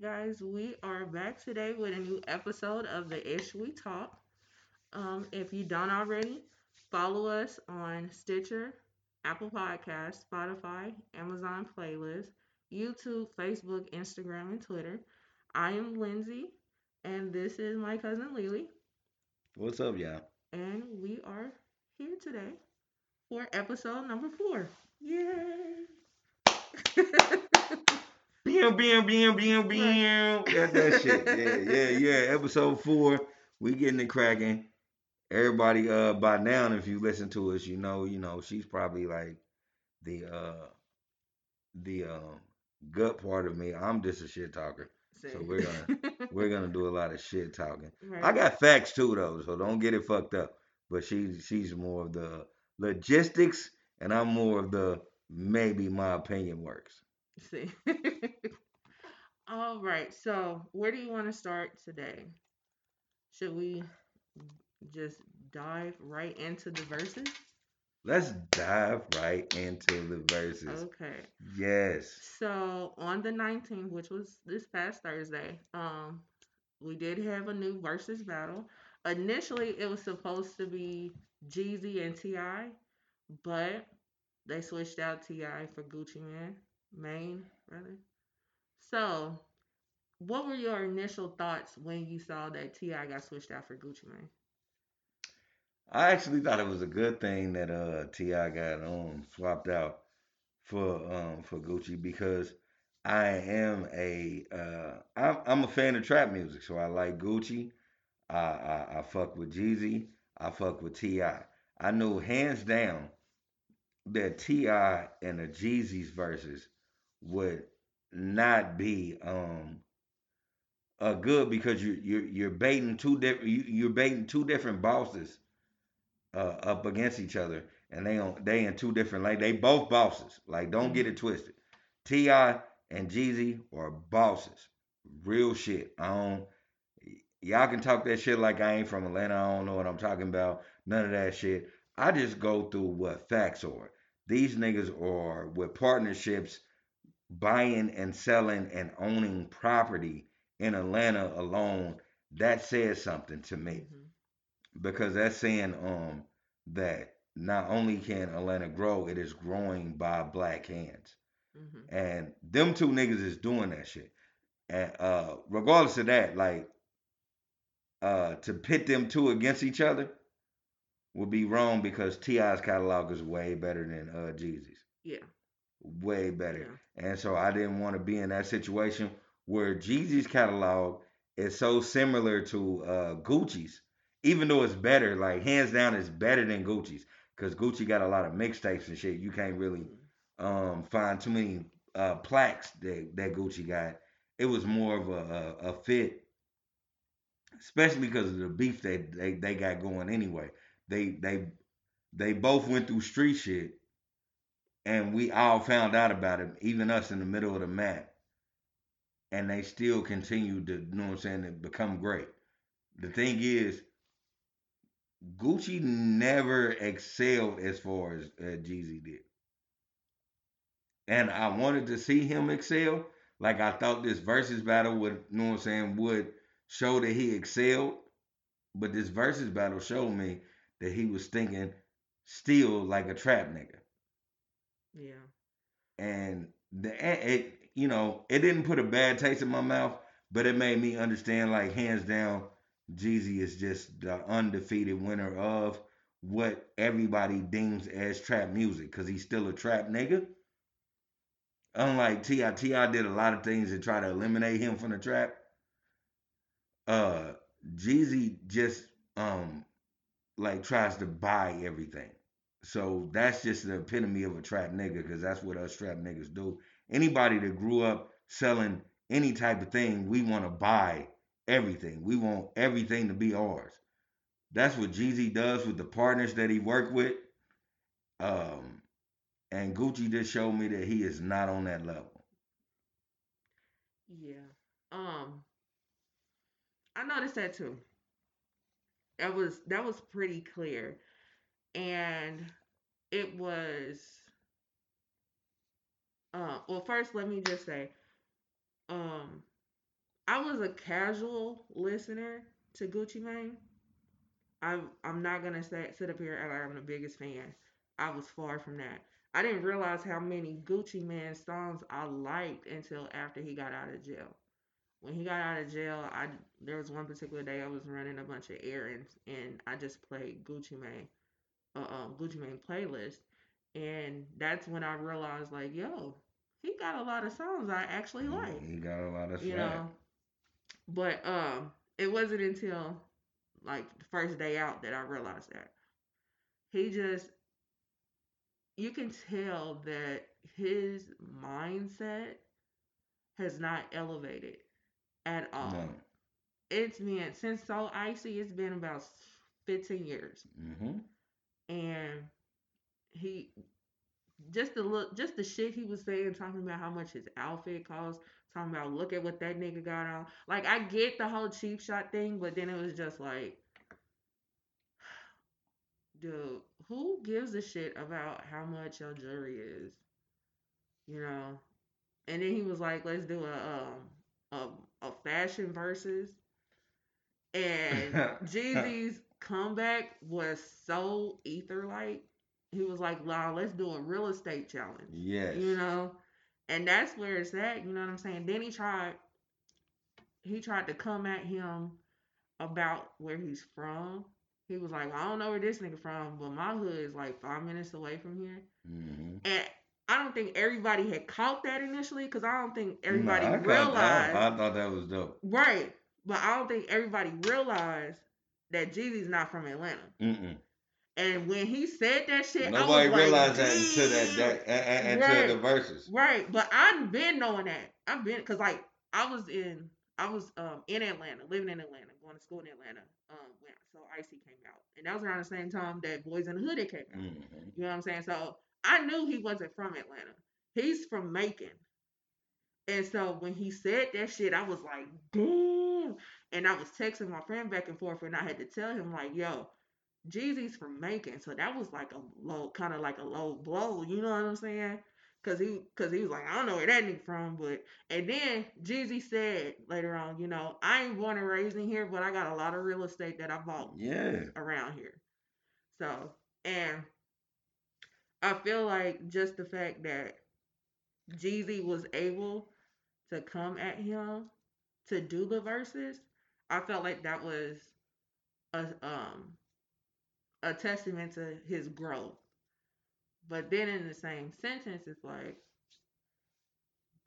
guys, we are back today with a new episode of the Ish We Talk. Um, if you don't already, follow us on Stitcher, Apple Podcasts, Spotify, Amazon Playlist, YouTube, Facebook, Instagram, and Twitter. I am Lindsay, and this is my cousin Lily. What's up, y'all? And we are here today for episode number four. Yay! Bam, bam, bam, bam, bam. That's that shit. Yeah, yeah, yeah. Episode four. We getting it cracking. Everybody, uh, by now, if you listen to us, you know, you know, she's probably like the uh the um gut part of me. I'm just a shit talker. So we're gonna we're gonna do a lot of shit talking. right. I got facts too though, so don't get it fucked up. But she's she's more of the logistics and I'm more of the maybe my opinion works. See. All right. So, where do you want to start today? Should we just dive right into the Verzuz? Let's dive right into the Verzuz. Okay. Yes. So, on the 19th, which was this past Thursday, um, we did have a new Verzuz battle. Initially, it was supposed to be Jeezy and T.I., but they switched out T.I. for Gucci Man, Mane, rather. So, what were your initial thoughts when you saw that T.I. got switched out for Gucci Mane? I actually thought it was a good thing that uh T.I. got um swapped out for um for Gucci because I am a uh I'm I'm a fan of trap music, so I like Gucci. I I, I fuck with Jeezy. I fuck with Ti. I know hands down that T.I. and the Jeezy's Verzuz would not be um uh good because you you're you're baiting two different you, you're baiting two different bosses uh up against each other and they on they in two different like they both bosses like don't get it twisted. T.I. and Jeezy are bosses real shit I don't y'all can talk that shit like I ain't from Atlanta I don't know what I'm talking about none of that shit. I just go through what facts are. These niggas are with partnerships buying and selling and owning property in Atlanta alone, that says something to me Mm-hmm. because that's saying um that not only can Atlanta grow, it is growing by black hands, Mm-hmm. and them two niggas is doing that shit. And uh, regardless of that, like uh, to pit them two against each other would be wrong because T.I.'s catalog is way better than uh Jeezy's. Yeah. Way better. And so I didn't want to be in that situation where Jeezy's catalog is so similar to uh, Gucci's, even though it's better, like hands down, it's better than Gucci's because Gucci got a lot of mixtapes and shit. You can't really um, find too many uh, plaques that, that Gucci got. It was more of a, a, a fit, especially because of the beef they, they they got going anyway. They they they both went through street shit and we all found out about it, even us in the middle of the map. And they still continue to, you know what I'm saying, to become great. The thing is, Gucci never excelled as far as uh, Jeezy did. And I wanted to see him excel. Like I thought this Verzuz battle would, you know what I'm saying, would show that he excelled. But this Verzuz battle showed me that he was thinking still like a trap nigga Yeah. and the it you know it didn't put a bad taste in my mouth, but it made me understand like hands down, Jeezy is just the undefeated winner of what everybody deems as trap music because he's still a trap nigga. Unlike T.I., T.I. did a lot of things to try to eliminate him from the trap. Uh, Jeezy just um like tries to buy everything. So that's just the epitome of a trap nigga because that's what us trap niggas do. Anybody that grew up selling any type of thing, we want to buy everything. We want everything to be ours. That's what Jeezy does with the partners that he worked with. Um, and Gucci just showed me that he is not on that level. Yeah. Um I noticed that too. That was that was pretty clear. And it was uh well first let me just say um I was a casual listener to Gucci Mane. I'm I'm not gonna say, sit up here and like I'm the biggest fan. I was far from that. I didn't realize how many Gucci Mane songs I liked until after he got out of jail. When he got out of jail, I there was one particular day I was running a bunch of errands and I just played Gucci Mane, uh, um, Gucci Mane playlist, and that's when I realized like, yo, he got a lot of songs I actually like. He got a lot of You know, but um, it wasn't until like the first day out that I realized that he just you can tell that his mindset has not elevated at all. No. It's been since so icy. It's been about fifteen years, hmm and he just the look, just the shit he was saying, talking about how much his outfit cost, talking about look at what that nigga got on. Like I get the whole cheap shot thing, but then it was just like, dude, who gives a shit about how much your jewelry is? You know. And then he was like, let's do a um a, a fashion versus. And Jeezy's comeback was so ether like. He was like, "Wow, let's do a real estate challenge." yes. You know, and that's where it's at. You know what I'm saying? Then he tried. He tried to come at him about where he's from. He was like, "I don't know where this nigga from, but my hood is like five minutes away from here." hmm And I don't think everybody had caught that initially because I don't think everybody I, caught- realized. I, I thought that was dope. Right. But I don't think everybody realized that Jeezy's not from Atlanta. Mm-mm. And when he said that shit, Nobody I was realized like, that until that, that until Right. the Verzuz. Right. But I've been knowing that. I've been because like I was in I was um in Atlanta, living in Atlanta, going to school in Atlanta. Um when so Icy came out. And that was around the same time that Boys in the Hood came out. hmm You know what I'm saying? So I knew he wasn't from Atlanta. He's from Macon. And so when he said that shit, I was like, damn. And I was texting my friend back and forth, and I had to tell him, like, yo, Jeezy's from Macon. So that was like a low, kind of like a low blow. You know what I'm saying? Cause he, cause he was like, I don't know where that nigga from, but and then Jeezy said later on, you know, I ain't born and raised in here, but I got a lot of real estate that I bought Yeah. around here. So, and I feel like just the fact that Jeezy was able to come at him to do the Verzuz, I felt like that was a um a testament to his growth. But then in the same sentence, it's like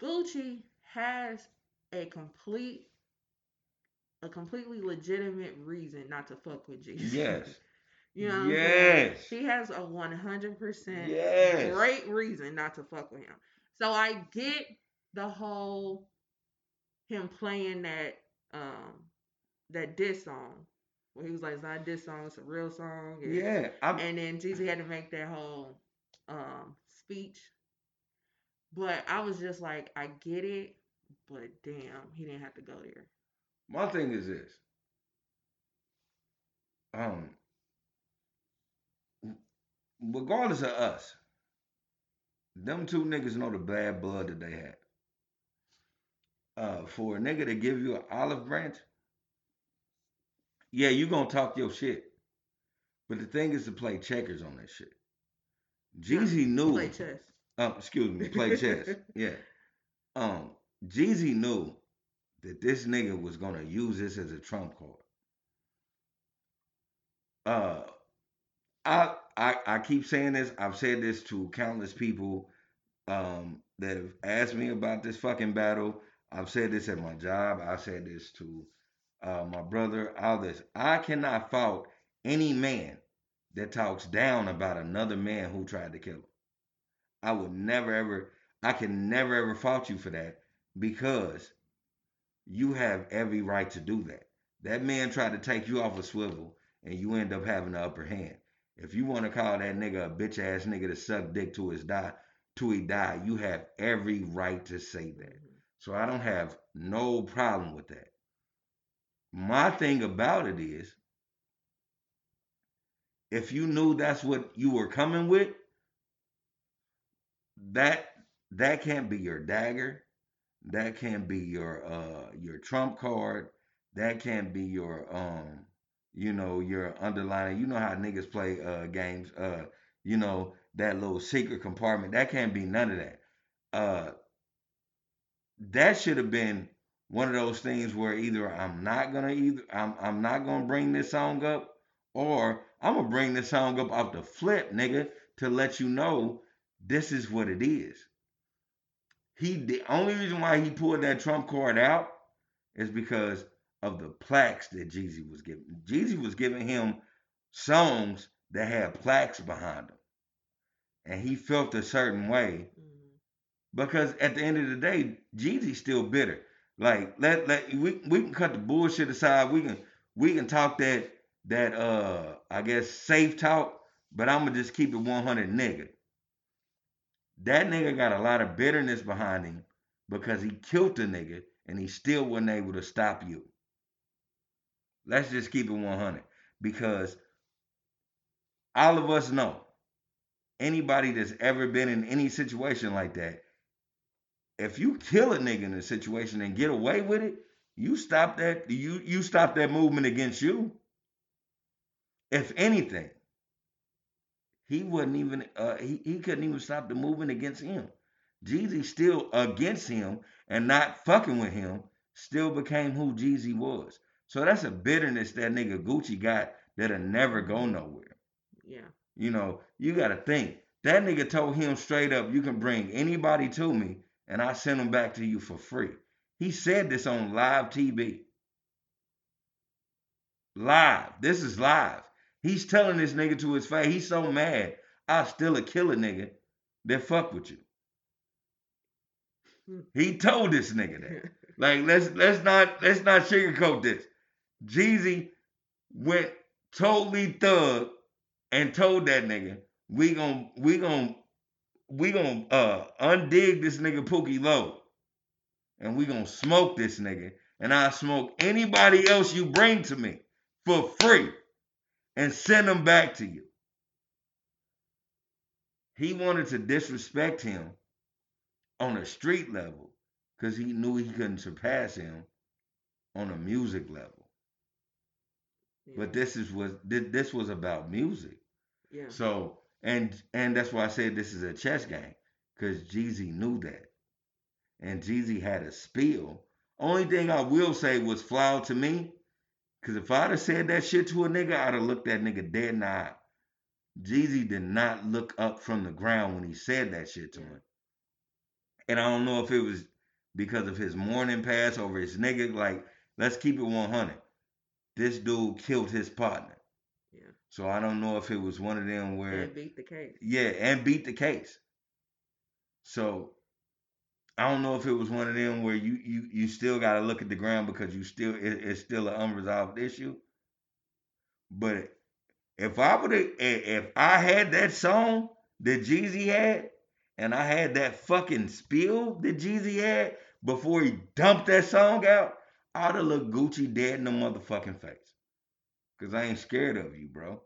Gucci has a complete a completely legitimate reason not to fuck with Jesus. Yes. You know what I'm saying? Yes. He has a 100% Yes. great reason not to fuck with him. So I get the whole him playing that um that diss song where he was like, "It's not a diss song, it's a real song." And, Yeah. I, and then Jeezy had to make that whole um speech. But I was just like, I get it, but damn, he didn't have to go there. my thing is this. Um, regardless of us, them two niggas know the bad blood that they had. Uh, for a nigga to give you an olive branch, yeah, you're gonna talk your shit. But the thing is to play checkers on that shit. Jeezy knew. Play chess. Um, excuse me, play chess. yeah. Um, Jeezy knew that this nigga was gonna use this as a trump card. Uh, I I I keep saying this. I've said this to countless people um that have asked me about this fucking battle. I've said this at my job. I said this to uh, my brother. All this. I cannot fault any man that talks down about another man who tried to kill him. I would never ever. I can never ever fault you for that because you have every right to do that. That man tried to take you off a swivel and you end up having the upper hand. If you want to call that nigga a bitch ass nigga to suck dick to his die, to he die, you have every right to say that. So I don't have no problem with that. My thing about it is, if you knew that's what you were coming with, that that can't be your dagger. That can't be your uh your trump card. That can't be your um you know your underlining. You know how niggas play uh games. Uh you know that little secret compartment. That can't be none of that. Uh that should have been one of those things where either I'm not gonna either I'm I'm not gonna bring this song up or I'm gonna bring this song up off the flip, nigga, to let you know this is what it is. He the only reason why he pulled that trump card out is because of the plaques that Jeezy was giving. Jeezy was giving him songs that had plaques behind them. And he felt a certain way Mhm. because at the end of the day, Jeezy's still bitter. Like let let we we can cut the bullshit aside. We can we can talk that that uh I guess safe talk, but I'm gonna just keep it 100 nigga. That nigga got a lot of bitterness behind him because he killed the nigga and he still wasn't able to stop you. Let's just keep it 100 because all of us know anybody that's ever been in any situation like that, if you kill a nigga in a situation and get away with it, you stop that you you stop that movement against you. If anything, he wasn't even uh, he, he couldn't even stop the movement against him. Jeezy still against him and not fucking with him still became who Jeezy was. So that's a bitterness that nigga Gucci got that'll never go nowhere. Yeah. You know, you gotta think. That nigga told him straight up, you can bring anybody to me and I'll send them back to you for free. He said this on live TV. Live. This is live. He's telling this nigga to his face. He's so mad. I still a killer nigga that fuck with you. Hmm. He told this nigga that. Like let's let's not let's not sugarcoat this. Jeezy went totally thug and told that nigga, we gon' we gon' we gon' uh undig this nigga Pookie Loc. And we gonna smoke this nigga. And I'll smoke anybody else you bring to me for free and send them back to you. He wanted to disrespect him on a street level because he knew he couldn't surpass him on a music level. yeah. But this is what this was about music. yeah. So and and that's why I said this is a chess game because Jeezy knew that, and Jeezy had a spill. Only thing I will say was flawed to me, because if I'd have said that shit to a nigga, I'd have looked that nigga dead in the eye. Jeezy did not look up from the ground when he said that shit to him, and I don't know if it was because of his mourning pass over his nigga. Like, let's keep it one hundred. This dude killed his partner. So I don't know if it was one of them where And beat the case. yeah, and beat the case. So I don't know if it was one of them where you you you still got to look at the ground because you still it, it's still an unresolved issue. But if I would have if I had that song that Jeezy had, and I had that fucking spill that Jeezy had before he dumped that song out, I'd have looked Gucci dead in the motherfucking face. Cause I ain't scared of you, bro.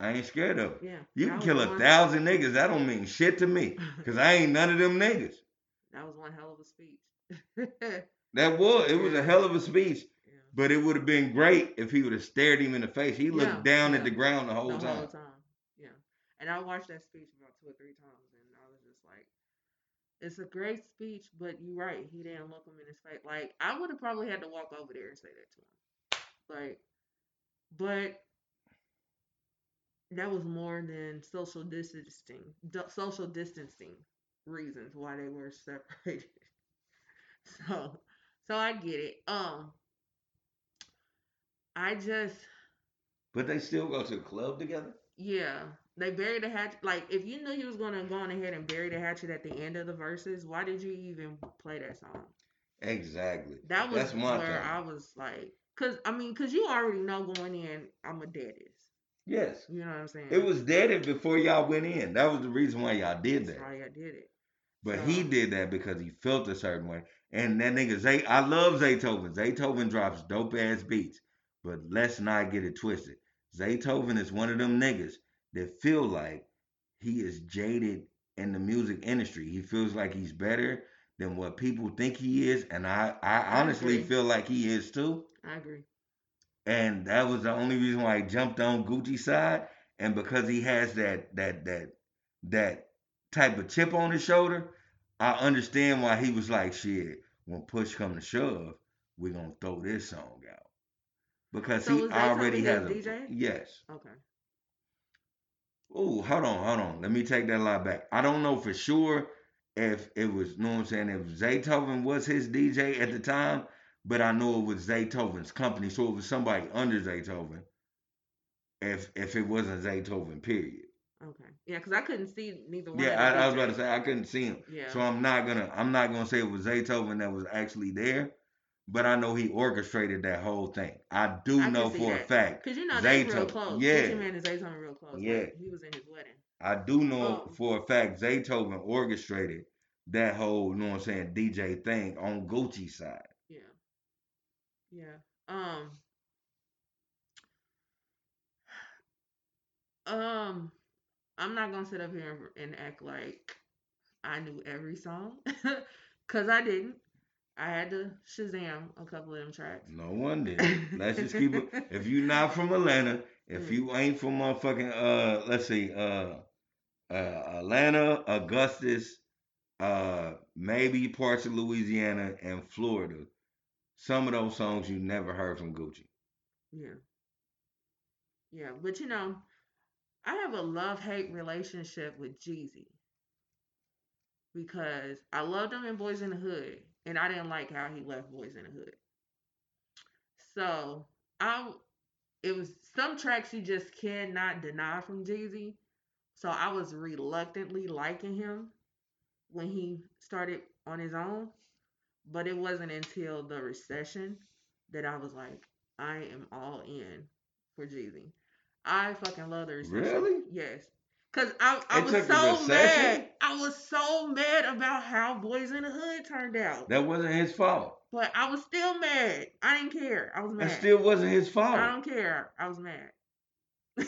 I ain't scared of you. Yeah. You can kill a one- thousand niggas. That don't mean shit to me. Cause I ain't none of them niggas. That was one hell of a speech. That was it was a hell of a speech. yeah. But it would have been great if he would have stared him in the face. He looked Yeah, down at the ground the whole the time. whole time. Yeah. And I watched that speech about two or three times, and I was just like, it's a great speech, but you're right. He didn't look him in his face. Like, I would have probably had to walk over there and say that to him. Like, but that was more than social distancing, social distancing reasons why they were separated. so, so I get it. Um, I just But they still go to the club together. yeah, they buried the hatchet. Like, if you knew he was gonna go on ahead and bury the hatchet at the end of the Verzuz, why did you even play that song? Exactly. That was That's my where thing. I was like, cause I mean, cause you already know going in, I'm a deadest. Yes. You know what I'm saying? It was dead before y'all went in. That was the reason why y'all did that. That's that. why I did it. But he did that because he felt a certain way. And that nigga Zay, I love Zaytoven. Zaytoven drops dope ass beats. But let's not get it twisted. Zaytoven is one of them niggas that feel like he is jaded in the music industry. He feels like he's better than what people think he is, and I I honestly feel like he is too. I agree. And that was the only reason why I jumped on Gucci's side, and because he has that that that that type of chip on his shoulder, I understand why he was like, "Shit, when push come to shove, we're gonna throw this song out." Because So he already has a DJ? yes. Okay. Oh, hold on, hold on. Let me take that lie back. I don't know for sure if it was, you know what I'm saying, if Zaytoven was his DJ at the time, but I know it was Zaytoven's company, so it was somebody under Zaytoven. If if it wasn't Zaytoven, period. Okay. Yeah, because I couldn't see neither one. Yeah, I, I was about to say I couldn't see him, Yeah. so I'm not gonna I'm not gonna say it was Zaytoven that was actually there, but I know he orchestrated that whole thing. I do I know for a fact. Cause you know they real Zaytoven, close. yeah. Gucci Mane and Zaytoven real close. Yeah. Like, he was in his wedding. I do know Um, for a fact Zaytoven orchestrated that whole, you know what I'm saying, DJ thing on Gucci's side. Yeah. Um. Um. I'm not gonna sit up here and, act like I knew every song, cause I didn't. I had to Shazam a couple of them tracks. No one did. Let's just keep it. If you're not from Atlanta, if you ain't from motherfucking uh, let's see, uh, uh, Atlanta, Augustus, uh, maybe parts of Louisiana and Florida, some of those songs you never heard from Gucci. Yeah. Yeah, but you know, I have a love hate relationship with Jeezy because I loved him in Boys in the Hood, and I didn't like how he left Boys in the Hood. So I, it was some tracks you just cannot deny from Jeezy. So I was reluctantly liking him when he started on his own, but it wasn't until the recession that I was like, I am all in for Jeezy. I fucking love the recession. Really? Yes. Cause I, I It was so mad. I was so mad about how Boys in the Hood turned out. That wasn't his fault. But I was still mad. I didn't care. I was mad. That still wasn't his fault. I don't care. I was mad.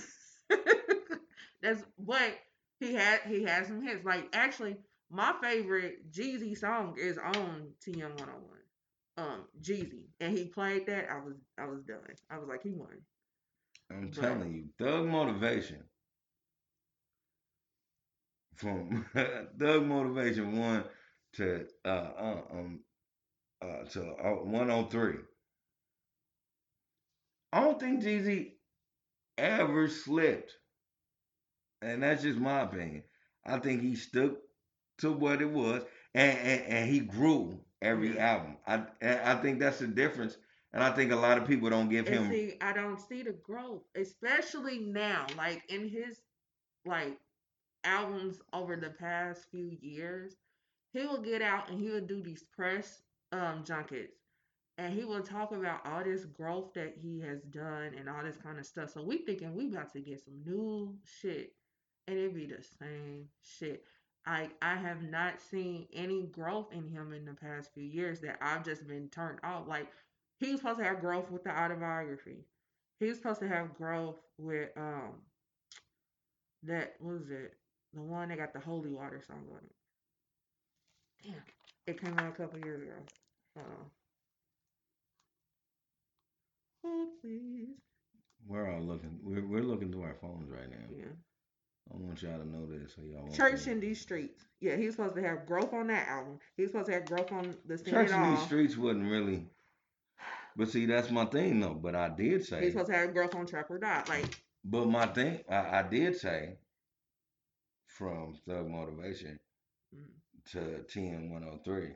That's but he had he had some hits. Like actually, my favorite Jeezy song is on TM 101. Um, Jeezy, and he played that. I was I was done. I was like, he won. I'm But- telling you, Thug Motivation from Thug Motivation one to uh, uh um uh to uh, 103. I don't think Jeezy ever slipped, and that's just my opinion. I think he stuck to what it was, and and, and he grew every Yeah. album. I I think that's the difference, and I think a lot of people don't give And him. see, I don't see the growth, especially now. Like in his like albums over the past few years, he will get out and he will do these press um junkets, and he will talk about all this growth that he has done and all this kind of stuff. So we thinking we about to get some new shit, and it be the same shit. I I have not seen any growth in him in the past few years that I've just been turned off. Like he was supposed to have growth with the autobiography. He was supposed to have growth with um that what was it? The one that got the holy water song on it. Damn. It came out a couple years ago. Uh Oh please. We're all looking. We're, we're looking through our phones right now. Yeah. I want y'all to know this, so y'all. Church in these streets. Yeah, he was supposed to have growth on that album. He was supposed to have growth on the Sing Church in these streets wasn't really. But see, that's my thing though. But I did say He was supposed to have growth on Trap or Die. Like, But my thing, I, I did say. From Thug Motivation mm, to TM 103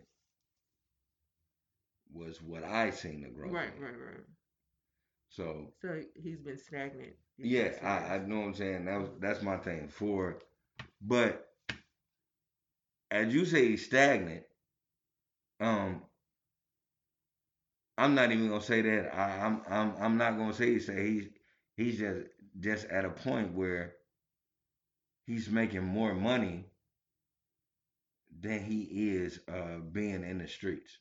was what I seen the growth. right, in. right, right. So So he's been stagnant. Yeah, I, I know what I'm saying. That was that's my thing. For but as you say he's stagnant, um I'm not even gonna say that. I, I'm I'm I'm not gonna say say he's he's just just at a point where he's making more money than he is uh being in the streets.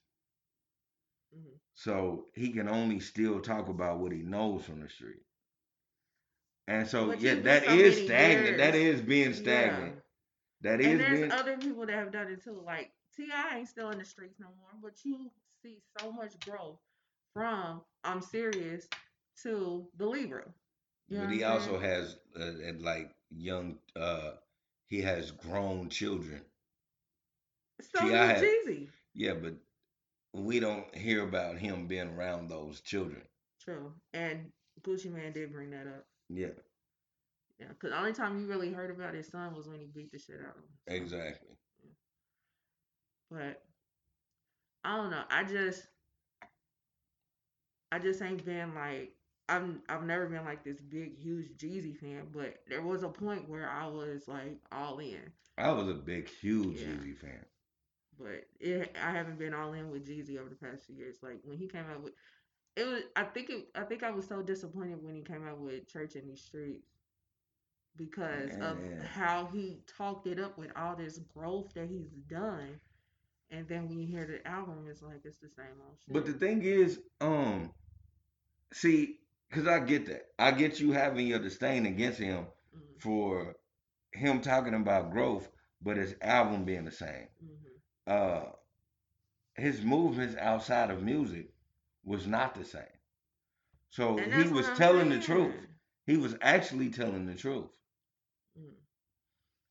Mhm. So he can only still talk about what he knows from the street. And so But yeah, that so is stagnant. That years. is being Yeah. stagnant. That is And there's being other people that have done it too. Like T.I. ain't still in the streets no more, but you see so much growth from I'm serious to the Libra. You but he also has uh, like young. uh He has grown children. So T.I. Jeezy. yeah, but we don't hear about him being around those children. True. And Gucci Mane did bring that up. Yeah, Yeah, because the only time you really heard about his son was when he beat the shit out of him. So, exactly. but I don't know. I just, I just ain't been like, I've, I've never been like this big, huge Jeezy fan. But there was a point where I was like all in. I was a big, huge Yeah. Jeezy fan. But it, I haven't been all in with Jeezy over the past few years. Like when he came out with, it was. I think it. I think I was so disappointed when he came out with Church in the Streets because of how he talked it up with all this growth that he's done. And then when you hear the album, it's like it's the same old shit. But the thing is, um, see, because I get that. I get you having your disdain against him Mhm, for him talking about growth, but his album being the same. mhm. Uh, his movements outside of music was not the same. So he was telling the truth. He was actually telling the truth. Mhm.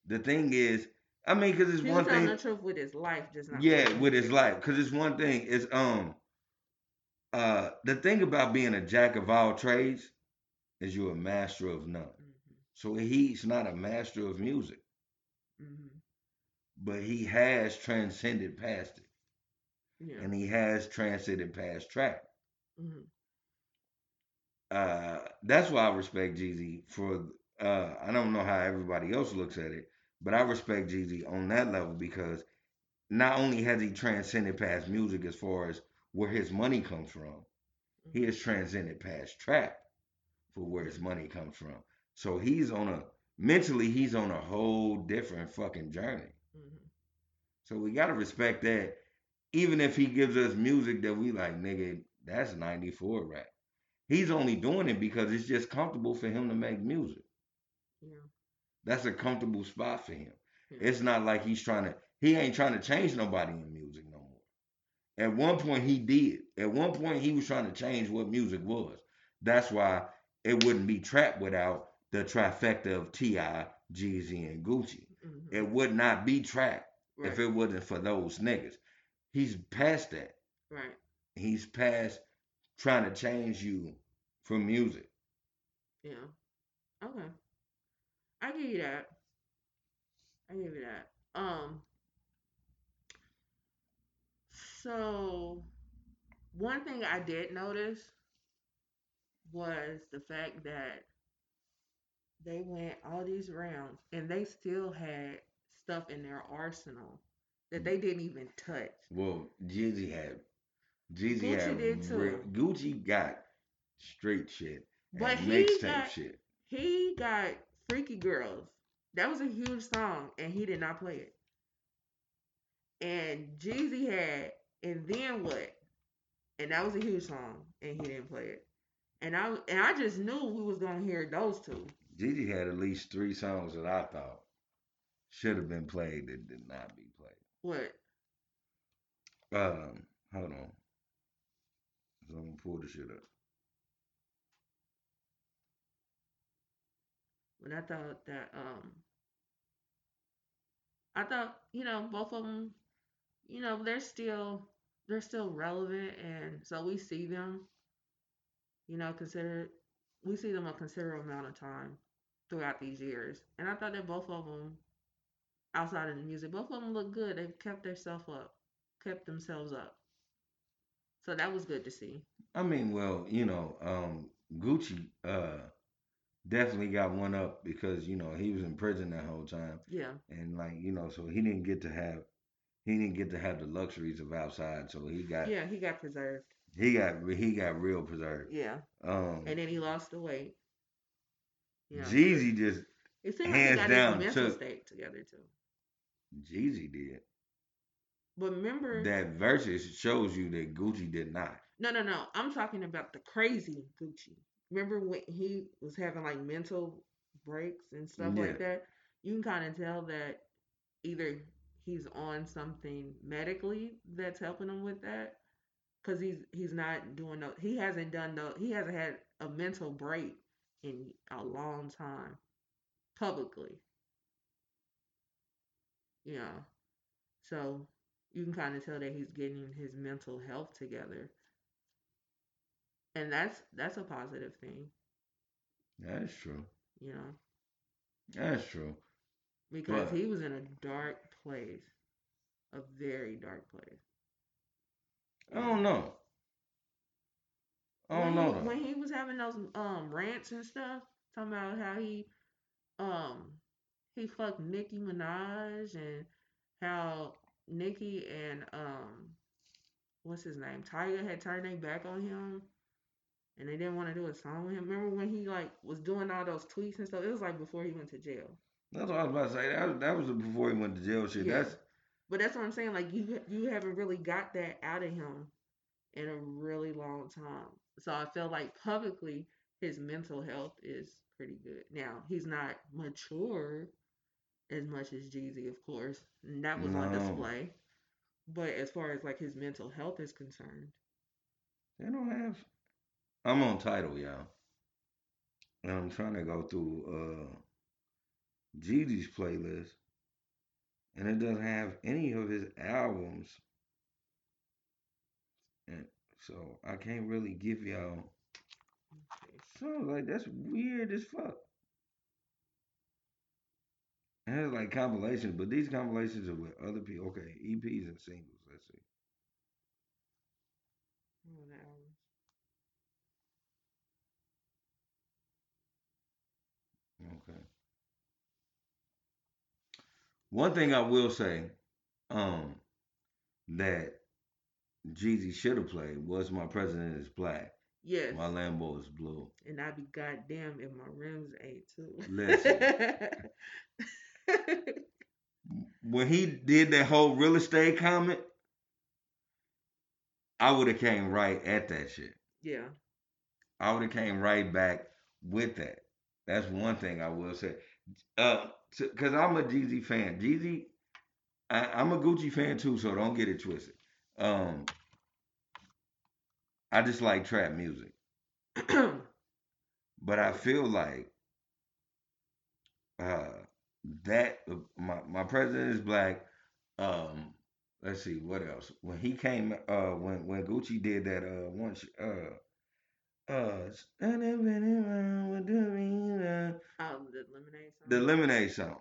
The thing is, I mean, because it's He one was telling thing. the truth with his life, just not yeah with with his life because it's one thing is um uh the thing about being a jack of all trades is you're a master of none Mhm, so he's not a master of music mhm. but he has transcended past it Yeah. and he has transcended past trap mhm, uh that's why i respect jeezy for uh i don't know how everybody else looks at it but i respect jeezy on that level because not only has he transcended past music as far as where his money comes from he mhm. has transcended past trap for where his money comes from. So he's on a mentally he's on a whole different fucking journey. Mhm. So we gotta respect that. Even if he gives us music that we like, nigga, that's 94 rap. He's only doing it because it's just comfortable for him to make music. Yeah. That's a comfortable spot for him. Yeah. It's not like he's trying to he ain't trying to change nobody in music no more. At one point he did. At one point he was trying to change what music was. That's why it wouldn't be trap without the trifecta of T.I., Jeezy, and Gucci. Mhm. It would not be trap Right. if it wasn't for those niggas. He's past that. right. He's past trying to change you from music. Yeah. Okay. I give you that. I give you that. Um. So, one thing I did notice was the fact that they went all these rounds and they still had stuff in their arsenal that they didn't even touch. Well, Jeezy had Jeezy Gucci had did too. re- Gucci got straight shit But he got shit. he got Freaky Girls. That was a huge song, and he did not play it. And Jeezy had, and then what? And that was a huge song, and he didn't play it. And I and I just knew we was gonna hear those two. Jeezy had at least three songs that I thought should have been played that did not be. What? Um, hold on. So I'm gonna pull the shit up. But I thought that um, I thought you know both of them, you know they're still they're still relevant, and so we see them. You know, consider we see them a considerable amount of time throughout these years, and I thought that both of them, outside of the music, both of them look good. They've kept themselves up, kept themselves up. So that was good to see. I mean, well, you know, um, Gucci uh definitely got one up because you know he was in prison that whole time, Yeah, and like you know, so he didn't get to have he didn't get to have the luxuries of outside, so he got yeah, he got preserved. he got he got real preserved. Yeah, Um, and then he lost the weight. Yeah. Jeezy just It seemed like he hands got down his mental took- state together too. Jeezy did But remember, that Verzuz shows you that Gucci did not. no, no, no. I'm talking about the crazy Gucci. Remember when he was having like mental breaks and stuff Yeah. like that? You can kind of tell that either he's on something medically that's helping him with that because he's he's not doing no he hasn't done no he hasn't had a mental break in a long time publicly yeah so you can kind of tell that he's getting his mental health together and that's that's a positive thing That's true. you know That's true. because But he was in a dark place a very dark place I don't know. I don't when know he when he was having those um rants and stuff, talking about how he um he fucked Nicki Minaj and how Nicki and um what's his name Tyga had turned their back on him and they didn't want to do a song with him. Remember when he like was doing all those tweets and stuff? It was like before he went to jail. That's what I was about to say. That was, that was before he went to jail. Shit. Yeah, That's but that's what I'm saying. Like you you haven't really got that out of him in a really long time. So I feel like publicly his mental health is pretty good. Now he's not mature as much as Jeezy, of course, and that was on display. But as far as like his mental health is concerned, They don't have. I'm on Tidal, y'all, and I'm trying to go through uh Jeezy's playlist, and it doesn't have any of his albums, and so I can't really give y'all. let's. So like, that's weird as fuck. It has like compilations, but these compilations are with other people. Okay, EPs and singles. Let's see. Okay. One thing I will say, um, that Jeezy should have played was "My President Is Black, Yes, My Lambo Is Blue." and I'd be goddamn if my rims ain't too. Listen, when he did that whole real estate comment, I would have came right at that shit. yeah, I would have came right back with that. That's one thing I will say. Uh, because I'm a Jeezy fan. Jeezy, I, I'm a Gucci fan too, so don't get it twisted. Um, I just like trap music, but I feel like uh that my my president is black. Um, let's see what else. When he came, uh, when when Gucci did that, uh, once, uh. Uh, the um, the lemonade song. lemonade song.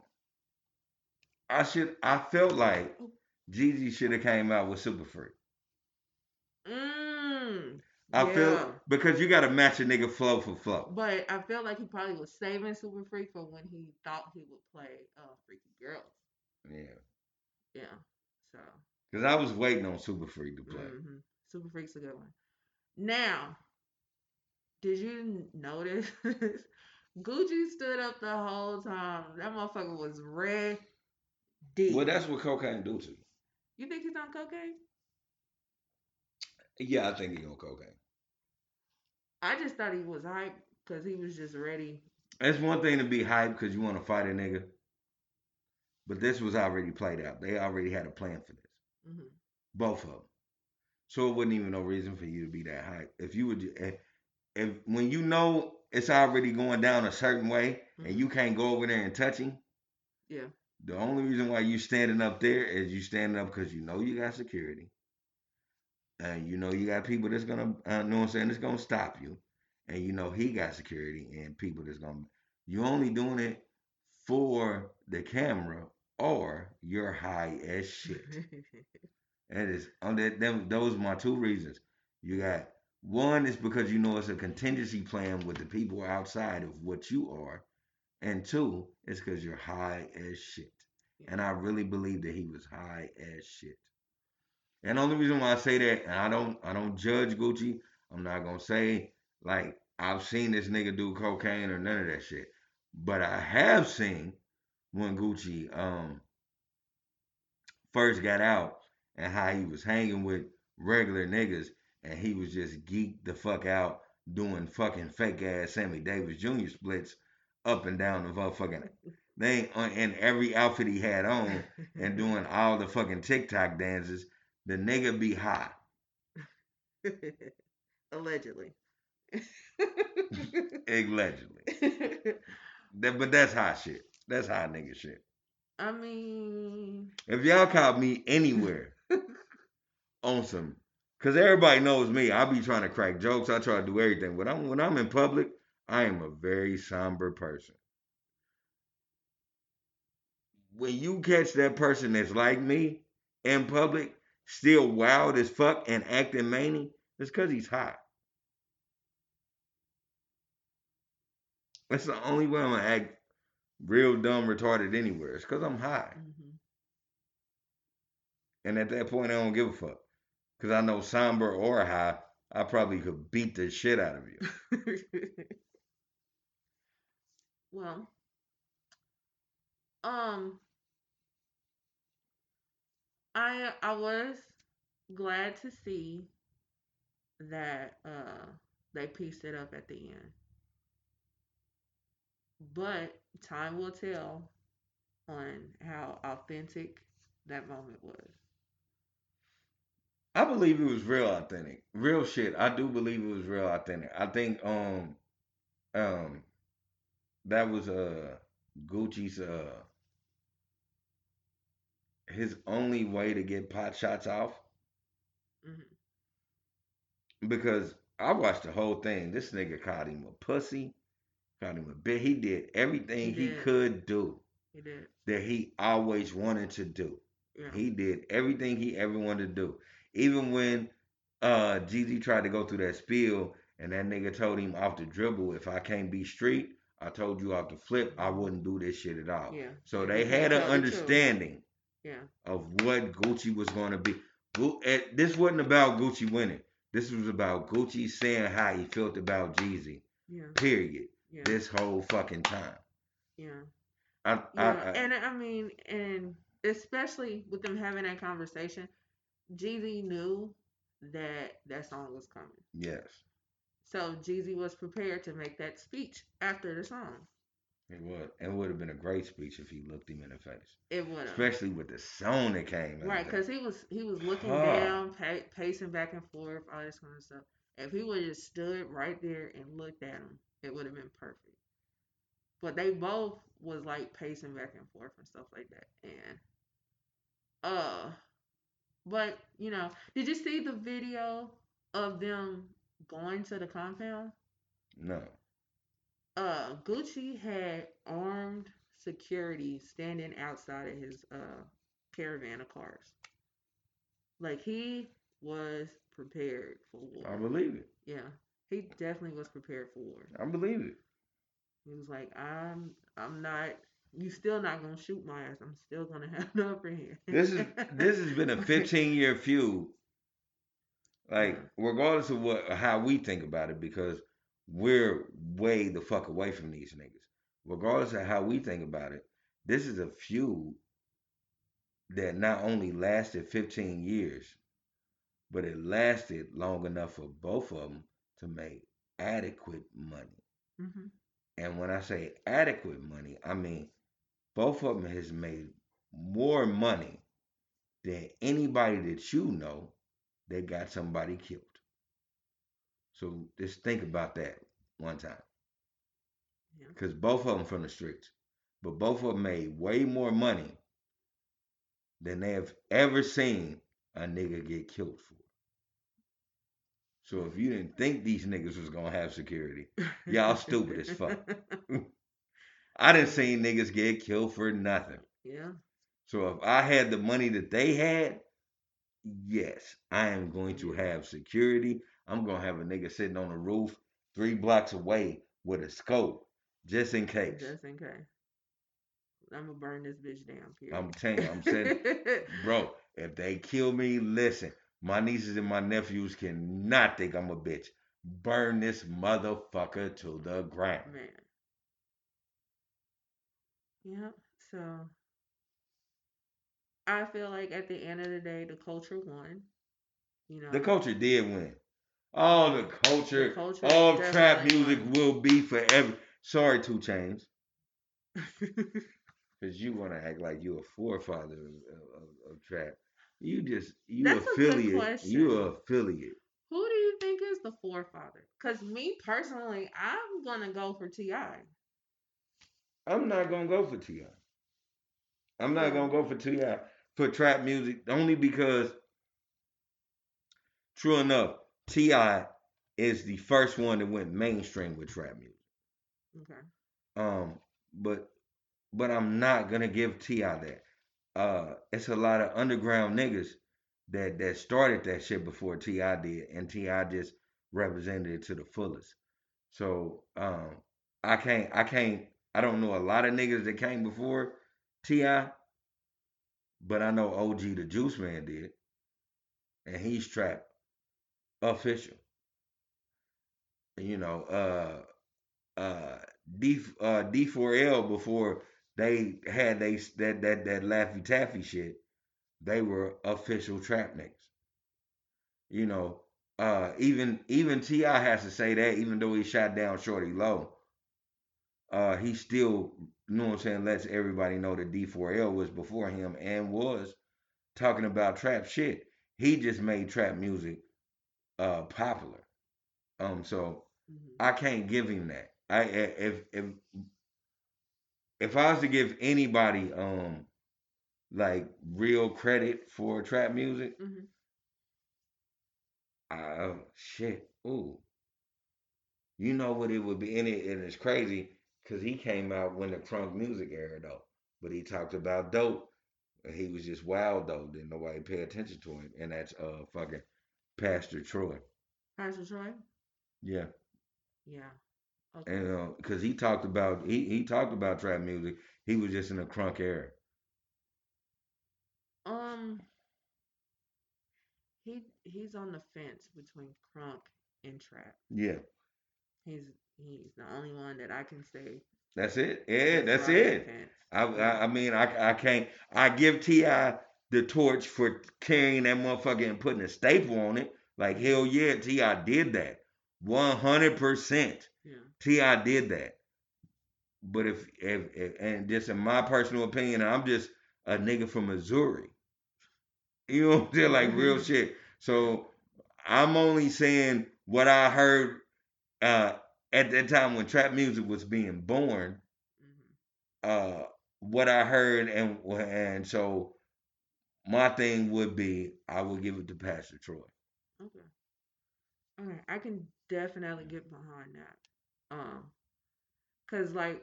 I should. I felt like Oh, Jeezy should have came out with Super Freak. Mm, I feel yeah. because you got to match a nigga flow for flow. But I felt like he probably was saving Super Freak for when he thought he would play uh Freaky Girls. Yeah, Yeah. So because I was waiting on Super Freak to play. hmm Super Freak's a good one. Now, did you notice Gucci stood up the whole time? That motherfucker was red deep. Well, that's what cocaine do to you. You think he's on cocaine? Yeah, I think he on cocaine. I just thought he was hype because he was just ready. It's one thing to be hyped because you want to fight a nigga, but this was already played out. They already had a plan for this, hmm both of them. So it wasn't even no reason for you to be that hype. If you would, if, if when you know it's already going down a certain way and Mhm. you can't go over there and touch him, Yeah. the only reason why you standing up there is you standing up because you know you got security, and you know you got people that's gonna, uh, know what I'm saying, that's gonna stop you, and you know he got security and people that's gonna. You only doing it for the camera or you're high as shit. That is on that them those are my two reasons. You got one is because you know it's a contingency plan with the people outside of what you are. And two, it's because you're high as shit. And I really believe that he was high as shit. And the only reason why I say that, and I don't I don't judge Gucci. I'm not gonna say like I've seen this nigga do cocaine or none of that shit. But I have seen when Gucci um first got out and how he was hanging with regular niggas and he was just geeked the fuck out doing fucking fake ass Sammy Davis Jr. splits up and down the motherfucking thing ain't on, in every outfit he had on and doing all the fucking TikTok dances. The nigga be hot. Allegedly. Allegedly. That, but that's hot shit. That's hot nigga shit. I mean, If y'all caught me anywhere on some, cause everybody knows me, I be trying to crack jokes. I try to do everything. But I'm when I'm in public, I am a very somber person. When you catch that person that's like me in public, still wild as fuck and acting manny, it's cause he's hot. That's the only way I'm gonna act real dumb retarded anywhere. It's cause I'm high. mhm. And at that point, I don't give a fuck. Because I know somber or high, I probably could beat the shit out of you. well, um, I I was glad to see that uh they pieced it up at the end. But time will tell on how authentic that moment was. I believe it was real authentic. Real shit. I do believe it was real authentic. I think um um that was uh Gucci's uh his only way to get pot shots off hmm because I watched the whole thing. This nigga called him a pussy, called him a bitch. He did everything He he could do He did. that he always wanted to do. Yeah. He did everything he ever wanted to do. Even when uh tried to go through that spiel and that nigga told him off the dribble, if I can't be street, I told you off the flip, I wouldn't do this shit at all. Yeah. So they had an understanding Yeah. of what Gucci was going to be. This wasn't about Gucci winning. This was about Gucci saying how he felt about Jeezy. Yeah. Period. Yeah. This whole fucking time. yeah. I, Yeah, I, I, and I mean, and especially with them having that conversation, Jeezy knew that that song was coming. yes, So Jeezy was prepared to make that speech after the song. It would. It would have been a great speech if he looked him in the face. It would have. especially with the song that came. Right, because he was he was looking Huh. down, pa- pacing back and forth, all this kind of stuff. If he would have just stood right there and looked at him, it would have been perfect. But they both was like pacing back and forth and stuff like that. And uh but you know, did you see the video of them going to the compound? no, uh Gucci had armed security standing outside of his uh caravan of cars. Like he was prepared for I believe it. Yeah. He definitely was prepared for war. I believe it. He was like, I'm I'm not you still not gonna shoot my ass. I'm still gonna have the upper hand. This is this has been a 15 year feud. Like regardless of what how we think about it, because we're way the fuck away from these niggas. Regardless of how we think about it, this is a feud that not only lasted 15 years, but it lasted long enough for both of them to make adequate money. hmm And when I say adequate money, I mean both of them has made more money than anybody that you know that got somebody killed. So just think about that one time. Yeah. Because both of them from the streets. But both of them made way more money than they have ever seen a nigga get killed for. So if you didn't think these niggas was gonna have security, Y'all stupid as fuck. I didn't see niggas get killed for nothing. yeah. So if I had the money that they had, yes, I am going to have security. I'm gonna have a nigga sitting on the roof three blocks away with a scope, just in case. Just in case. I'm gonna burn this bitch down. Period. I'm telling you, I'm saying, bro, if they kill me, listen, my nieces and my nephews cannot think I'm a bitch. Burn this motherfucker to the ground. Man. Yep. So I feel like at the end of the day, the culture won. You know, The culture did win. Oh, the culture, The culture all trap music will be forever. Sorry, 2 Chainz. Cause you want to act like you're a forefather of, of, of trap. You just you That's affiliate. You affiliate. Who do you think is the forefather? Because me personally, I'm gonna go for T.I. I'm not gonna go for T.I. I'm not gonna go for T.I for trap music only because, true enough, T.I is the first one that went mainstream with trap music. Okay. Um, but but I'm not gonna give T.I that. Uh, it's a lot of underground niggas that that started that shit before T.I did, and T.I just represented it to the fullest. So um, I can't I can't I don't know a lot of niggas that came before T.I, but I know OJ the Juiceman did, and he's trap official. You know, uh, uh, D uh D4L before they had they that that that Laffy Taffy shit, they were official trap niggas. You know, uh, even even T.I has to say that even though he shot down Shawty Lo, uh, he still, you know what I'm saying, lets everybody know that D4L was before him and was talking about trap shit. He just made trap music uh popular. Um, so Mhm. I can't give him that. I if if if I was to give anybody um like real credit for trap music, Mhm. uh shit. Ooh. You know what it would be and it and it's crazy because he came out when the crunk music era though. But he talked about dope. He was just wild though. Didn't nobody pay attention to him. And that's uh fucking Pastor Troy. Pastor Troy. Yeah. Yeah. Okay. And uh, cause he talked about he he talked about trap music. He was just in the crunk era. Um, he he's on the fence between crunk and trap. Yeah. He's he's the only one that I can say. That's it. Yeah, that's it. I, I I mean I I can't I give T.I the torch for carrying that motherfucker and putting a staple on it. Like hell yeah, T.I did that, one hundred percent. Yeah. T.I did that. But if, if if and just in my personal opinion, I'm just a nigga from Missouri. You know what I'm saying? Like real shit. So I'm only saying what I heard uh, at that time when trap music was being born. hmm uh what I heard and and so my thing would be I would give it to Pastor Troy. Okay. Okay. I can definitely get behind that. Um, cause like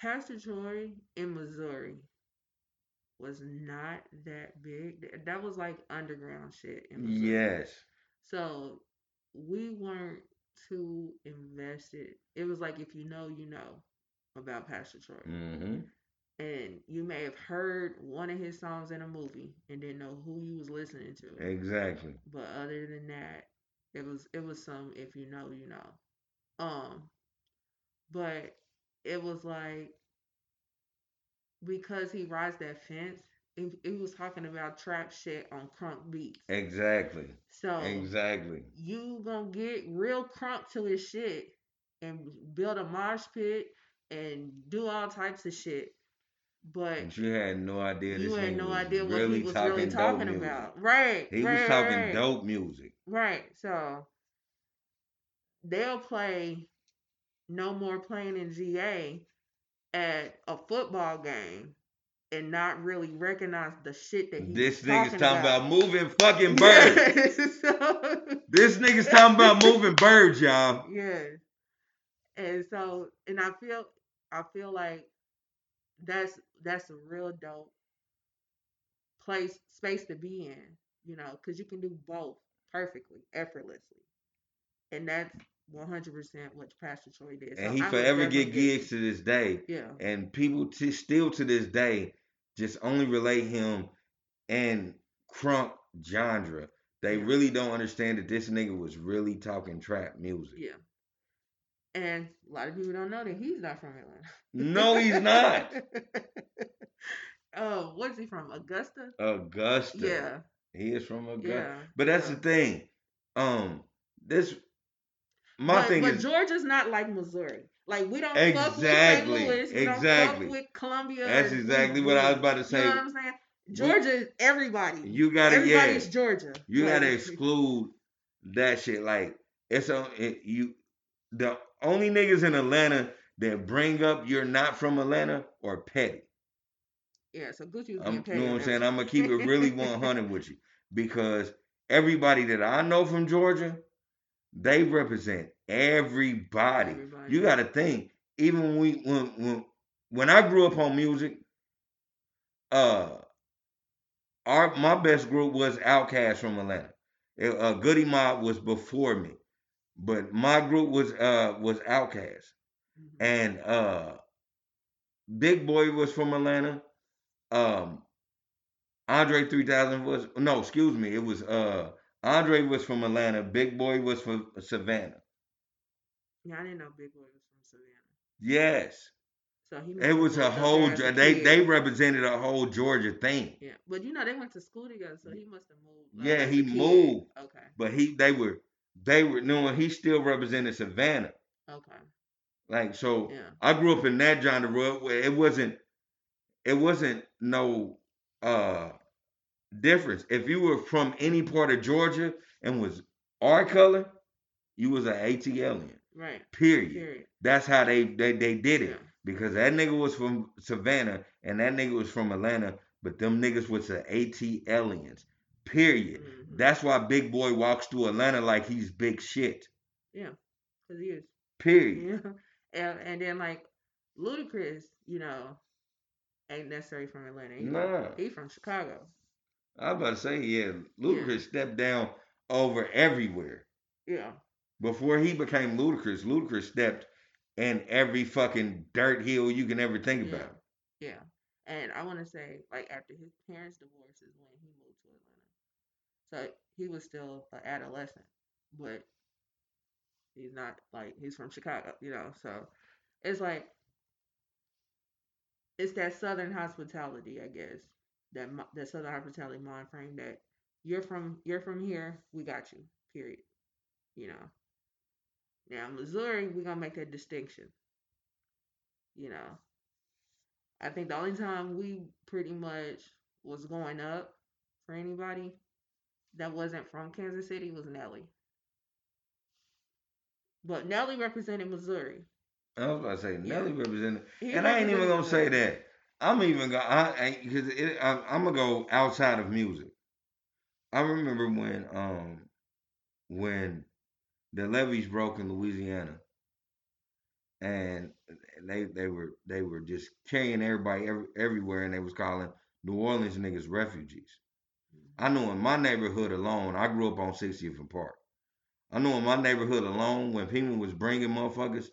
Pastor Troy in Missouri was not that big. That was like underground shit in Missouri. Yes. So we weren't too invested. It was like if you know, you know about Pastor Troy. Mm-hmm. And you may have heard one of his songs in a movie and didn't know who he was listening to. Exactly. But other than that, it was it was some if you know, you know. Um but it was like because he rides that fence, it, it was talking about trap shit on crunk beats. Exactly. So Exactly. you gonna get real crunk to his shit and build a mosh pit and do all types of shit. But you had no idea you had no idea what really he was talking really talking music. about. Right. He right, was talking right, dope music. Right. So they'll play no more playing in GA at a football game and not really recognize the shit that he's This nigga's talking talking about, about. moving fucking birds. Yes, so- This nigga's talking about moving birds, y'all. Yes. And so and I feel I feel like that's that's a real dope place space to be in, you know, because you can do both perfectly, effortlessly. And that's one hundred percent what Pastor Troy did. So And he I forever get gigs to this day. Yeah. and people t- still to this day just only relate him and crunk genre. They Yeah. really don't understand that this nigga was really talking trap music. Yeah. And a lot of people don't know that he's not from Atlanta. No, he's not. Oh, what's he from? Augusta? Augusta. Yeah. He is from Augusta. Yeah. But that's yeah. the thing. Um, this my but, thing but is Georgia's not like Missouri. Like we don't fuck with St. Exactly. Louis. We don't Exactly. fuck with Columbia. That's exactly what I was about to say. You know what I'm saying? Georgia is everybody. You gotta yeah. Everybody's Georgia. You gotta exclude that shit. Like it's a it, you. The only niggas in Atlanta that bring up you're not from Atlanta or petty. Yeah, so Gucci was being you know what I'm saying? I'm gonna keep it really 100 with you because everybody that I know from Georgia, they represent everybody. Everybody. You gotta think. Even when we when when when I grew up on music, uh, our my best group was Outkast from Atlanta. It- uh, Goodie Mob was before me, but my group was uh was Outkast, Mhm. and uh, Big Boi was from Atlanta. Um, Andre 3000 was no, excuse me, it was uh Andre was from Atlanta. Big Boi was from Savannah. Yeah, I didn't know Big Boi was from Savannah. Yes, So he it was a whole. there as a Ge- They kid. they represented a whole Georgia thing. Yeah, but you know they went to school together, so he must have moved. like, Yeah, he moved. Okay, But he they were they were knowing he still represented Savannah. okay, Like so, yeah, I grew up in that genre where it wasn't it wasn't no uh difference. If you were from any part of Georgia and was our color, you was an ATLien. right. Period. Period. That's how they they, they did it. Yeah. Because that nigga was from Savannah and that nigga was from Atlanta, but them niggas was the ATLiens. Period. Mhm. That's why Big Boi walks through Atlanta like he's big shit. Yeah, because he is. Period. Yeah, and, and then like Ludacris, you know, ain't necessarily from Atlanta. He, Nah. he from Chicago. I was about to say, yeah, Ludacris stepped down over everywhere. Yeah, Before he became Ludacris, Ludacris stepped in every fucking dirt hill you can ever think Yeah. about. yeah. And I want to say, like after his parents' divorce is when he moved to Atlanta. So he was still an adolescent, but he's not like he's from Chicago, you know. So it's like it's that Southern hospitality, I guess. That that Southern hospitality mind frame that you're from you're from here, we got you. Period. You know. Now Missouri, we're gonna make that distinction. You know. I think the only time we pretty much was going up for anybody that wasn't from Kansas City was Nelly. But Nelly represented Missouri. I was about to say, Yeah. Nelly represented, He and I ain't even gonna say that. I'm even gonna, I, because I'm, I'm gonna go outside of music. I remember when, um, when the levees broke in Louisiana, and they they were they were just carrying everybody every, everywhere, and they was calling New Orleans niggas refugees. I know in my neighborhood alone, I grew up on 60th and Park. I know in my neighborhood alone, when FEMA was bringing motherfuckers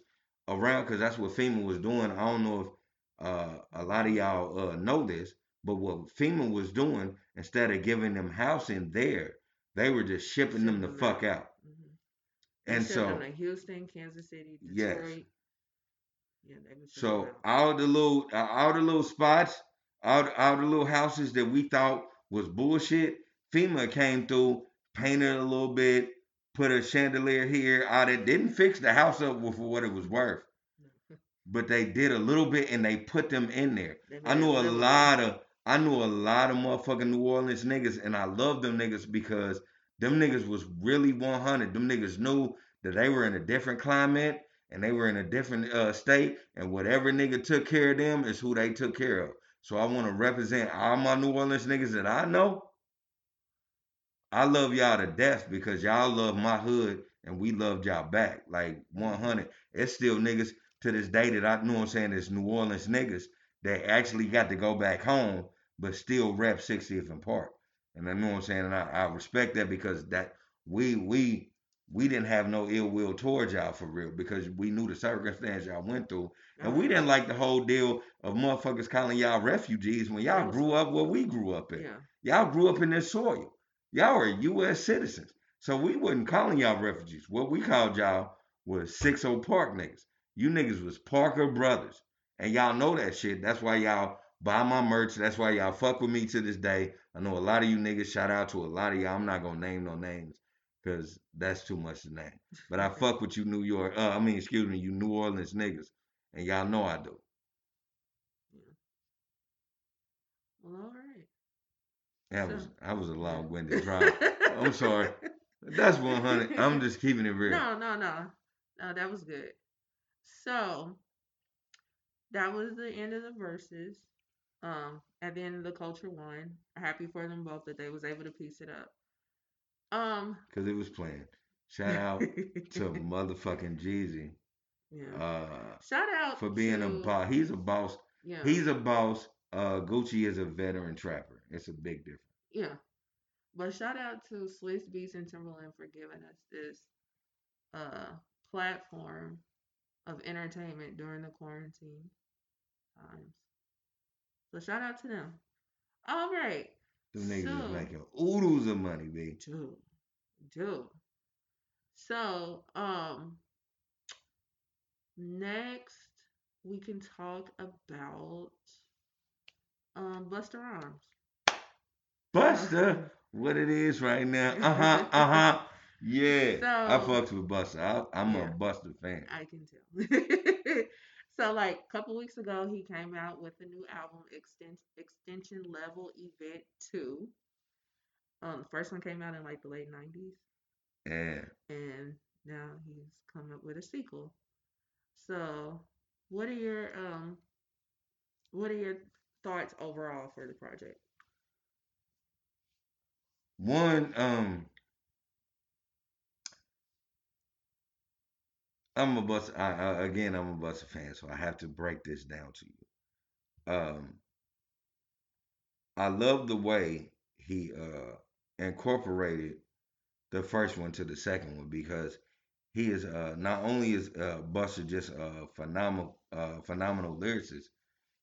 around, because that's what FEMA was doing. I don't know if uh, a lot of y'all uh, know this, but what FEMA was doing, instead of giving them housing there, they were just shipping them the fuck out. Mhm. And so, them to Houston, Kansas City, Yes. Yeah, they was shipping So out. all the little uh, all the little spots, all all the little houses that we thought was bullshit, FEMA came through, painted a little bit, put a chandelier here. All that didn't fix the house up for what it was worth, but they did a little bit and they put them in there. I knew a lot of I knew a lot of motherfucking New Orleans niggas, and I love them niggas because them niggas was really 100. Them niggas knew that they were in a different climate and they were in a different uh, state, and whatever nigga took care of them is who they took care of. So I want to represent all my New Orleans niggas that I know. I love y'all to death because y'all love my hood and we loved y'all back. Like 100. It's still niggas to this day that I know I'm saying is New Orleans niggas that actually got to go back home but still rep 60th and Park. And I know what I'm saying, and I, I respect that because that we we we didn't have no ill will towards y'all for real because we knew the circumstance y'all went through. And we didn't like the whole deal of motherfuckers calling y'all refugees when y'all grew up where we grew up in. Yeah. Y'all grew up in this soil. Y'all are U.S. citizens. So we wasn't calling y'all refugees. What we called y'all was 60 Park niggas. You niggas was Parker brothers. And y'all know that shit. That's why y'all buy my merch. That's why y'all fuck with me to this day. I know a lot of you niggas, shout out to a lot of y'all. I'm not gonna name no names. Cause that's too much to name. But I fuck with you, New York. Uh, I mean, excuse me, you New Orleans niggas, and y'all know I do. Well, all right. That So- was I was a long winded drive. I'm sorry. That's 100. I'm just keeping it real. No, no, no. No, that was good. So that was the end of the Verzuz. Um, at the end of the culture won. Happy for them both that they was able to piece it up. Um Cause it was planned. Shout out to motherfucking Jeezy. yeah. Uh, Shout out for being a boss. He's a boss. Yeah. He's a boss. Uh, Gucci is a veteran trapper. It's a big difference. Yeah. But shout out to Swizz Beatz and Timbaland for giving us this uh platform of entertainment during the quarantine times. So shout out to them. All right. Them niggas So- is making oodles of money, B. Dude. Dude. So, um next we can talk about um Busta Rhymes. Busta, what it is right now? Uh huh. Uh huh. Yeah, I So- fucks with Busta. I, I'm Yeah. a Busta fan. I can tell. so, like a couple weeks ago, he came out with a new album, Exten- Extension Level Event Two. Um, the first one came out in like the late '90s, Yeah. and now he's come up with a sequel. So, what are your um, what are your thoughts overall for the project? One, um, I'm a Busta. I, I, again, I'm a Busta fan, so I have to break this down to you. Um, I love the way he uh incorporated the first one to the second one because he is uh not only is uh Busta just a phenomenal uh phenomenal lyricist,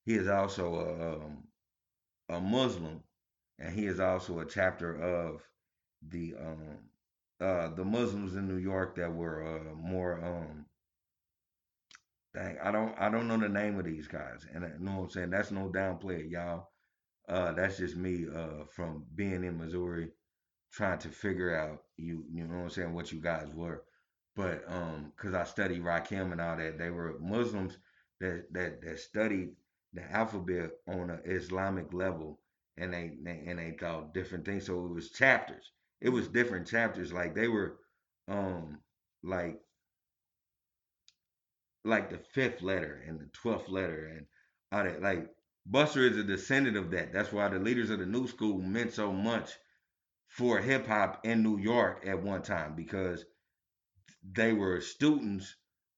he is also a um, a Muslim and he is also a chapter of the um uh the Muslims in New York that were uh more um dang I don't I don't know the name of these guys and you know what I'm saying that's no downplay y'all uh that's just me uh from being in Missouri trying to figure out you you know what I'm saying what you guys were but um cuz I studied Rakim and all that they were Muslims that that that studied the alphabet on an Islamic level and they and they thought different things. So it was chapters. It was different chapters. Like they were um like like the fifth letter and the twelfth letter and all that. Like Busta is a descendant of that. That's why the leaders of the new school meant so much for hip hop in New York at one time because they were students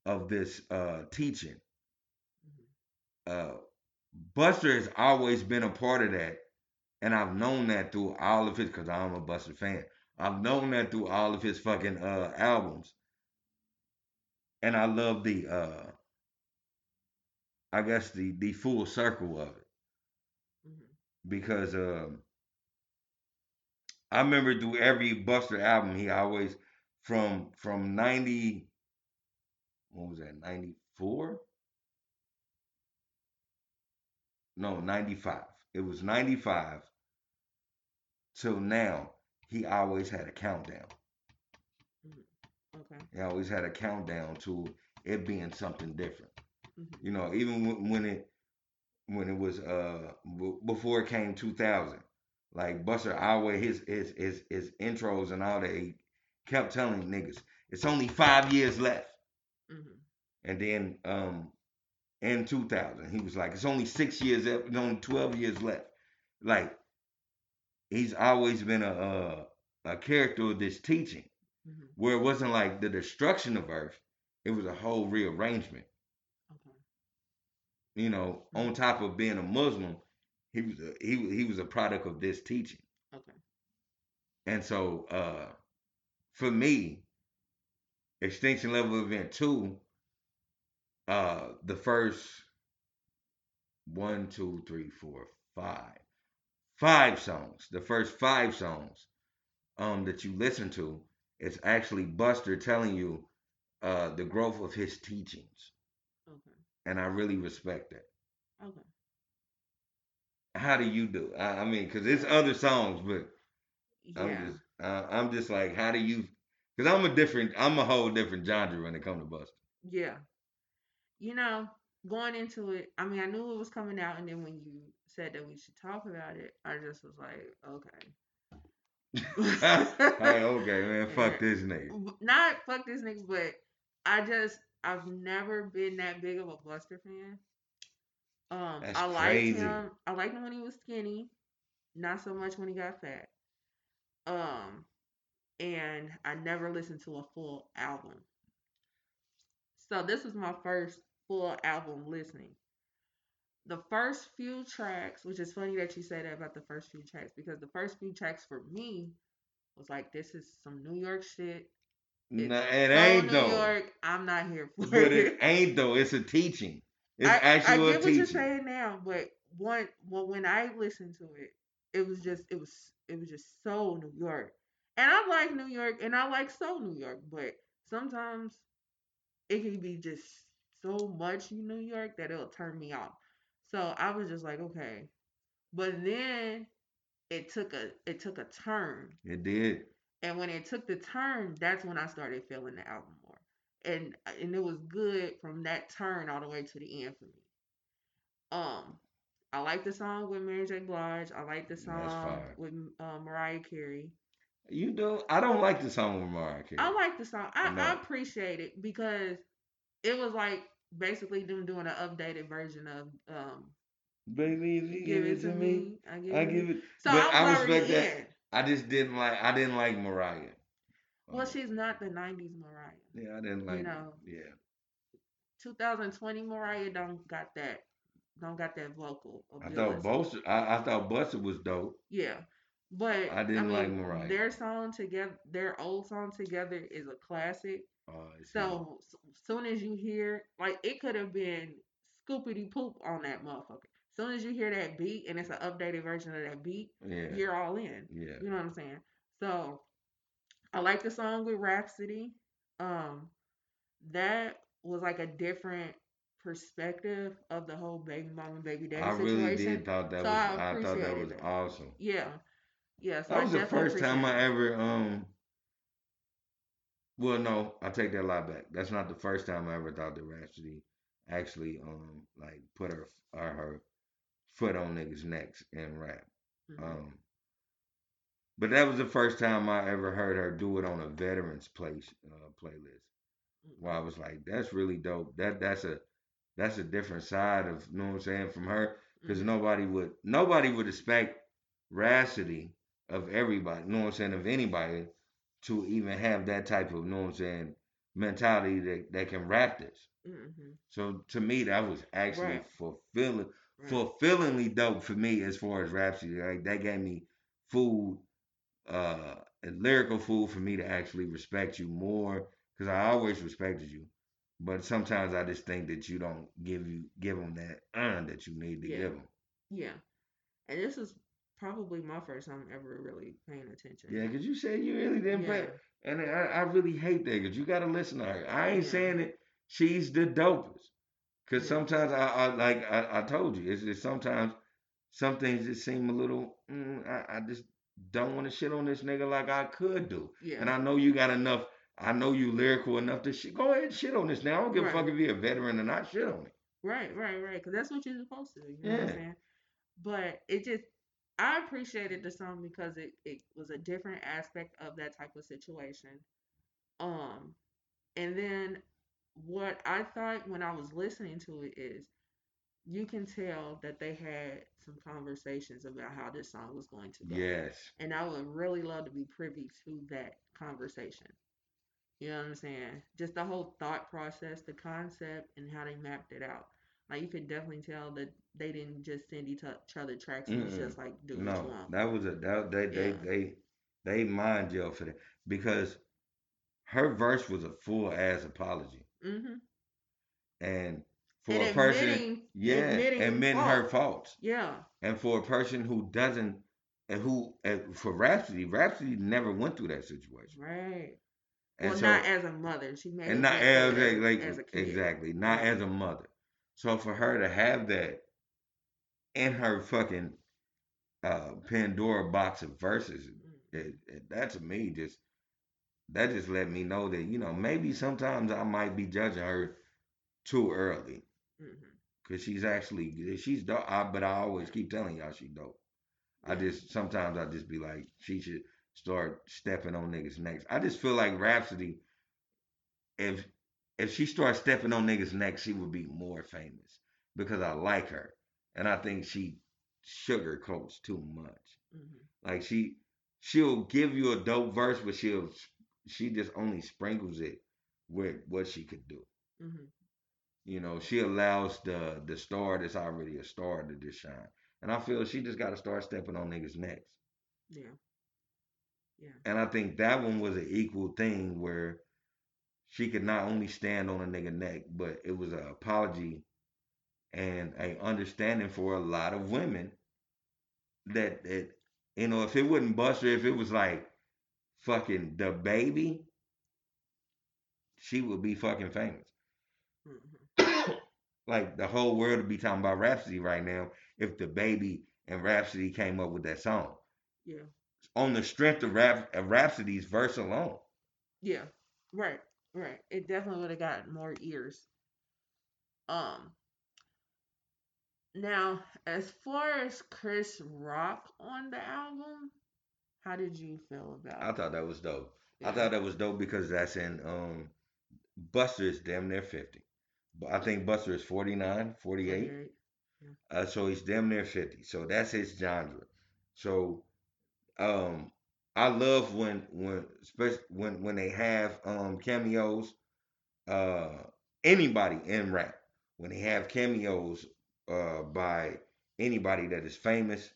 of this uh teaching. Uh Busta has always been a part of that and I've known that through all of his, because I'm a Busta fan. I've known that through all of his fucking uh albums, and I love the uh, I guess the the full circle of it Mhm. because um, I remember through every Busta album, he always from from ninety, what was that ninety four? No, ninety five. It was ninety five till now. He always had a countdown. Okay. He always had a countdown to it being something different. Mhm. You know, even when- it when it was uh b- before it came 2000, like Busta always his his his his intros and all that he kept telling niggas it's only five years left, Mhm. and then um in 2000 he was like it's only six years it's only 12 years left. Like he's always been a a, a character of this teaching Mhm. where it wasn't like the destruction of Earth, it was a whole rearrangement. Okay. You know, on top of being a Muslim, he was a, he he was a product of this teaching, Okay. and so uh, for me, Extinction Level Event Two, uh, the first one, two, three, four, five, five songs, the first five songs, um, that you listen to, is actually Busta telling you, uh, the growth of his teachings, Okay. and I really respect that. Okay. How do you do? I, I mean, because it's other songs, but I'm Yeah. just uh, I'm just like, how do you Cause I'm a different, I'm a whole different genre when it comes to Busta. Yeah. You know, going into it, I mean, I knew it was coming out, and then when you said that we should talk about it, I just was like, okay. hey, okay, man, fuck this nigga. Not fuck this nigga, but I just I've never been that big of a Busta fan. Um, That's I liked crazy. him. I liked him when he was skinny, not so much when he got fat. Um, and I never listened to a full album. So this was my first full album listening. The first few tracks, which is funny that you say that about the first few tracks, because the first few tracks for me was like, this is some New York shit. It's Nah, it so ain't New though. York. I'm not here for But it. But it ain't though. It's a teaching. It's I, actually I get what you're saying now, but one, well, when I listened to it, it was just, it was, it was just so New York, and I like New York, and I like so New York, but sometimes it can be just so much in New York that it'll turn me off. So I was just like, okay, but then it took a, it took a turn, It did. and when it took the turn, that's when I started feeling the album more. And and it was good from that turn all the way to the end for me. Um, I like the song with Mary J. Blige. I like the song with uh, Mariah Carey. You do. I don't like the song with Mariah Carey. I like the song. I, No. I appreciate it because it was like basically them doing an updated version of um Baby, if you Give It To Me. I give, I it. give it. So but I I was respect that. in. I just didn't like. I didn't like Mariah. Well, Um, she's not the '90s Mariah. Yeah, I didn't like. You know. Yeah. 2020 Mariah don't got that don't got that vocal I thought. Busta. I, I thought Busta was dope. Yeah. But I didn't like mean, Mariah. Their song together, their old song together is a classic. Uh. So soon as you hear, like, it could have been scoopity poop on that motherfucker. Soon as you hear that beat and it's an updated version of that beat, yeah, you're all in. yeah. You know what I'm saying? So I like the song with Rapsody. Um, that was like a different perspective of the whole baby mama baby daddy I situation. really did thought that So was. I I, thought that was it. awesome. Yeah, yeah. So That I was the first time I ever um. Well, no, I take that lie back. That's not the first time I ever thought that Rapsody actually um like put her or her foot on niggas' necks and rap. Mhm. Um, but that was the first time I ever heard her do it on a veterans place uh, playlist. Where I was like, that's really dope. That that's a that's a different side of you know what I'm saying from her because Mhm. nobody would nobody would expect Rapsody of everybody, you know what I'm saying, of anybody to even have that type of, you know what I'm saying, mentality that, that can rap this. Mhm. So to me, that was actually Right. fulfilling, Right. fulfillingly dope for me as far as Rapsody. Like that gave me food, uh, and lyrical food for me to actually respect you more because I always respected you. But sometimes I just think that you don't give you give them that uh, that you need to Yeah. give them. Yeah, and this is probably my first time ever really paying attention. Yeah, because you said you really didn't Yeah. pay. And I, I really hate that because you got to listen to her. I ain't Yeah. saying that she's the dopest. Because Yeah. sometimes I, I like I, I told you, it's just sometimes some things just seem a little. Mm, I, I just don't want to shit on this nigga like I could do. Yeah. And I know you got enough. I know you lyrical enough to shit. Go ahead and shit on this now. I don't give a fuck if you're a veteran or not. Shit on it. Right, right, right. Because that's what you're supposed to do. You know what I'm Yeah. saying? But it just, I appreciated the song because it, it was a different aspect of that type of situation. Um, and then what I thought when I was listening to it is, you can tell that they had some conversations about how this song was going to go. Yes. And I would really love to be privy to that conversation. You know what I'm saying? Just the whole thought process, the concept, and how they mapped it out. Like you could definitely tell that they didn't just send each other tracks. It was Mm-mm. just like do what you No, want. that was a that they they Yeah. they they mind jail for that because her verse was a full ass apology mm-hmm. and for And a person admitting, yeah admitting, admitting her faults Yeah, and for a person who doesn't and who and for Rapsody Rapsody never went through that situation right. and well, so not as a mother. She made and not as, like as a kid. exactly not as a mother so for her to have that in her fucking uh Pandora box of verses Mm. it, it, that to me just that just let me know that you know maybe sometimes I might be judging her too early because she's actually she's dope. I, but I always keep telling y'all she dope. I just sometimes I just be like she should start stepping on niggas' necks. I just feel like Rapsody, if if she starts stepping on niggas' necks, she would be more famous because I like her and I think she sugarcoats too much. hmm Like she she'll give you a dope verse, but she'll she just only sprinkles it with what she could do. hmm You know, she allows the the star that's already a star to just shine. And I feel she just got to start stepping on niggas' necks. Yeah. Yeah. And I think that one was an equal thing where she could not only stand on a nigga neck, but it was an apology and a understanding for a lot of women that that you know if it wouldn't Busta, if it was like fucking DaBaby, she would be fucking famous. hmm like the whole world would be talking about Rapsody right now if DaBaby and Rapsody came up with that song Yeah. on the strength of, Rhap- of Rapsody's verse alone. Yeah. Right. Right. It definitely would have gotten more ears. Um. Now, as far as Chris Rock on the album, how did you feel about it? I it? thought that was dope. I thought that was dope because that's in um Busta is damn near 50. But I think Busta is 49, 48. 48. Uh, so he's damn near 50. So that's his genre. So um I love when when especially when when they have um cameos uh anybody in rap when they have cameos uh by anybody that is famous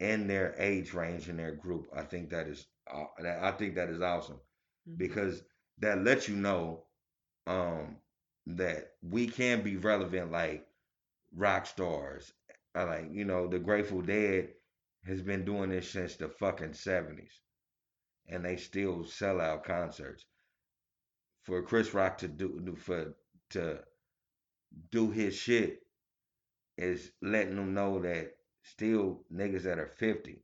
in their age range in their group. I think that is uh, that I think that is awesome Mhm. because that lets you know um that we can be relevant like rock stars. I like, you know, the Grateful Dead has been doing this since the fucking 70s and they still sell out concerts. For Chris Rock to do- for to do his shit is letting them know that still niggas that are 50,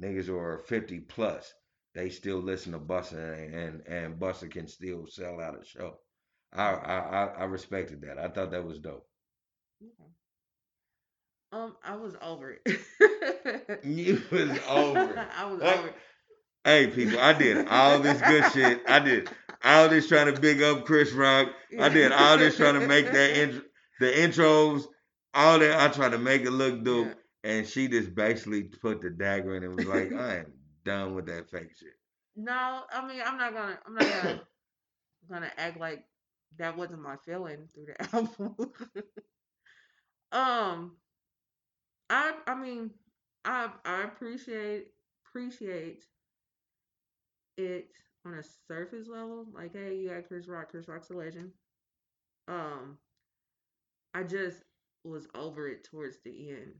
niggas who are 50 plus, they still listen to Busta and and, and Busta can still sell out a show. I, I I respected that. I thought that was dope. Okay. Um, I was over it. You was over it. I was Like, over it. Hey people, I did all this good shit. I did all this trying to big up Chris Rock. I did all this trying to make that int- the intros, all that. I tried to make it look dope, and she just basically put the dagger in and was like, "I am done with that fake shit." No, I mean I'm not gonna I'm not gonna gonna act like that wasn't my feeling through the album. um, I I mean I I appreciate appreciate it on a surface level. Like, hey, you got Chris Rock. Chris Rock's a legend. Um, I just was over it towards the end.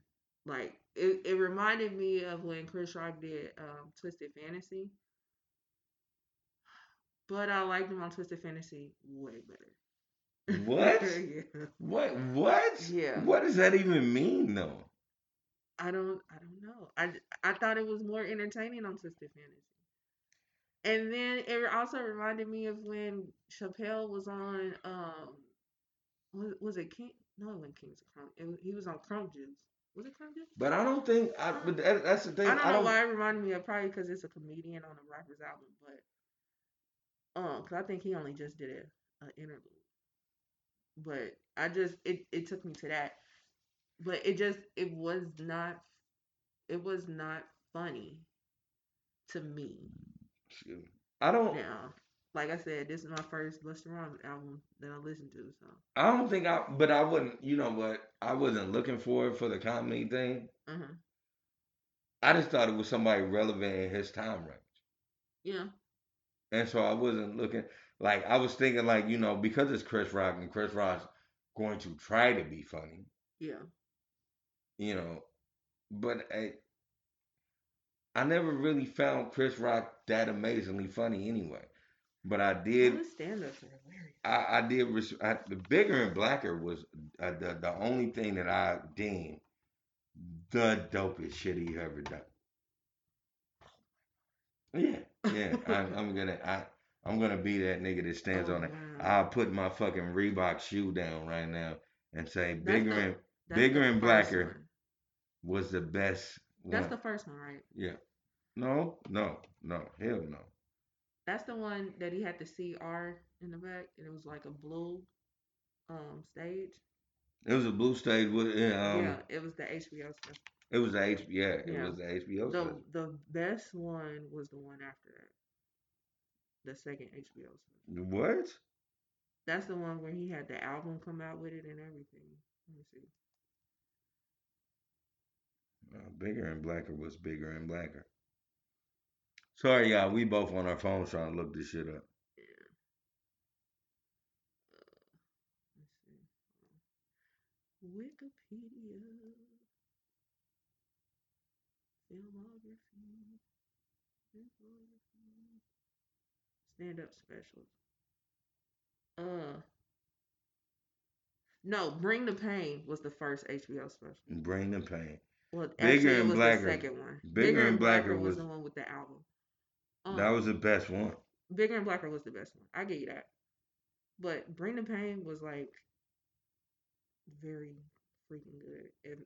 Like it, it reminded me of when Chris Rock did um, Twisted Fantasy. But I liked him on Twisted Fantasy way better. What? yeah. What? What? Yeah. What does that even mean, though? I don't I don't know. I I thought it was more entertaining on Twisted Fantasy. And then it also reminded me of when Chappelle was on um was, was it King no it wasn't Kings of Crunk. It he was on Crunk Juice. Was it Crunk Juice? But I don't think. I, but that, that's the thing. I don't know why it reminded me of probably because it's a comedian on a rapper's album, but um, cause I think he only just did a, a interlude. But I just it it took me to that, but it just it was not it was not funny to me. I don't. Now, like I said, this is my first Busta Rhymes album that I listened to, so I don't think I. But I wouldn't. You know what? I wasn't looking for it for the comedy thing. uh-huh. I just thought it was somebody relevant in his time range. yeah, And so I wasn't looking like I was thinking like, you know, because it's Chris Rock and Chris Rock's going to try to be funny, yeah, you know. But I I never really found Chris Rock that amazingly funny anyway. But I did stand-ups are hilarious. I, I did res- I, the bigger and blacker was uh, the the only thing that I deemed the dopest shit he ever done. Yeah, yeah. I'm, I'm gonna. I I'm gonna be that nigga that stands Oh, on it. wow. I'll put my fucking Reebok shoe down right now and say That's bigger the- and Bigger and Blacker. one. was the best That's one. the first one, right? yeah. No, no, no, hell no. That's the one that he had the CR in the back, and it was like a blue um stage. It was a blue stage with um yeah, it was the HBO stuff. it was the H yeah, it Yeah. was the HBO The stuff. the best one was the one after that. The second HBO stuff. What? That's the one where he had the album come out with it and everything. Let me see. Uh, bigger and blacker was bigger and blacker. Sorry, y'all. We both on our phones trying to look this shit up. Yeah. Uh, let's see. Wikipedia. Filmography. Filmography. Stand up specials. Uh. No, Bring the Pain was the first HBO special. Bring the pain. Well, Bigger actually, it and was Blacker. the second one. Bigger and Blacker was, was- the one with the album. That Um, was the best one. Bigger and Blacker was the best one. I get you that. But Bring the Pain was like very freaking good. If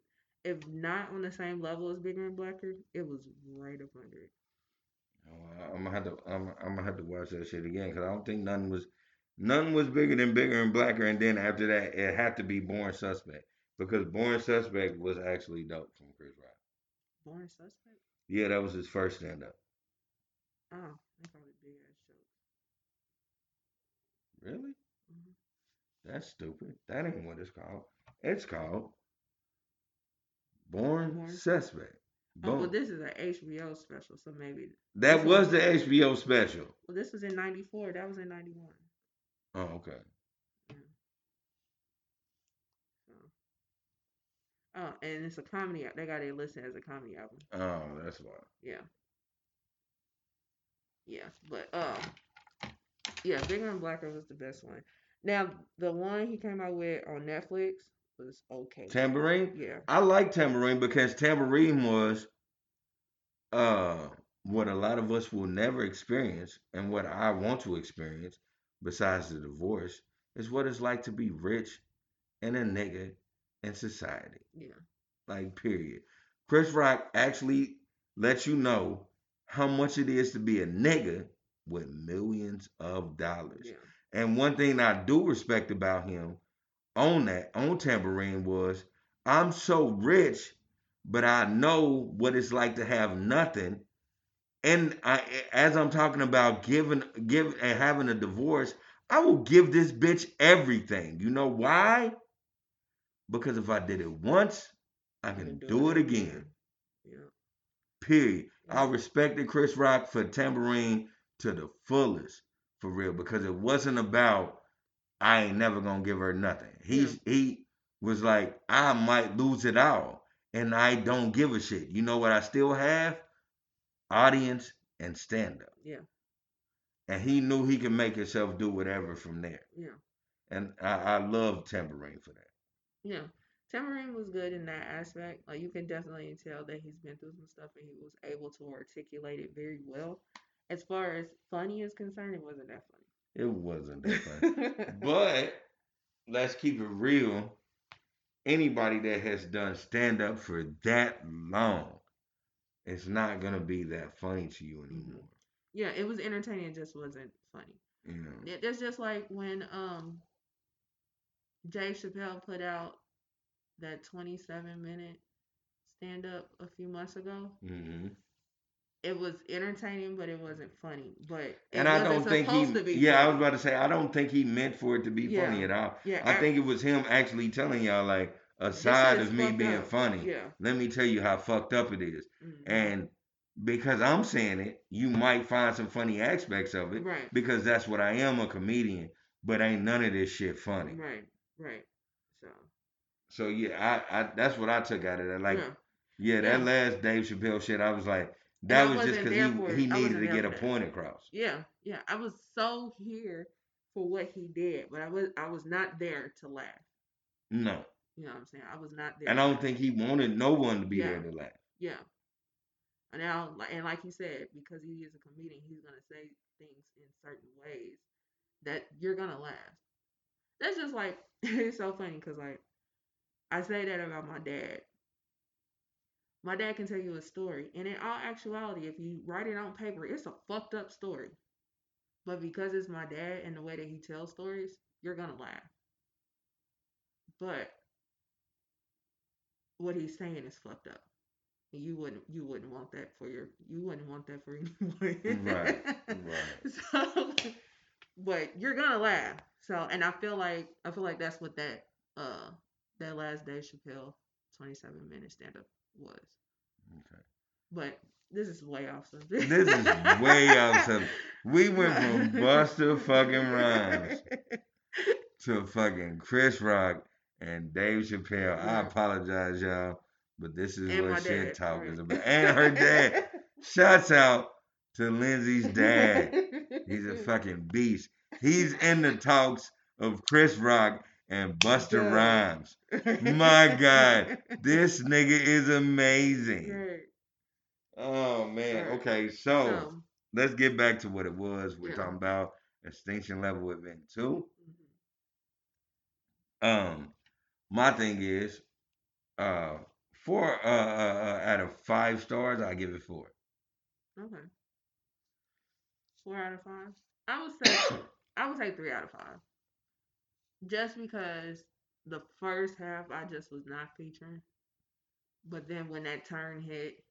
if not on the same level as Bigger and Blacker, it was right up under it. Oh, I'm gonna have to. I'm, I'm gonna have to watch that shit again because I don't think none was, none was bigger than bigger and blacker. And then after that, it had to be Born Suspect because Born Suspect was actually dope from Chris Rock. Born Suspect? Yeah, that was his first stand up. Oh, they probably big ass jokes. Really? Mhm. That's stupid. That ain't what it's called. It's called Born, Born- Suspect. Oh, well, this is an HBO special, so maybe. that was was- the HBO special. Well, this was in '94. That was in '91. Oh, okay. So. Oh, and it's a comedy. They got it listed as a comedy album. Oh, that's why. Yeah. Yeah, but um, yeah, Bigger and Blacker was the best one. Now the one he came out with on Netflix was okay. Tamborine. yeah, I like Tamborine because Tamborine was uh what a lot of us will never experience and what I want to experience besides the divorce is what it's like to be rich and a nigga in society. yeah, Like period. Chris Rock actually lets you know how much it is to be a nigga with millions of dollars. yeah, And one thing I do respect about him on that, on Tamborine, was I'm so rich, but I know what it's like to have nothing. And I, as I'm talking about giving, give and having a divorce, I will give this bitch everything. You know why? Because if I did it once, I can do it again. Yeah, Period. I respected Chris Rock for Tamborine to the fullest, for real, because it wasn't about I ain't never gonna give her nothing. He's he was like, I might lose it all, and I don't give a shit. You know what I still have? Audience and stand up. yeah, And he knew he could make himself do whatever from there. yeah, And I, I love Tamborine for that. yeah. Tamborine was good in that aspect. Like you can definitely tell that he's been through some stuff and he was able to articulate it very well. As far as funny is concerned, it wasn't that funny. It wasn't that funny. But let's keep it real. Anybody that has done stand up for that long, it's not gonna be that funny to you anymore. yeah, it was entertaining. It just wasn't funny. Know. It, it's just like when um Dave Chappelle put out that 27 minute stand up a few months ago. hmm It was entertaining, but it wasn't funny. But And I don't think he. to be Yeah, I was about to say I don't think he meant for it to be funny at all. Yeah, I I- think it was him actually telling y'all like aside of me being up. funny. Yeah. Let me tell you how fucked up it is. Mhm. And because I'm saying it, you might find some funny aspects of it. Right. Because that's what I am a comedian. But ain't none of this shit funny. Right. Right. So. Yeah, I, I that's what I took out of that. Like, yeah. yeah, that Yeah. last Dave Chappelle shit, I was like, that was just because he he needed to get a point across. Yeah. Yeah. I was so here for what he did, but I was I was not there to laugh. No, You know what I'm saying? I was not there. and I don't think he wanted no one to be Yeah. there to laugh. Yeah. And now, and like you said, because he is a comedian, he's gonna say things in certain ways that you're gonna laugh. That's just like it's so funny because like I say that about my dad. My dad can tell you a story, and in all actuality, if you write it on paper, it's a fucked up story. But because it's my dad and the way that he tells stories, you're gonna laugh. But what he's saying is fucked up. You wouldn't you wouldn't want that for your you wouldn't want that for anyone. Right. Right. so but you're gonna laugh. So and I feel like I feel like that's what that uh that last Dave Chappelle 27 minute stand up was. Okay. But this is way off subject. This is way off subject. We went from Busta fucking Rhymes to fucking Chris Rock and Dave Chappelle. I apologize, y'all, but this is And what shit dad, talk right. is about. And her dad. Shouts out to Lindsay's dad. He's a fucking beast. He's in the talks of Chris Rock and Busta Yeah. Rhymes. My God, this nigga is amazing. Right. Oh man. Right. Okay, so So, let's get back to what it was. We're Yeah. talking about extinction level event two. mhm. Um, my thing is, uh, four uh, uh, uh out of five stars, I give it four. Okay. Four out of five. I would say I would say three out of five. Just because the first half I just was not featuring. But then when that turn hit,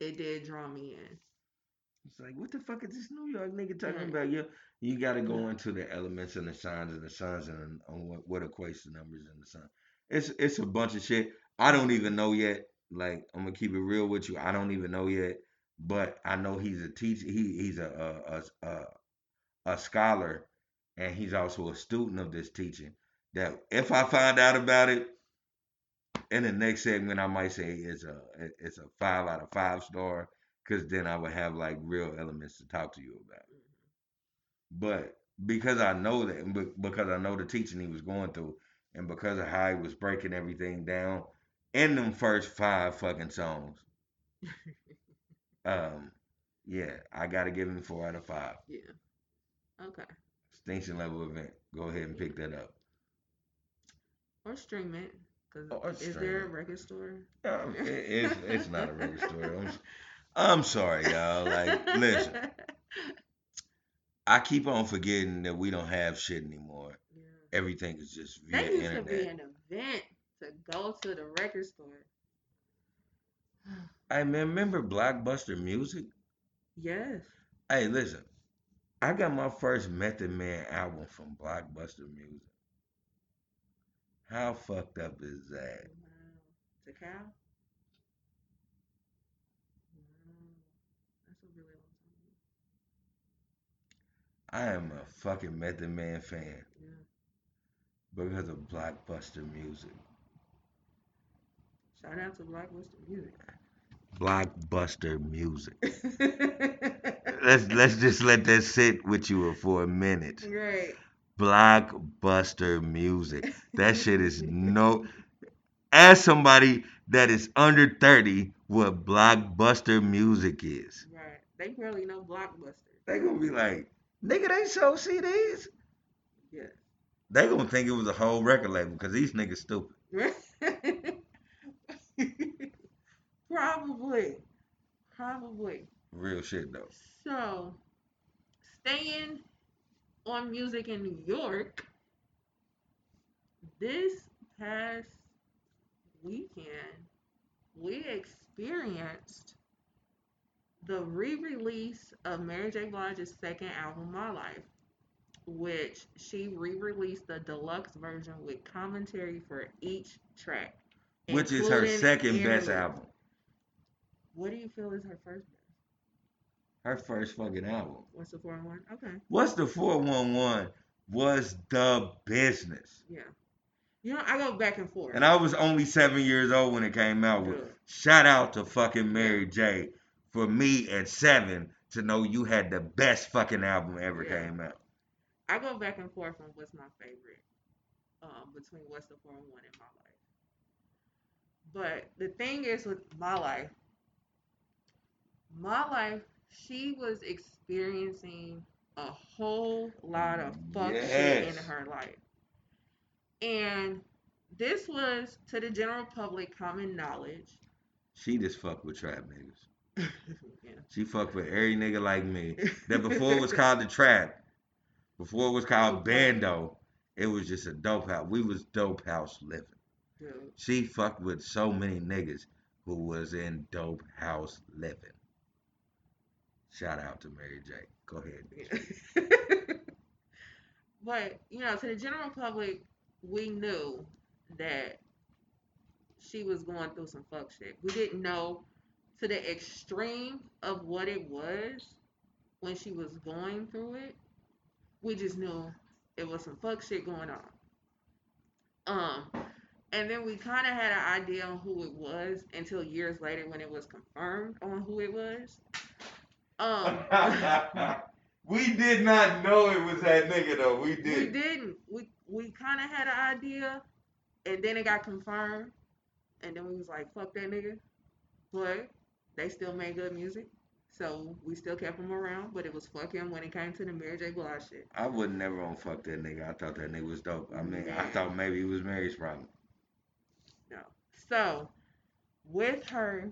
it did draw me in. It's like, what the fuck is this New York nigga talking about? You you got to go into the elements and the signs and the suns and on what, what equates to numbers in the sun. It's it's a bunch of shit. I don't even know yet. Like I'm gonna keep it real with you. I don't even know yet, but I know he's a teacher. He he's a a a, a, a scholar, and he's also a student of this teaching. That if I find out about it in the next segment, I might say it's a it's a five out of five star because then I would have like real elements to talk to you about. But because I know that, and because I know the teaching he was going through, and because of how he was breaking everything down in them first five fucking songs, um, yeah, I gotta give him four out of five. Yeah. Okay. Extinction level event. Go ahead and pick that up. Or stream it. Cause Or is stream there a record store? Um, it- it's it's not a record store. I'm, I'm sorry, y'all. Like, listen, I keep on forgetting that we don't have shit anymore. Yeah. Everything is just via That used internet. to be an event to go to the record store. I remember Blockbuster Music. yes. Hey, listen, I got my first Method Man album from Blockbuster Music. How fucked up is that? Wow. To cow? That's a really long I am a fucking Method Man fan time. because of Blockbuster Music. Shout out to Blockbuster Music. Blockbuster Music. Let's let's just let that sit with you for a minute. Great. Blockbuster Music. That shit is no. As somebody that is under thirty, what Blockbuster Music is, Right. They barely know Blockbuster. they gonna be like, nigga, they show CDs. Yeah. They gonna think it was a whole record label because these niggas stupid. Probably. Probably. Real shit though. So, staying on music in New York, this past weekend, we experienced the re release of Mary J. Blige's second album, My Life, which she re released the deluxe version with commentary for each track. Which is her second best album. What do you feel is her first best? Her first fucking album. What's the 4-1 Okay. What's the 411 was the business. Yeah. You know, I go back and forth. And I was only seven years old when it came out. With, Good. shout out to fucking Mary J. For me at seven to know you had the best fucking album ever Yeah. came out. I go back and forth on what's my favorite um, between What's the 4 and 1 and My Life. But the thing is with My Life, My Life, she was experiencing a whole lot of fuck shit in her life. And this was to the general public common knowledge. She just fucked with trap niggas. yeah. She fucked with every nigga like me. That before it was called the trap, before it was called bando, it was just a dope house. We was dope house living. She fucked with so many niggas who was in dope house living. Shout out to Mary J. Go ahead. But you know, to the general public, we knew that she was going through some fuck shit. We didn't know to the extreme of what it was when she was going through it. We just knew it was some fuck shit going on. Um, and then we kind of had an idea on who it was until years later when it was confirmed on who it was. Um, we did not know it was that nigga though. We did. We did. didn't. We we kind of had an idea, and then it got confirmed, and then we was like, "Fuck that nigga," but they still made good music, so we still kept him around. But it was fuck him when it came to the Mary J. Blige shit. I would never on fuck that nigga. I thought that nigga was dope. I mean, I thought maybe he was Mary's problem. No. So with her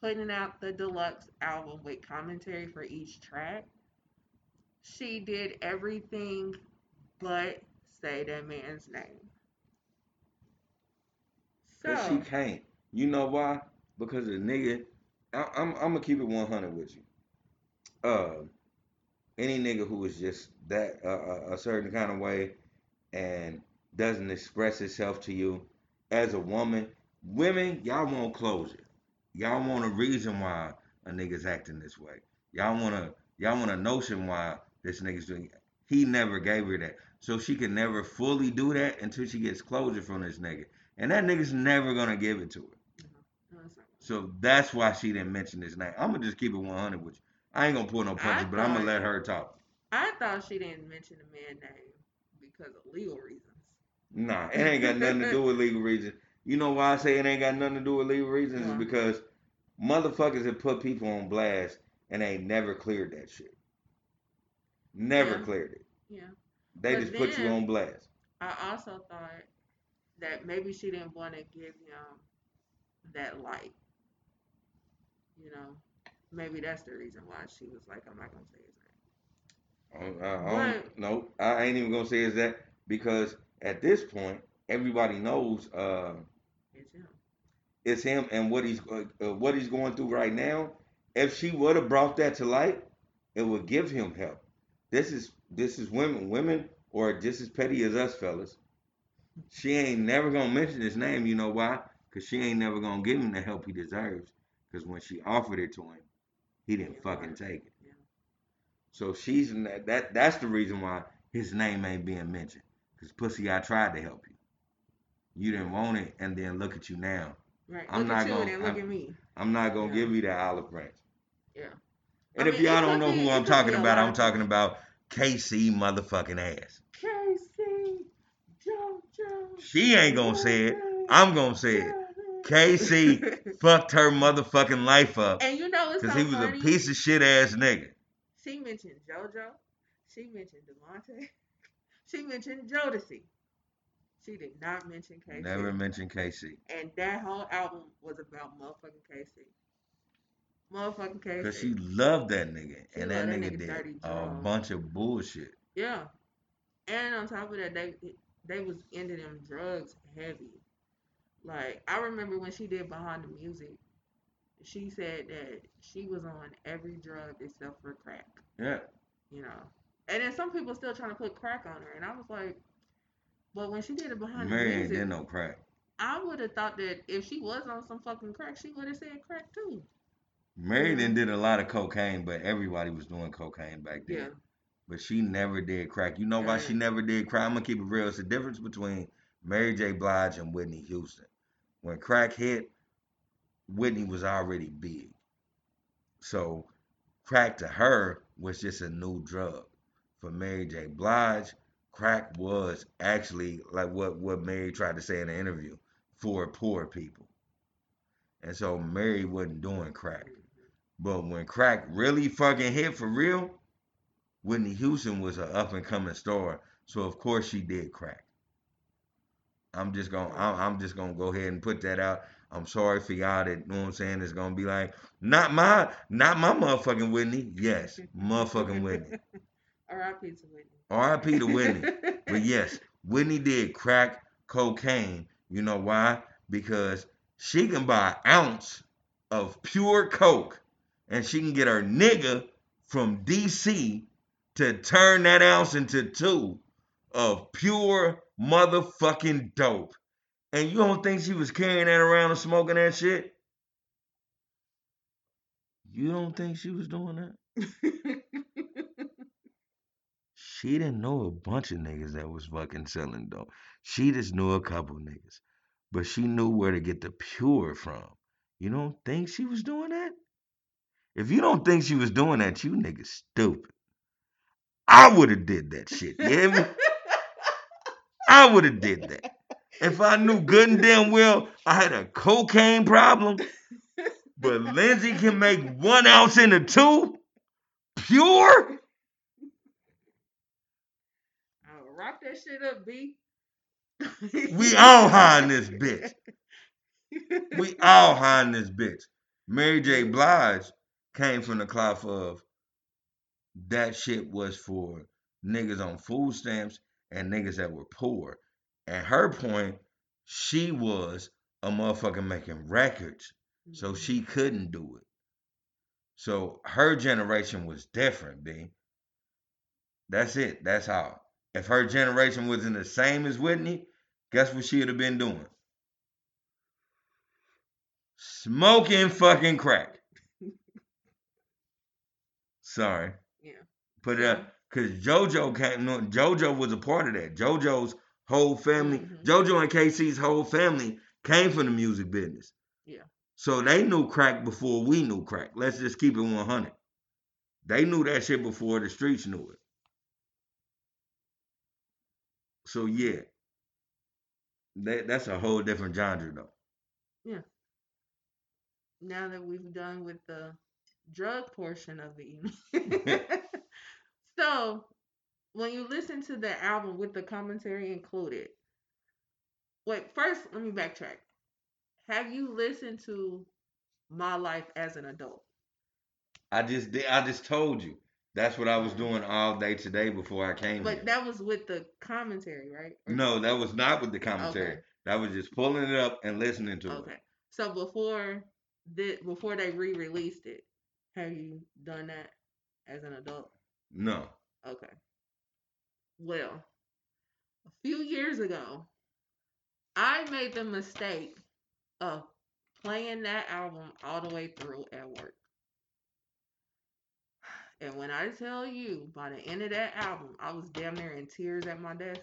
putting out the deluxe album with commentary for each track, she did everything but say that man's name. So But she can't. You know why? Because the nigga, I, I'm I'm gonna keep it 100 with you. Uh, any nigga who is just that uh, a- a certain kind of way and doesn't express itself to you as a woman, women, y'all want closure. Y'all want a reason why a nigga's acting this way. Y'all want to y'all want a notion why this nigga's doing. He never gave her that, so she can never fully do that until she gets closure from this nigga. And that nigga's never gonna give it to her. No. So that's why she didn't mention his name. I'm gonna just keep it 100 with you. I ain't gonna pull no punches, I but I'm gonna let her talk. I thought she didn't mention the man name because of legal reasons. Nah, it ain't got nothing to do with legal reasons. You know why I say it ain't got nothing to do with legal reasons? Why? Is because motherfuckers have put people on blast and they never cleared that shit. Never Yeah. cleared it. Yeah. They But just put you on blast. I also thought that maybe she didn't want to give him that light. You know, maybe that's the reason why she was like, I'm not gonna say his name. I, I, I don't, But- no, I ain't even gonna say is that because at this point everybody knows uh. It's him and what he's uh, uh, what he's going through right now. If she would have brought that to light, it would give him help. This is this is women, women or just as petty as us fellas. She ain't never gonna mention his name. You know why? Cause she ain't never gonna give him the help he deserves. Cause when she offered it to him, he didn't fucking take it. So she's in that, that that's the reason why his name ain't being mentioned. Cause pussy, I tried to help you. You didn't want it, and then look at you now. Right. I'm look not at gonna- and look I'm- at me. I'm not gonna Yeah. give you that olive branch. Yeah. And I if mean, y'all don't know who I'm talking about, I'm talking about K-Ci motherfucking ass. K-Ci, JoJo. She ain't gonna say it. I'm gonna say it. K-Ci fucked her motherfucking life up And you know it's because so he was funny? a piece of shit ass nigga. She mentioned JoJo. She mentioned DeVante. She mentioned Jodeci. She did not mention K-Ci. Never mentioned K-Ci. And that whole album was about motherfucking K-Ci. Motherfucking Casey. because she loved that nigga, She and that that nigga nigga did a bunch of bullshit. Yeah. And on top of that, they they was into them drugs heavy. Like I remember when she did Behind the Music, she said that she was on every drug except for crack. Yeah, You know. And then some people still trying to put crack on her, and I was like, but when she did it behind Mary the ain't music, did no crack. I would have thought that if she was on some fucking crack, she would have said crack too. Mary then did a lot of cocaine, but everybody was doing cocaine back then. Yeah. But she never did crack. You know why she never did crack? I'm gonna keep it real. It's the difference between Mary J. Blige and Whitney Houston. When crack hit, Whitney was already big. So crack to her was just a new drug. For Mary J. Blige, crack was actually like what, what Mary tried to say in the interview for poor people. And so Mary wasn't doing crack. But when crack really fucking hit for real, Whitney Houston was an up and coming star, so of course she did crack. I'm just gonna I'm, just gonna go ahead and put that out. I'm sorry for y'all that you know what I'm saying is gonna be like, not my not my motherfucking Whitney. Yes, motherfucking Whitney. R.I.P. to Whitney. R.I.P. to Whitney. But yes, Whitney did crack cocaine. You know why? Because she can buy an ounce of pure coke and she can get her nigga from DC to turn that ounce into two of pure motherfucking dope. And you don't think she was carrying that around and smoking that shit? You don't think she was doing that? She didn't know a bunch of niggas that was fucking selling dope. She just knew a couple niggas. But she knew where to get the pure from. You don't think she was doing that? If you don't think she was doing that, you niggas stupid. I would have did that shit. You hear me? I would have did that. If I knew good and damn well I had a cocaine problem, but Lindsay can make one ounce into two pure. I'll rock that shit up, B. We all high in this bitch. We all high in this bitch. Mary J. Blige came from the cloth of that shit was for niggas on food stamps and niggas that were poor. And her point, she was a motherfucker making records, so she mm-hmm. couldn't do it. So her generation was different, B. That's it. That's how. If her generation wasn't the same as Whitney, guess what she'd have been doing? Smoking fucking crack. Sorry. Yeah. Put it up. Cause JoJo came no, JoJo was a part of that. JoJo's whole family, Mhm. JoJo and K-Ci's whole family came from the music business. Yeah. So they knew crack before we knew crack. Let's just keep it 100. They knew that shit before the streets knew it. So yeah, that that's a whole different genre though. Yeah. Now that we've done with the drug portion of the evening. so, when you listen to the album with the commentary included, wait, first, let me backtrack. Have you listened to My Life as an Adult? I just did. I just told you. That's what I was doing all day today before I came But here. that was with the commentary, right? No, that was not with the commentary. Okay. That was just pulling it up and listening to Okay. it. Okay. So before the before they re-released it, have you done that as an adult? No. Okay. Well, a few years ago, I made the mistake of playing that album all the way through at work. And when I tell you, by the end of that album, I was damn near in tears at my desk.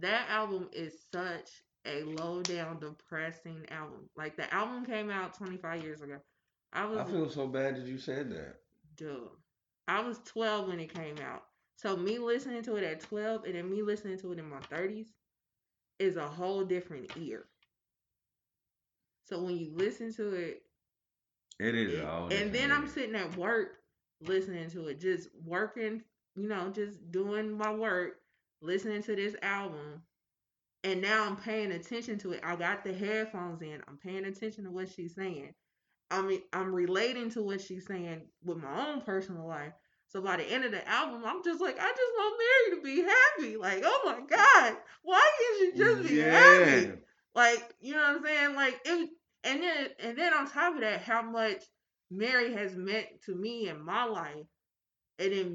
That album is such a low down, depressing album. Like the album came out 25 years ago. I was I feel so bad that you said that. Dude, I was 12 when it came out. So me listening to it at 12 and then me listening to it in my 30s is a whole different ear. So when you listen to it, It is all. and then I'm sitting at work listening to it, just working, you know, just doing my work, listening to this album. And now I'm paying attention to it. I got the headphones in. I'm paying attention to what she's saying. I mean, I'm relating to what she's saying with my own personal life. So by the end of the album, I'm just like, I just want Mary to be happy. Like, oh my God, why can't she just be happy? Like, you know what I'm saying? Like it and then and then on top of that, how much Mary has meant to me in my life and it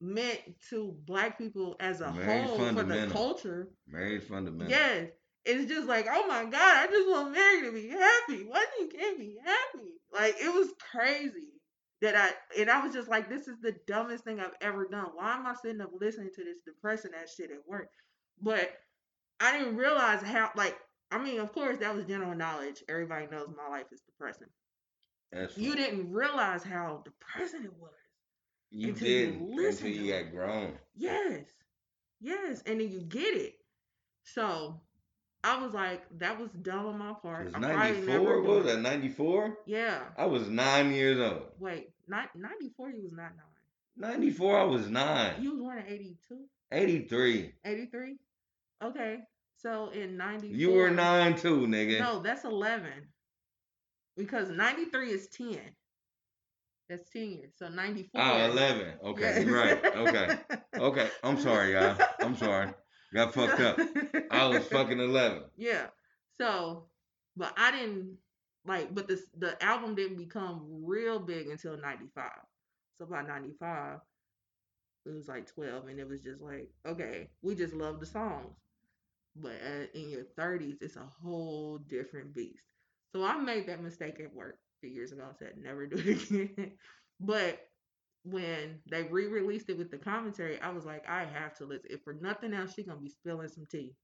meant to black people as a Mary's whole for the culture. Mary's fundamental. Yes. It's just like, oh my God, I just want Mary to be happy. Why you can't be happy? Like it was crazy that I and I was just like, this is the dumbest thing I've ever done. Why am I sitting up listening to this depressing ass shit at work? But I didn't realize how like I mean, of course that was general knowledge. Everybody knows my life is depressing. That's You didn't realize how depressing it was. You you listen until you got grown. Yes. Yes. And then you get it. So I was like, that was dumb on my part. It's I'm probably ninety four. What was that? Ninety four. Yeah. I was nine years old. Wait, not 94, he was not nine. 94, I was nine. You was born in 82? 83. 83? Okay. So in 94. You were nine too, nigga. No, that's 11. Because 93 is 10. That's 10 years. So 94. Oh, 11. Okay, Yes. right. Okay. Okay. I'm sorry, y'all. I'm sorry. Got fucked up. I was fucking 11. Yeah. So, but I didn't like, but this the album didn't become real big until '95. So by '95, it was like 12, and it was just like, okay, we just love the songs. But uh, in your 30s, it's a whole different beast. So I made that mistake at work a few years ago I said never do it again. but when they re-released it with the commentary, I was like, I have to listen. If for nothing else, she's gonna be spilling some tea.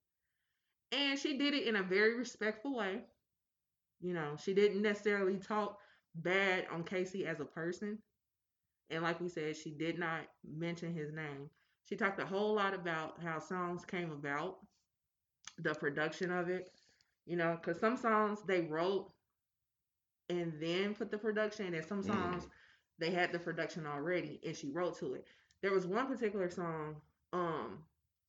And she did it in a very respectful way. You know, she didn't necessarily talk bad on K-Ci as a person. And like we said, she did not mention his name. She talked a whole lot about how songs came about, the production of it. You know, because some songs they wrote and then put the production, and some Mm. songs they had the production already and she wrote to it. There was one particular song, um,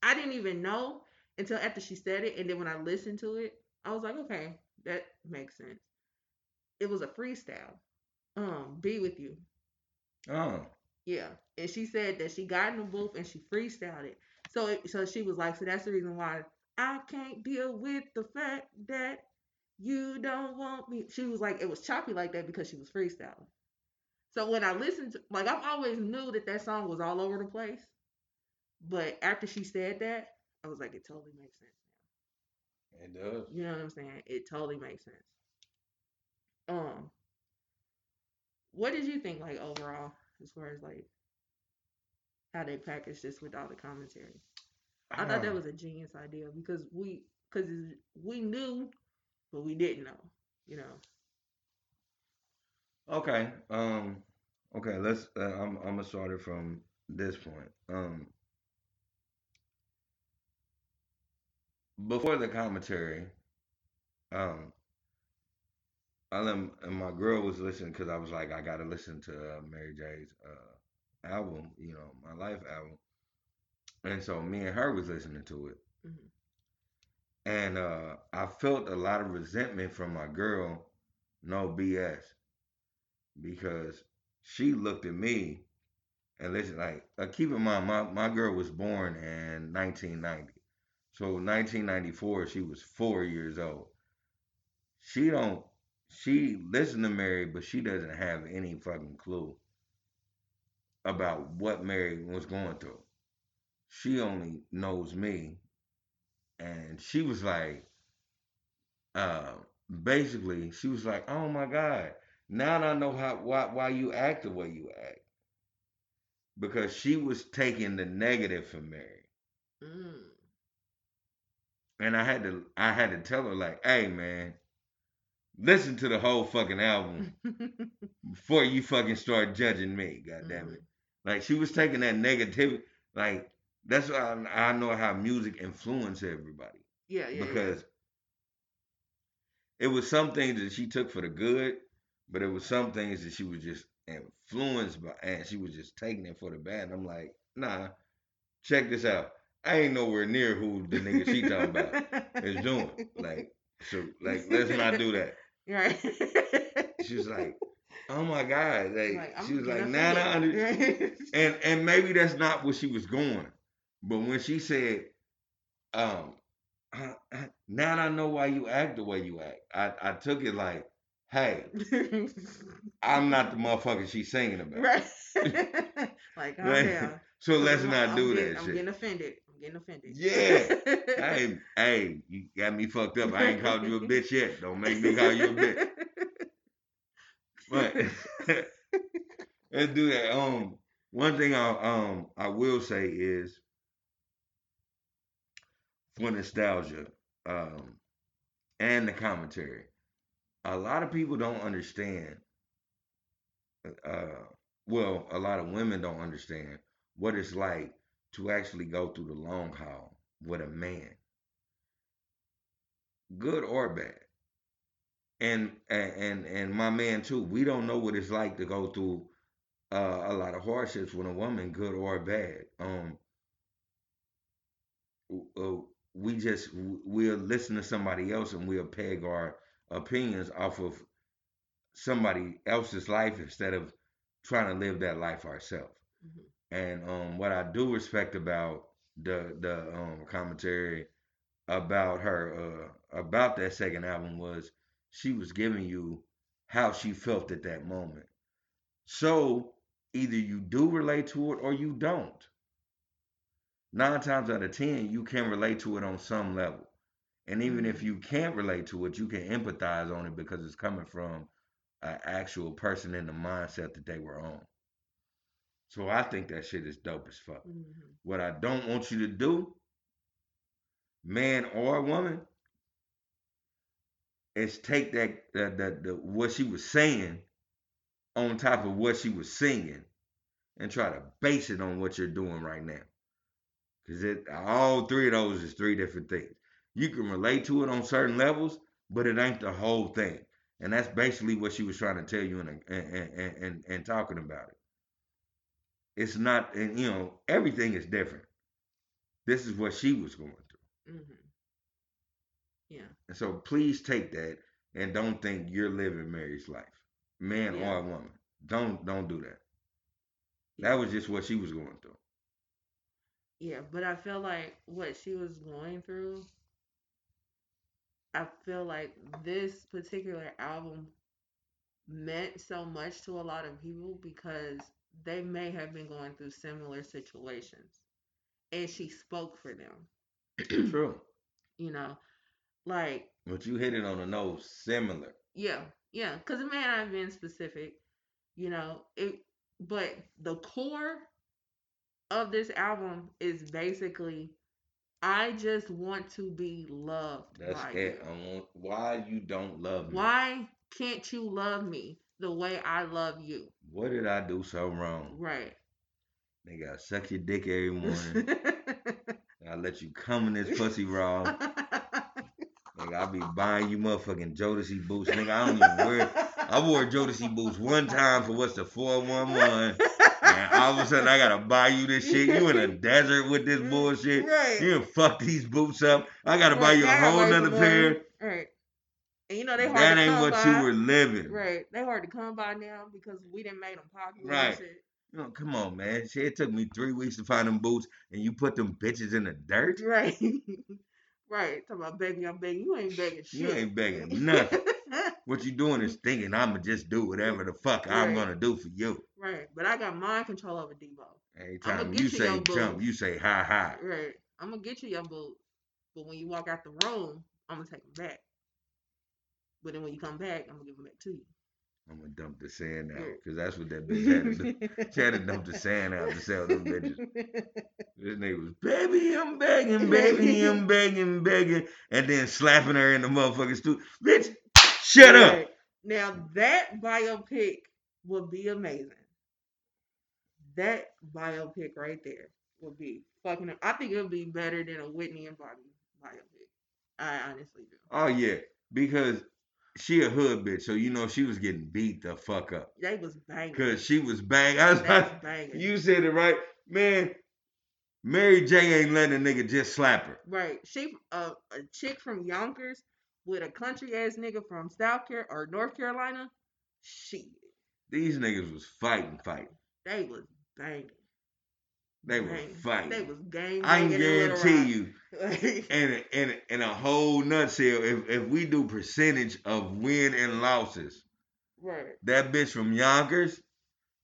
I didn't even know until after she said it, and then when I listened to it, I was like, okay, that makes sense. It was a freestyle. Um, be with you. Oh. Yeah, and she said that she got in the booth and she freestyled it. So, it, so she was like, so that's the reason why I can't deal with the fact that you don't want me. She was like, it was choppy like that because she was freestyling. So when I listened to, like, I've always knew that that song was all over the place, but after she said that, I was like, it totally makes sense now. It does. You know what I'm saying? It totally makes sense. Um, what did you think, like overall, as far as like how they packaged this with all the commentary? I thought that was a genius idea because we, because we knew, but we didn't know. You know. Okay. Um. Okay. Let's. Uh, I'm. I'm gonna start it from this point. Um. Before the commentary, um, I let and my girl was listening because I was like, I gotta listen to uh, Mary J's uh, album, you know, my life album, and so me and her was listening to it, Mhm. and uh, I felt a lot of resentment from my girl, no BS, because she looked at me and listen, like, uh, keep in mind, my, my girl was born in 1990. So 1994, she was four years old. She don't, she listened to Mary, but she doesn't have any fucking clue about what Mary was going through. She only knows me. And she was like, uh, basically, she was like, oh my God, now I know how why why you act the way you act. Because she was taking the negative from Mary. Mm. And I had to I had to tell her like, hey man, listen to the whole fucking album before you fucking start judging me, god damn it. Like she was taking that negativity like that's why I, I know how music influences everybody. yeah, yeah, because it was some things that she took for the good, but it was some things that she was just influenced by, and she was just taking it for the bad. And I'm like, nah, check this out. I ain't nowhere near who the nigga she talking about is doing. Like, so, like, let's not do that. Right. She was like, oh my god, like, Like, she was like, nah, nah, under-" offended. and and maybe that's not where she was going. But when she said, um, now I know why you act the way you act, I, I took it like, hey, I'm not the motherfucker she's singing about. right. like, Right. down. So let's I'm- not I'm do getting- that I'm shit. getting offended. I'm getting offended. Yeah. hey, hey, you got me fucked up. I ain't called you a bitch yet. Don't make me call you a bitch. But let's do that. Um, one thing I um I will say is for nostalgia, um, and the commentary. A lot of people don't understand. Uh, well, a lot of women don't understand what it's like to actually go through the long haul with a man, good or bad. And and and, and my man too. We don't know what it's like to go through uh, a lot of hardships with a woman, good or bad. Um, uh, we just we'll listen to somebody else and we'll peg our opinions off of somebody else's life instead of trying to live that life ourselves. Mm-hmm. And um, what I do respect about the the um, commentary about her uh, about that second album was she was giving you how she felt at that moment. So either you do relate to it or you don't. Nine times out of ten, you can relate to it on some level. And even if mm-hmm. you can't relate to it, you can empathize on it because it's coming from an actual person in the mindset that they were on. So I think that shit is dope as fuck. Mm-hmm. What I don't want you to do, man or woman, is take that the, the, the what she was saying on top of what she was singing and try to base it on what you're doing right now. Cause it all three of those is three different things. You can relate to it on certain levels, but it ain't the whole thing. And that's basically what she was trying to tell you and and, and, and, and talking about it. It's not, and you know, everything is different. This is what she was going through. Mm-hmm. Yeah. And so please take that and don't think you're living Mary's life, man yeah. or woman. Don't don't do that. That was just what she was going through. Yeah, but I feel like what she was going through, I feel like this particular album meant so much to a lot of people because they may have been going through similar situations. And she spoke for them. True. You know, like. But you hit it on the nose, similar. Yeah, yeah. Because it may not have been specific, you know, it, but the core of this album is basically I just want to be loved. That's it. You. I want why you don't love me. Why can't you love me the way I love you? What did I do so wrong? Right. Nigga, I suck your dick every morning. I let you come in this pussy raw. nigga, I be buying you motherfucking Jodeci boots. Nigga, I don't even wear. I wore Jodeci boots one time for what's the 411 and all of a sudden I gotta buy you this shit. You in a desert with this bullshit. Right. You fuck these boots up. I gotta right. buy you a whole nother pair. Right. And you know they hard that ain't what by. you were living. Right. They hard to come by now because we didn't make them popular. Right. Come on, man. Shit, it took me three weeks to find them boots, and you put them bitches in the dirt. Right. right. Talk about begging, I'm begging. You ain't begging shit. You ain't begging nothing. What you doing is thinking I'ma just do whatever the fuck right. I'm gonna do for you. Right. But I got mind control over Debo. Every time you, you say jump, you say hi hi. Right. I'm gonna get you your boots. But when you walk out the room, I'm gonna take them back. But then when you come back, I'm gonna give them back to you. I'm gonna dump the sand out because that's what that bitch had to do. she had to dump the sand out to sell them bitches. This nigga was, baby, I'm begging, baby, I'm begging, begging, and then slapping her in the motherfucking stool. Bitch, shut right. up. Now that biopic would be amazing. That biopic right there would be fucking. I think it would be better than a Whitney and Bobby biopic. I honestly do. Oh yeah, because she a hood bitch, so you know she was getting beat the fuck up. They was banging. Cause she was bang. I was like, banging. you said it right, man. Mary J ain't letting a nigga just slap her. Right. She uh, a chick from Yonkers with a country ass nigga from South Carolina or North Carolina. She. These niggas was fighting, fighting. They was banging. They were fighting. They was gang. I can guarantee you, in a, in a, in a whole nutshell, if if we do percentage of win and losses, right? That bitch from Yonkers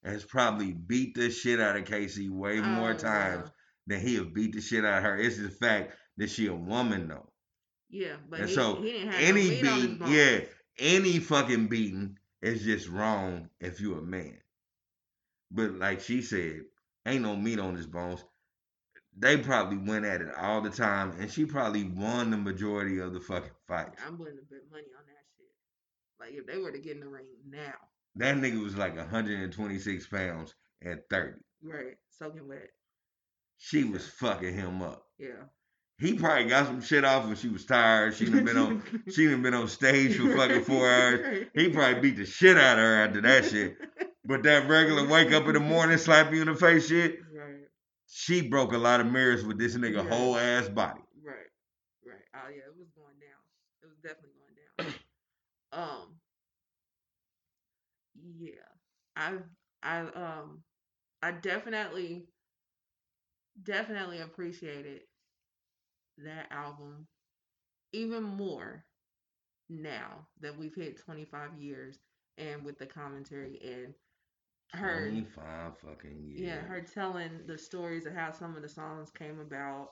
has probably beat the shit out of K-Ci way more oh, times than he have beat the shit out of her. It's the fact that she a woman though. Yeah, but and he, so he any no beat, yeah, any fucking beating is just wrong if you're a man. But like she said, ain't no meat on his bones. They probably went at it all the time, and she probably won the majority of the fucking fights. I'm willing to bet money on that shit. Like if they were to get in the ring now, that nigga was like 126 pounds at 30. Right, soaking wet. She was fucking him up. Yeah. He probably got some shit off when she was tired. She done been on she done been on stage for fucking four hours. He probably beat the shit out of her after that shit. But that regular wake up in the morning, slap you in the face shit, Right. she broke a lot of mirrors with this nigga Yeah. whole ass body. Right. Right. Oh yeah, it was going down. It was definitely going down. um. Yeah. I I um I definitely definitely appreciated that album even more now that we've hit 25 years and with the commentary and her 25 fucking years. yeah, her telling the stories of how some of the songs came about,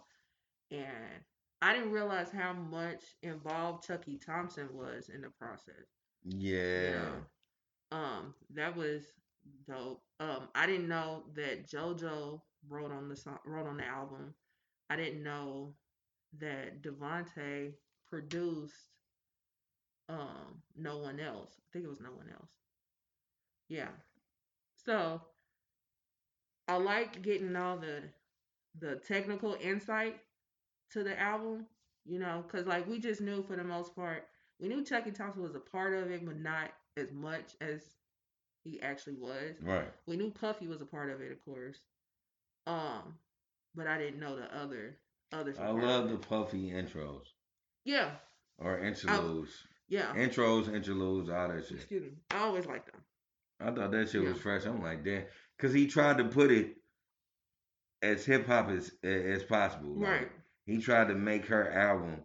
and I didn't realize how much involved Chucky Thompson was in the process. Yeah. Know? Um, that was dope. Um, I didn't know that JoJo wrote on the song, wrote on the album. I didn't know that DeVante produced um no one else. I think it was no one else. Yeah. So I like getting all the the technical insight to the album, you know, because like we just knew for the most part, we knew Chucky Thompson was a part of it, but not as much as he actually was. Right. We knew Puffy was a part of it, of course. Um, but I didn't know the other others. I love the puffy intros Yeah, or interludes. yeah. Intros, interludes, all that shit. Excuse me. I always like them. I thought that shit was fresh. I'm like, damn, because he tried to put it as hip hop as as possible. Like, Right. He tried to make her album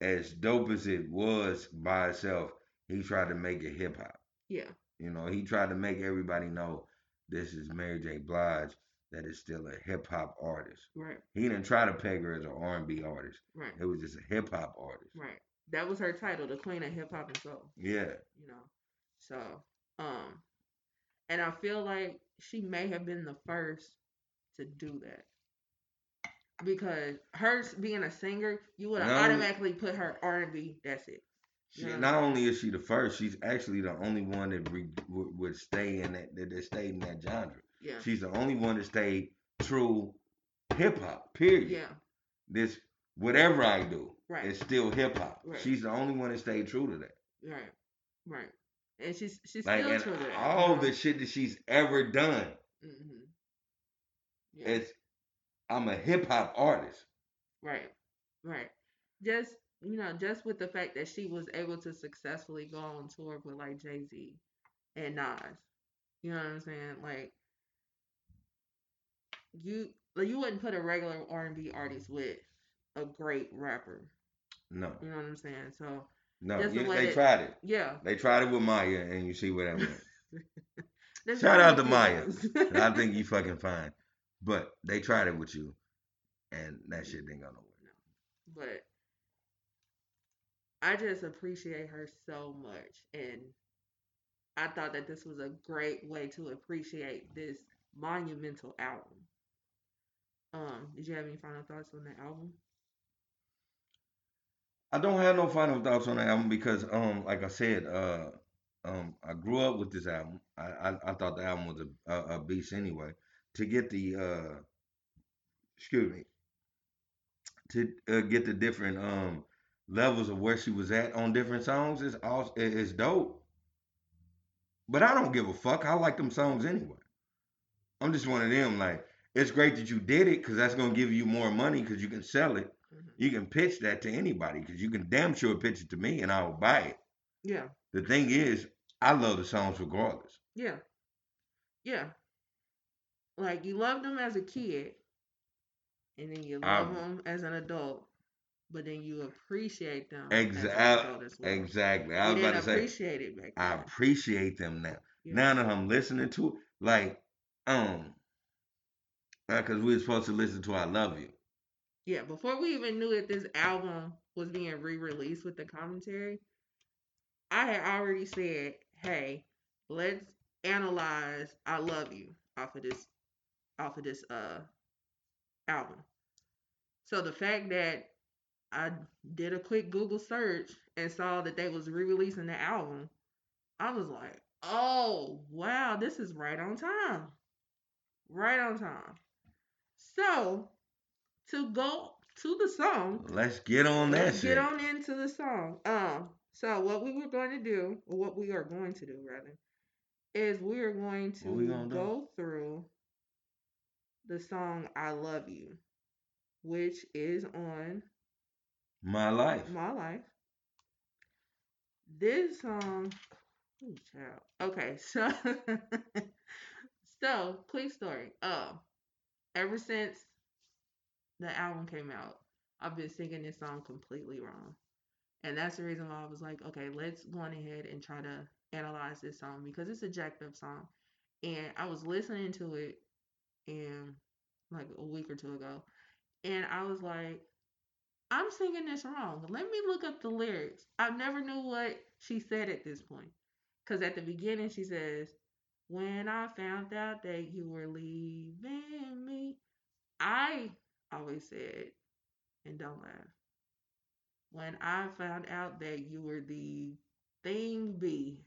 as dope as it was by itself. He tried to make it hip hop. Yeah. You know, he tried to make everybody know this is Mary J. Blige that is still a hip hop artist. Right. He didn't try to peg her as an R and B artist. Right. It was just a hip hop artist. Right. That was her title, the Queen of Hip Hop and Soul. Yeah. You know. So, um, and I feel like she may have been the first to do that. Because her being a singer, you would have automatically put her R and B. That's it. She, Yeah. Not only is she the first, she's actually the only one that re, would, would stay in that that, that stayed in that genre. Yeah. She's the only one that stayed true hip hop. Period. Yeah. This whatever I do, Right. it's still hip hop. Right. She's the only one that stayed true to that. Right. Right. And she's she's Like still true to that. all the shit that she's ever done, hmm Yeah. it's I'm a hip hop artist. Right, right. Just you know, just with the fact that she was able to successfully go on tour with like Jay Z and Nas, you know what I'm saying? Like you, like you wouldn't put a regular R and B artist with a great rapper. No, You know what I'm saying? So no, the you- they that- tried it. yeah. They tried it with Maya, and you see where that went. Shout out to Maya. I think you fucking fine. But they tried it with you, and that shit didn't go nowhere. but I just appreciate her so much, and I thought that this was a great way to appreciate this monumental album. Um, did you have any final thoughts on that album? I don't have no final thoughts on the album because, um, like I said, uh, um, I grew up with this album. I I, I thought the album was a, a a beast anyway. To get the uh, excuse me, to uh, get the different um levels of where she was at on different songs is all is dope. But I don't give a fuck. I like them songs anyway. I'm just one of them. Like it's great that you did it because that's gonna give you more money because you can sell it. Mhm. You can pitch that to anybody because you can damn sure pitch it to me and I will buy it. Yeah, The thing is, I love the songs regardless. yeah, yeah. Like you loved them as a kid, and then you I- love them as an adult, but then you appreciate them Exactly. well. Exactly. I You was about didn't to say, appreciate it back I appreciate them now. Yeah. Now that I'm listening to it, like, um, because we were supposed to listen to "I Love You." Yeah, before we even knew that this album was being re-released with the commentary, I had already said, "Hey, let's analyze I Love You off of this off of this uh album." So the fact that I did a quick Google search and saw that they was re-releasing the album, I was like, "Oh, wow, this is right on time." Right on time. So, to go to the song, Let's get on that let's shit. get on into the song. Um, so what we were going to do, or what we are going to do rather, is we're going What we to gonna do? go through the song I Love You, which is on My life. My Life. This song, ooh, child. Okay, so so quick story. Uh, ever since the album came out, I've been singing this song completely wrong. And that's the reason why I was like, okay, let's go on ahead and try to analyze this song because it's a jacked up song. And I was listening to it in like a week or two ago. And I was like, I'm singing this wrong. Let me look up the lyrics. I never knew what she said at this point. Because at the beginning, she says, When I found out that you were leaving me, I always said, and don't laugh. When I found out that you were the thing B.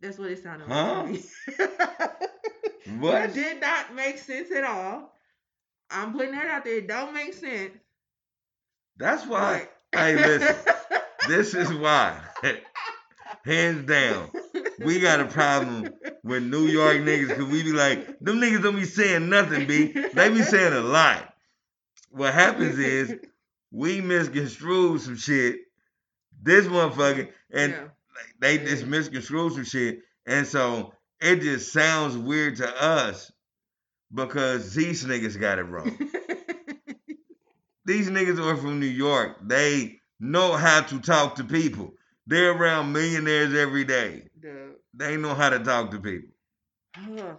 That's what it sounded Huh? like. What? It did not make sense at all. I'm putting that out there. It don't make sense. That's why. but- Hey, listen. This is why. Hands down. We got a problem with New York niggas because we be like, them niggas don't be saying nothing, B. They be saying a lot. What happens is we misconstrue some shit. This motherfucker, and Yeah. they just misconstrue some shit. And so it just sounds weird to us because these niggas got it wrong. These niggas are from New York. They know how to talk to people. They're around millionaires every day. The They know how to talk to people. uh,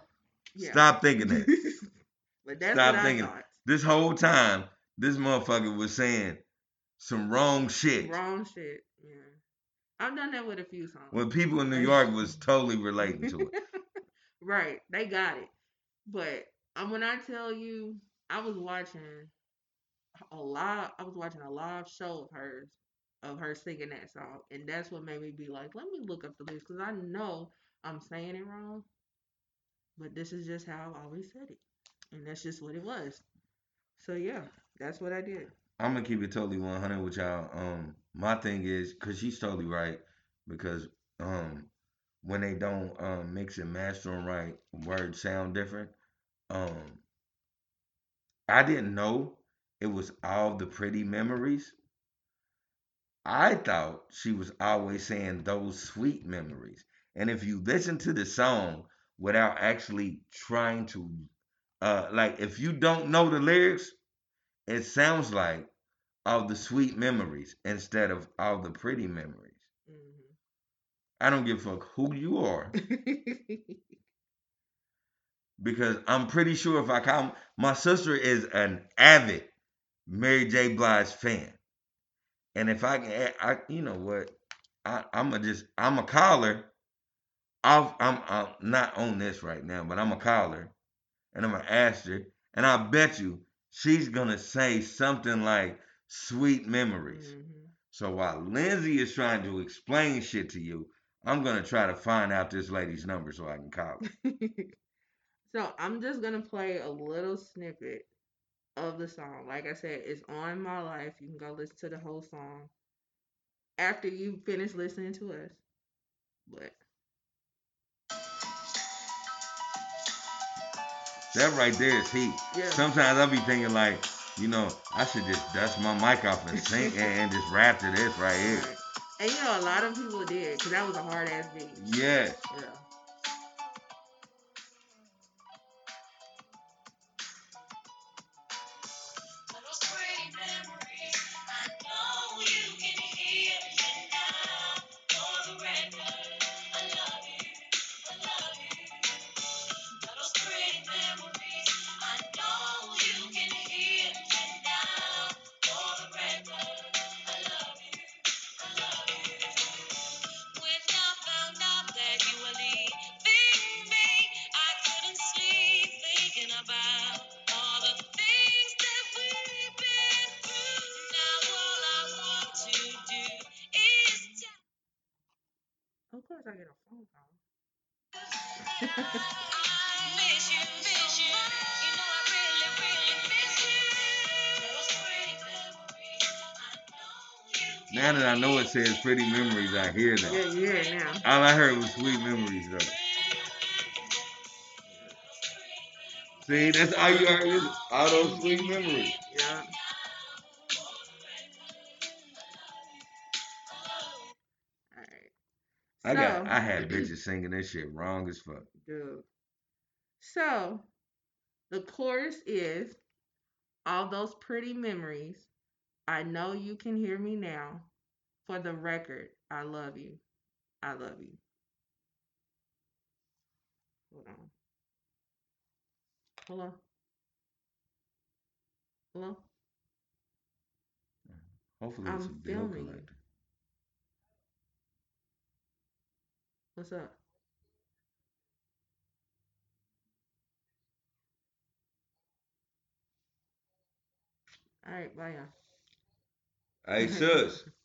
yeah. Stop thinking that. but that's Stop thinking. This whole time, this motherfucker was saying some wrong shit. Wrong shit. Yeah. I've done that with a few songs. When people in New York was totally relating to it. right. They got it. But um, when I tell you, I was watching a live. I was watching a live show of hers, of her singing that song, and that's what made me be like, let me look up the lyrics because I know I'm saying it wrong, but this is just how I always said it, and that's just what it was. So yeah, that's what I did. I'm gonna keep it totally 100 with y'all. Um, my thing is, cause she's totally right, because um, when they don't um mix and master them right, words sound different. Um, I didn't know it was all the pretty memories. I thought she was always saying those sweet memories. And if you listen to the song without actually trying to, uh, like if you don't know the lyrics, it sounds like all the sweet memories instead of all the pretty memories. I don't give a fuck who you are because I'm pretty sure if I count, my sister is an avid Mary J. Blige fan, and if I can, I you know what, I, I'm a just I'm a caller. I'll, I'm I'm not on this right now, but I'm a caller, and I'm gonna ask her, and I bet you she's gonna say something like "sweet memories." hmm So while Lindsay is trying to explain shit to you, I'm gonna try to find out this lady's number so I can call her. so I'm just gonna play a little snippet of the song. Like I said, it's on my life. You can go listen to the whole song after you finish listening to us. But That right there is heat. Yeah. Sometimes I'll be thinking like, you know, I should just dust my mic off and sing and, just rap to this right here. and you know a lot of people did because that was a hard ass beat. Yes. Yeah. Says pretty memories, I hear Yeah, you hear it now. All I heard was sweet memories though. See, that's all you heard. is All those sweet memories. Yeah. All right. I got. I had bitches singing this shit wrong as fuck. Dude. So, the chorus is all those pretty memories. I know you can hear me now. For the record, I love you. I love you. Hold on. Hello. Hello. Hopefully, I'm it's a bill filming collector. What's up? All right, bye, y'all. Hey, sus,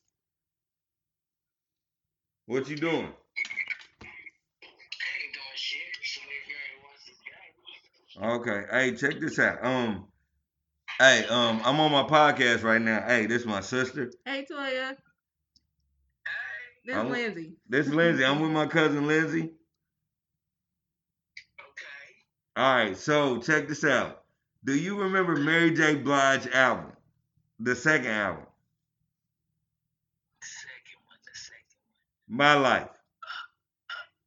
what you doing? I ain't doing shit. So if you ain't once again. Okay. Hey, check this out. Um. Hey, um, I'm on my podcast right now. Hey, this is my sister. Hey, Toya. Hey. This I'm- Lindsay. This is Lindsay. I'm with my cousin Lindsay. Okay. All right, so check this out. Do you remember Mary J. Blige album, the second album, Second one, the second one. My Life?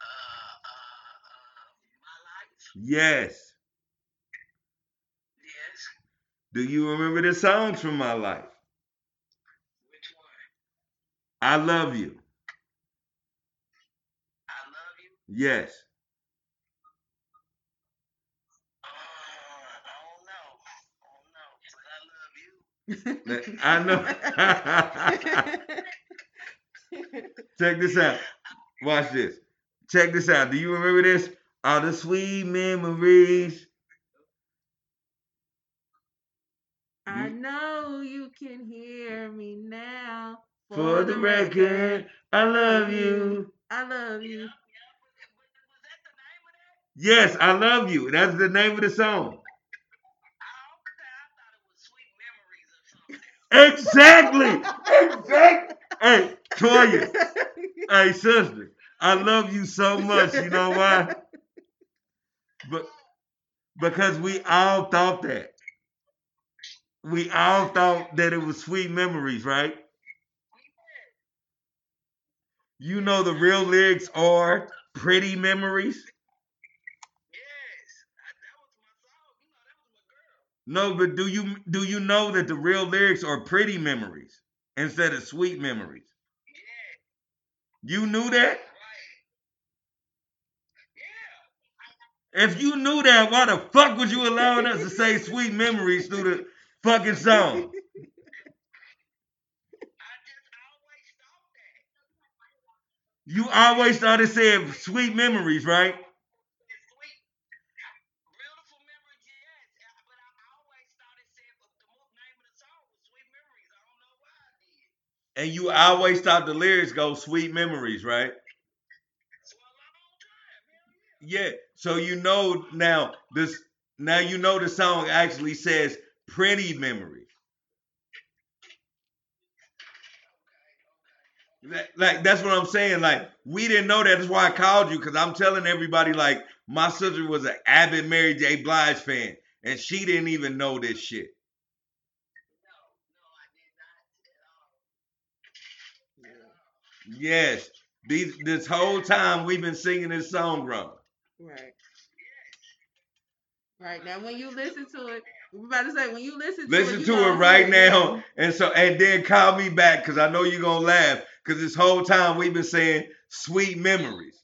Uh, uh, uh, my life. Yes. Yes. Do you remember the songs from My Life? Which one? I love you. I love you. Yes. I know. check this out. Watch this. Check this out. Do you remember this? All the sweet memories. I know you can hear me now. For the record, I love you. I love you. Yeah, but, but was that the name of that? Yes, I love you. That's the name of the song. Okay. I thought it was Sweet Memories or something. Exactly. exactly. Hey, Toya. Hey, sister. I love you so much. You know why? But because we all thought that. We all thought that it was sweet memories, right? You know the real lyrics are pretty memories. Yes. That, that was my song. You know, that was my girl. No, but do you do you know that the real lyrics are pretty memories instead of sweet memories? Yeah. You knew that? Right. Yeah. If you knew that, why the fuck was you allowing us to say sweet memories through the fucking song? I just always thought that. You always thought it said sweet memories, right? And you always thought the lyrics go sweet memories, right? Yeah. So you know now this now you know the song actually says pretty memories. Like, like, that's what I'm saying. Like we didn't know that. That's why I called you because I'm telling everybody like my sister was an avid Mary J. Blige fan and she didn't even know this shit. No, no, I did not at all. Yes. These this whole time we've been singing this song wrong. Right. Right. Now when you listen to it, we're about to say when you listen to Listen it, to it right now, and so and then call me back because I know you're gonna laugh because this whole time we've been saying sweet memories.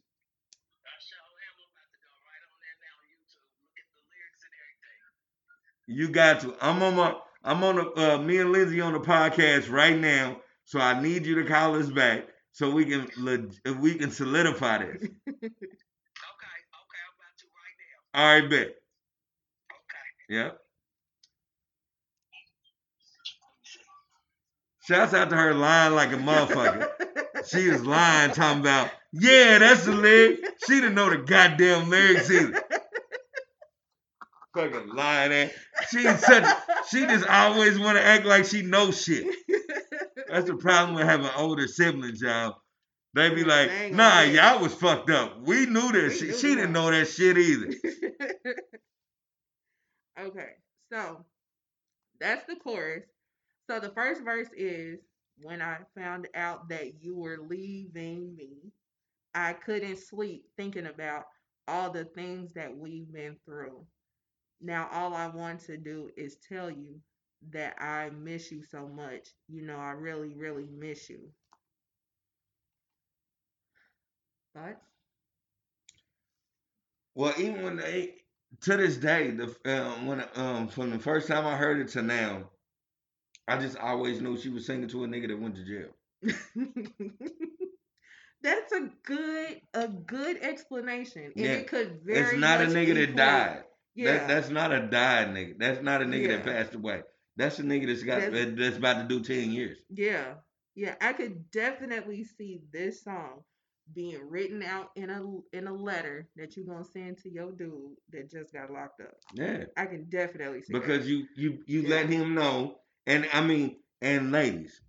I sure am about to go right on there now on YouTube. Look at the lyrics and everything. You got to. I'm on my. I'm on the. Uh, me and Lindsay on the podcast right now, so I need you to call us back so we can leg- we can solidify this. Okay, okay, I'm about to right now. All right, bet. Okay. Yeah. Shouts out to her lying like a motherfucker. She is lying, talking about, yeah, that's the lyric. She didn't know the goddamn lyrics either. Fucking lying ass. Such. She just always want to act like she knows shit. That's the problem with having older siblings, y'all. They be like, they nah, gonna get it." y'all was fucked up. We knew that We knew she didn't know that shit either. Okay, so that's the chorus. So the first verse is when I found out that you were leaving me, I couldn't sleep thinking about all the things that we've been through. Now all I want to do is tell you that I miss you so much. You know, I really, really miss you. Thoughts? Well, even when they to this day, the um, when um from the first time I heard it to now, I just always knew she was singing to a nigga that went to jail. That's a good a good explanation. And Yeah, it could very It's not a nigga that died. Yeah. That, that's not a died nigga. That's not a nigga that passed away. That's a nigga that's got That's- that's about to do ten years. Yeah, yeah, I could definitely see this song being written out in a in a letter that you're gonna send to your dude that just got locked up. Yeah. I can definitely see that. because you you you Yeah. let him know, and I mean, and ladies,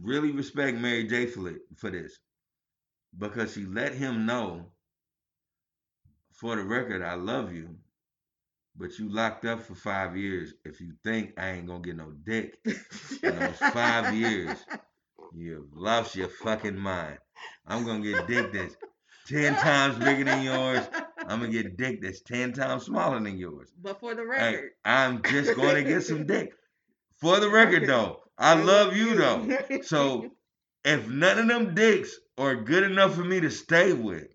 really respect Mary J for it, for this, because she let him know. For the record, I love you, but you locked up for five years. If you think I ain't gonna get no dick in those five years, you've lost your fucking mind. I'm gonna get dick that's ten times bigger than yours. I'm gonna get dick that's ten times smaller than yours. But for the record, I'm just going to get some dick. For the record, though, I love you, though. So if none of them dicks are good enough for me to stay with,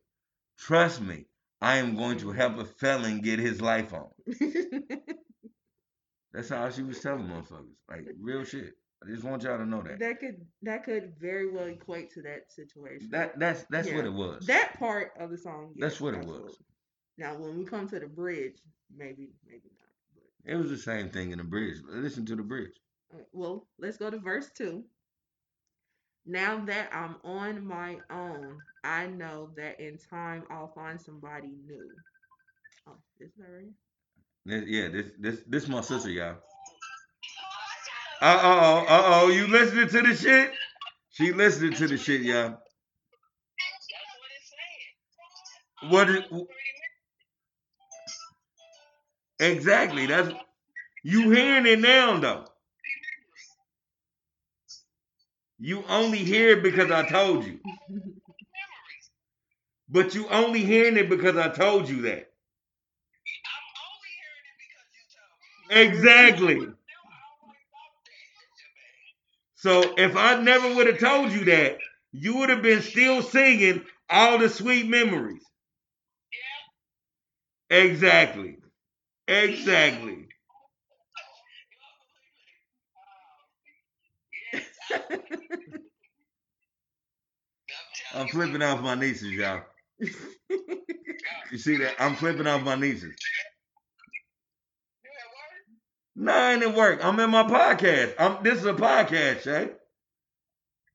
trust me, I am going to help a felon get his life on. That's how she was telling motherfuckers. Like, real shit. I just want y'all to know that. that could that could very well equate to that situation. That that's that's what it was. that part of the song. That's yes, what it was. Now, when we come to the bridge, maybe maybe not. But It was the same thing in the bridge. Listen to the bridge. Right, Well, let's go to verse two. Now that I'm on my own, I know that in time I'll find somebody new. Oh, is that right? This, yeah, this this this my sister, y'all. Uh oh, uh oh, you listening to the shit? She listening to the shit, y'all. That's saying. What is exactly? That's you hearing it now though. You only hear it because I told you, but you only hearing it because I told you that. I'm only hearing it because you. Exactly. Still, I always thought that, man. So if I never would have told you that, you would have been still singing all the sweet memories. Yeah. Exactly. Exactly. I'm flipping off my nieces, y'all. You see that? I'm flipping off my nieces. No, I ain't at work. I'm in my podcast. I'm this is a podcast, Shay.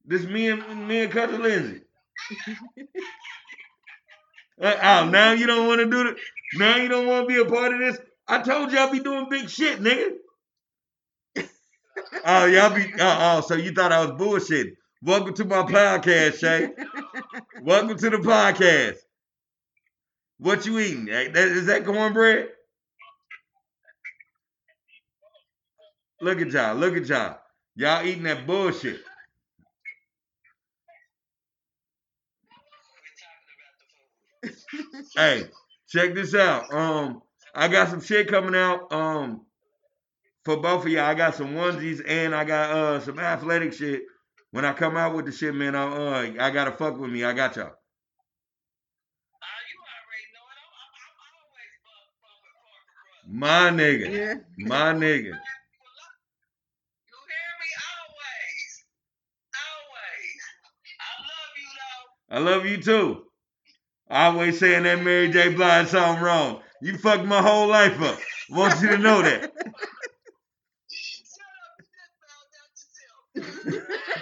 This me and me and cousin Lindsay. Uh, oh, now you don't want to do it. Now you don't want to be a part of this. I told y'all be doing big shit, nigga. Oh, y'all be. Oh, oh, so you thought I was bullshitting? Welcome to my podcast, Shay. Welcome to the podcast. What you eating? Is that- cornbread? Look at y'all. Look at y'all. Y'all eating that bullshit. Hey, check this out. Um, I got some shit coming out. Um, for both of y'all, I got some onesies and I got uh some athletic shit. When I come out with the shit, man, I uh I gotta fuck with me. I got y'all. My nigga, yeah. my nigga. You hear me? Always. Always. I love you, though. I love you too. I always saying that Mary J. Blige song wrong. You fucked my whole life up. Want you to know that.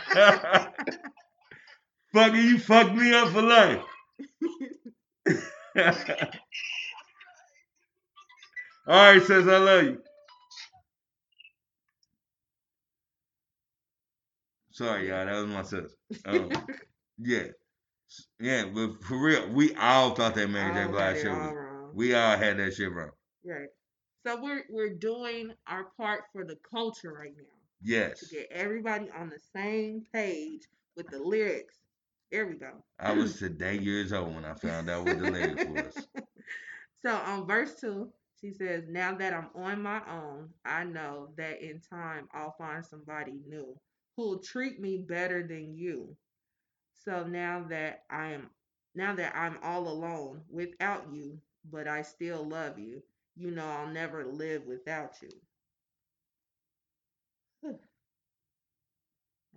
Fucker, you fucked me up for life. All right, says I love you. Sorry, y'all. That was my sister. Um, yeah, yeah, but for real, we all thought that Mary J. Blige shit was. We all had that shit wrong. Right. So we're we're doing our part for the culture right now Yes. to get everybody on the same page with the lyrics. There we go. I was today years old when I found out what the lyrics was. So on verse two, she says, Now that I'm on my own, I know that in time I'll find somebody new who'll treat me better than you. So now that I am now that I'm all alone without you, but I still love you, you know I'll never live without you.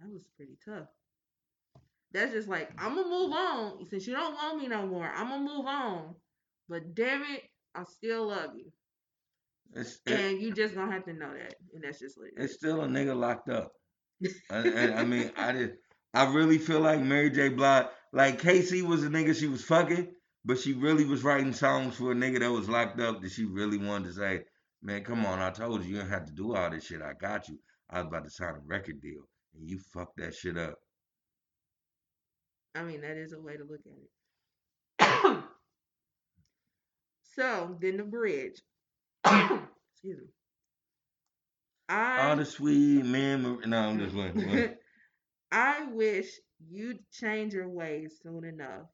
That was pretty tough. That's just like, I'm gonna move on. Since you don't want me no more, I'm gonna move on. But damn it, I still love you. It's, it- And you just gonna have to know that. And that's just what it it's is. still a nigga locked up. And, and I mean, I just, I really feel like Mary J. Blige, like K-Ci was a nigga she was fucking, but she really was writing songs for a nigga that was locked up that she really wanted to say, man, come on, I told you you don't have to do all this shit. I got you. I was about to sign a record deal, and you fucked that shit up. I mean, that is a way to look at it. so then the bridge. Excuse me. All the sweet memory. No, I'm just playing. I wish you'd change your ways soon enough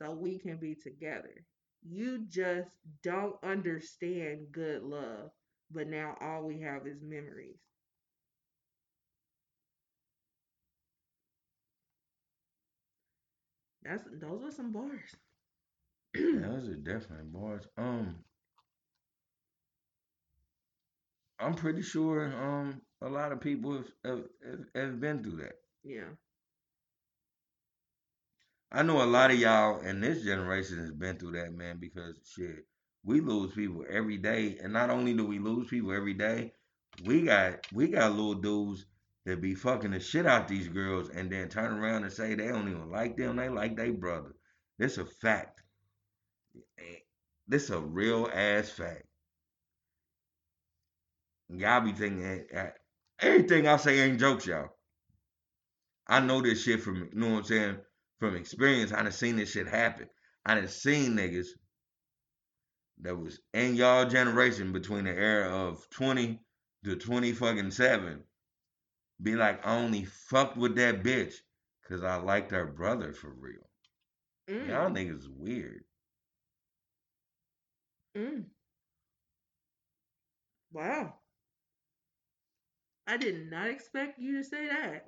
so we can be together. You just don't understand good love, but now all we have is memories. That's those are some bars. Those are definitely bars. Um, I'm pretty sure um a lot of people have have, have, have been through that. Yeah. I know a lot of y'all in this generation has been through that, man, because shit, we lose people every day. And not only do we lose people every day, we got we got little dudes that be fucking the shit out these girls and then turn around and say they don't even like them, they like their brother. This a fact. This a real ass fact. Y'all be thinking eh, eh, everything I say ain't jokes, y'all. I know this shit from you know what I'm saying from experience. I done seen this shit happen. I done seen niggas that was in y'all generation between the era of 20 to 20 fucking seven be like, I only fucked with that bitch because I liked her brother for real. Mm, Y'all niggas weird. mm. Wow. I did not expect you to say that.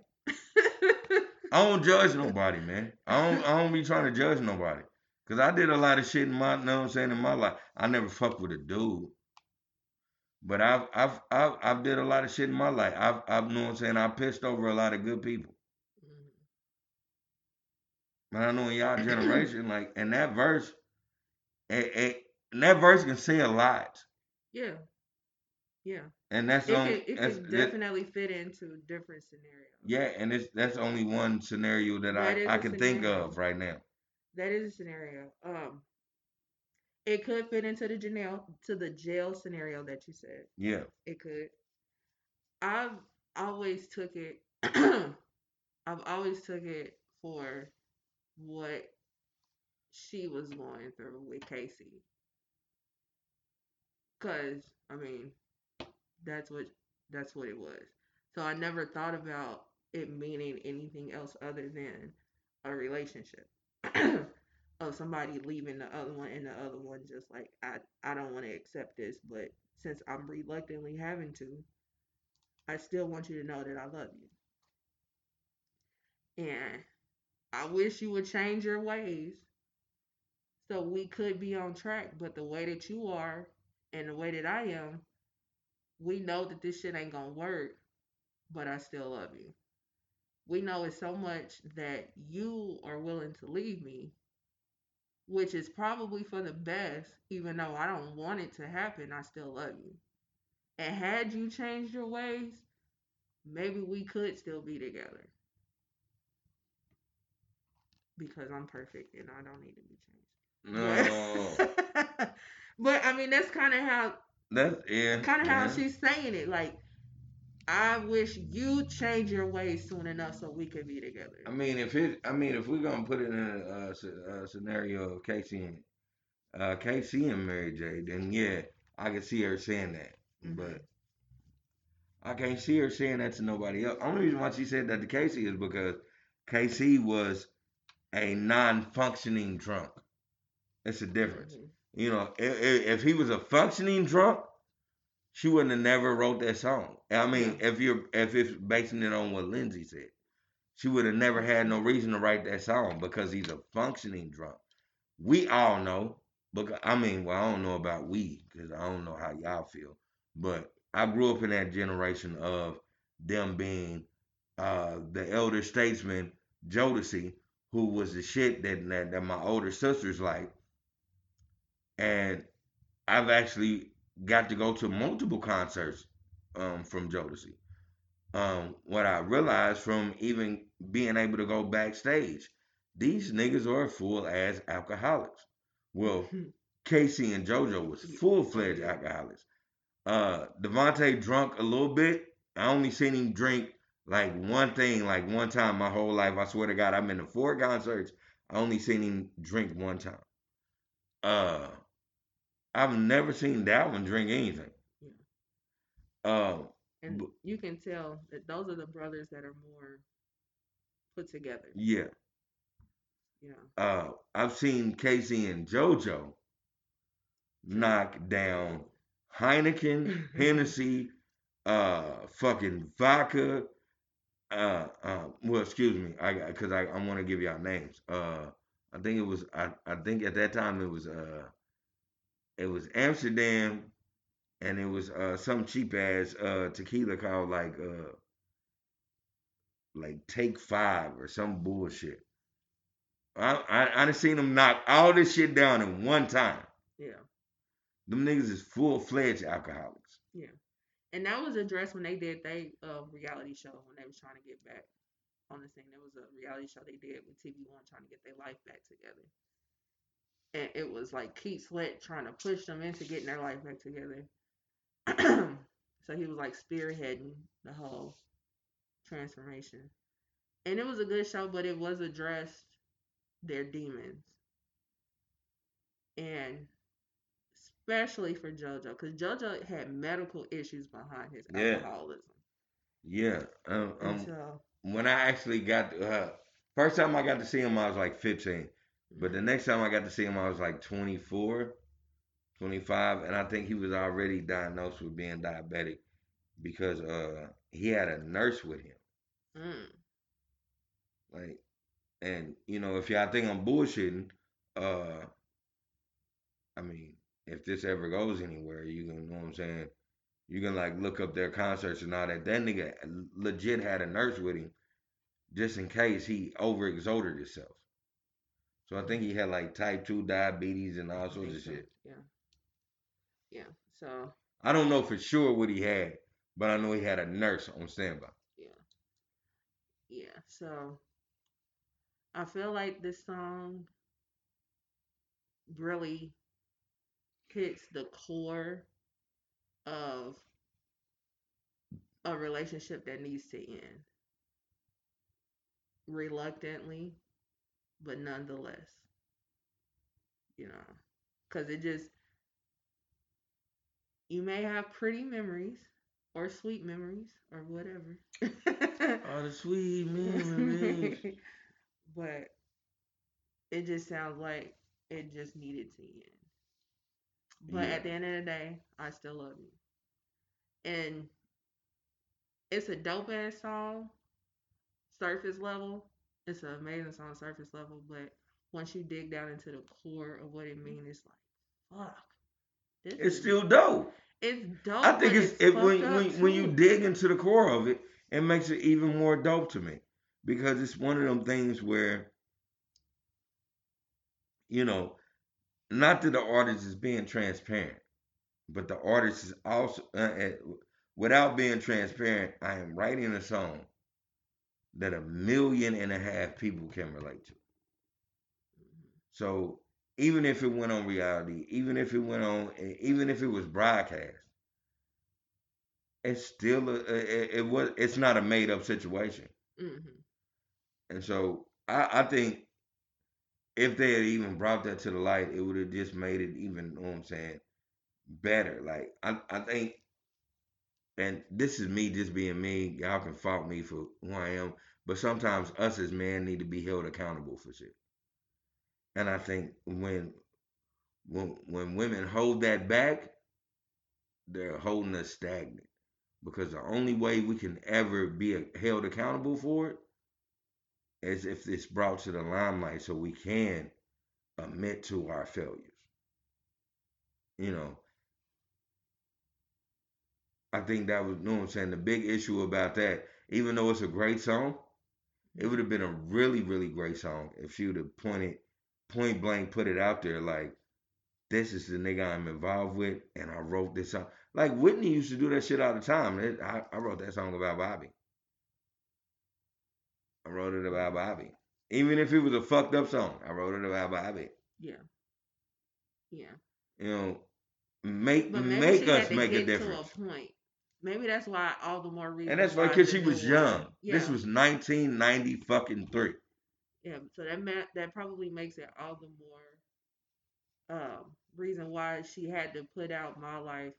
I don't judge nobody, man. I don't I don't be trying to judge nobody. Cause I did a lot of shit in my, you know what I'm saying, in my life. I never fucked with a dude. But I've I've I've I've did a lot of shit in my life. I've I've know what I'm saying, I pissed over a lot of good people. Mm. But I know in y'all generation, like in that verse, it, it, and that verse can say a lot. Yeah. Yeah. And that's It only can, it that's, can that- definitely fit into different scenarios. yeah, and it's that's only one scenario that, That I, I can think of right now. That is a scenario. Um it could fit into the jail to the jail scenario that you said. Yeah. It could. I've always took it I've always took it for what she was going through with K-Ci. Cause I mean, that's what that's what it was. So I never thought about it meaning anything else other than a relationship. of somebody leaving the other one and the other one just like I I don't want to accept this, but since I'm reluctantly having to, I still want you to know that I love you. And I wish you would change your ways so we could be on track. But the way that you are and the way that I am, we know that this shit ain't gonna work, but I still love you. We know it's so much that you are willing to leave me, which is probably for the best, even though I don't want it to happen, I still love you. And had you changed your ways, maybe we could still be together. Because I'm perfect and I don't need to be changed. But, but I mean, that's kind of how That's yeah. kind of how yeah. she's saying it. Like, I wish you change your ways soon enough so we could be together. I mean, if it, I mean, if we're gonna put it in a, uh, sce- uh, scenario of K-Ci and uh, K-Ci and Mary J, then yeah, I can see her saying that, Mhm. but I can't see her saying that to nobody else. Only reason why she said that to K-Ci is because K-Ci was a non-functioning drunk. It's a difference. Mhm. You know, if, if he was a functioning drunk, she wouldn't have never wrote that song. I mean, if you're if it's basing it on what Lindsay said, she would have never had no reason to write that song because he's a functioning drunk. We all know, but I mean, well, I don't know about we because I don't know how y'all feel, but I grew up in that generation of them being uh, the elder statesman Jodeci, who was the shit that, that that my older sisters like, and I've actually got to go to multiple concerts um, from Jodeci. Um, what I realized from even being able to go backstage, these niggas are full ass alcoholics. Well, K-Ci and JoJo was full fledged alcoholics. Uh, DeVante drunk a little bit. I only seen him drink like one thing, like one time my whole life. I swear to God, I've been to four concerts. I only seen him drink one time. Uh, I've never seen that one drink anything. Uh, And Bu- you can tell that those are the brothers that are more put together. yeah. Know. Uh, I've seen K-Ci and JoJo knock down Heineken, Hennessy, uh, fucking vodka. Uh, uh, well, excuse me, I because I, I want to give y'all names. Uh, I think it was I, I think at that time it was uh, it was Amsterdam, and it was uh some cheap ass uh tequila called like uh like Take Five or some bullshit. I I I done seen them knock all this shit down in one time. Yeah. Them niggas is full fledged alcoholics. Yeah. And that was addressed when they did they uh, reality show when they was trying to get back on the scene. There was a reality show they did with TV One trying to get their life back together. And it was like Keith Sweat trying to push them into getting their life back together. so he was like spearheading the whole transformation. And it was a good show, but it was addressed their demons. And especially for JoJo, because JoJo had medical issues behind his Yeah. alcoholism. Yeah. Um, um, so, when I actually got uh, first time I got to see him, I was like 15. But the next time I got to see him, I was like 24, 25, and I think he was already diagnosed with being diabetic because uh he had a nurse with him. mm, Like, and you know, if y'all think I'm bullshitting, uh, I mean, if this ever goes anywhere, you can know what I'm saying. You can like look up their concerts and all that. That nigga legit had a nurse with him, just in case he overexerted himself. So I think he had like type two diabetes and all sorts of makes shit. Yeah. Yeah. So, I don't know for sure what he had, but I know he had a nurse on standby. Yeah. Yeah. So, I feel like this song really hits the core of a relationship that needs to end reluctantly, but nonetheless, you know, because it just, you may have pretty memories or sweet memories or whatever. All the sweet memories. but it just sounds like it just needed to end. But Yeah. at the end of the day, I still love you. And it's a dope ass song, surface level. It's amazing song, surface level. But once you dig down into the core of what it means, it's like, fuck. This It's still dope. it's dope. I think it's, it, when when when you dig into the core of it, it makes it even more dope to me because it's one of them things where you know, not that the artist is being transparent, but the artist is also uh, uh, without being transparent. I am writing a song that a million and a half people can relate to. So even if it went on reality, even if it went on, even if it was broadcast, it's still a, it, it was it's not a made up situation. Mhm. And so I, I think if they had even brought that to the light, it would have just made it even, you know what I'm saying, better. Like I, I think, and this is me just being me. Y'all can fault me for who I am, but sometimes us as men need to be held accountable for shit. And I think when when when women hold that back, they're holding us stagnant. Because the only way we can ever be held accountable for it is if it's brought to the limelight so we can admit to our failures. You know, I think that was, you know I'm saying, the big issue about that, even though it's a great song, it mm-hmm. would have been a really, really great song if she would have pointed, point blank, put it out there like, this is the nigga I'm involved with, and I wrote this song. Like Whitney used to do that shit all the time. It, I, I wrote that song about Bobby. I wrote it about Bobby. Even if it was a fucked up song, I wrote it about Bobby. Yeah. Yeah. You know, make make us make a difference. to a point. Maybe that's why all the more reason. And that's why because she was young. Yeah. This was 1990 fucking three. Yeah, so that ma- that probably makes it all the more um, reason why she had to put out My Life,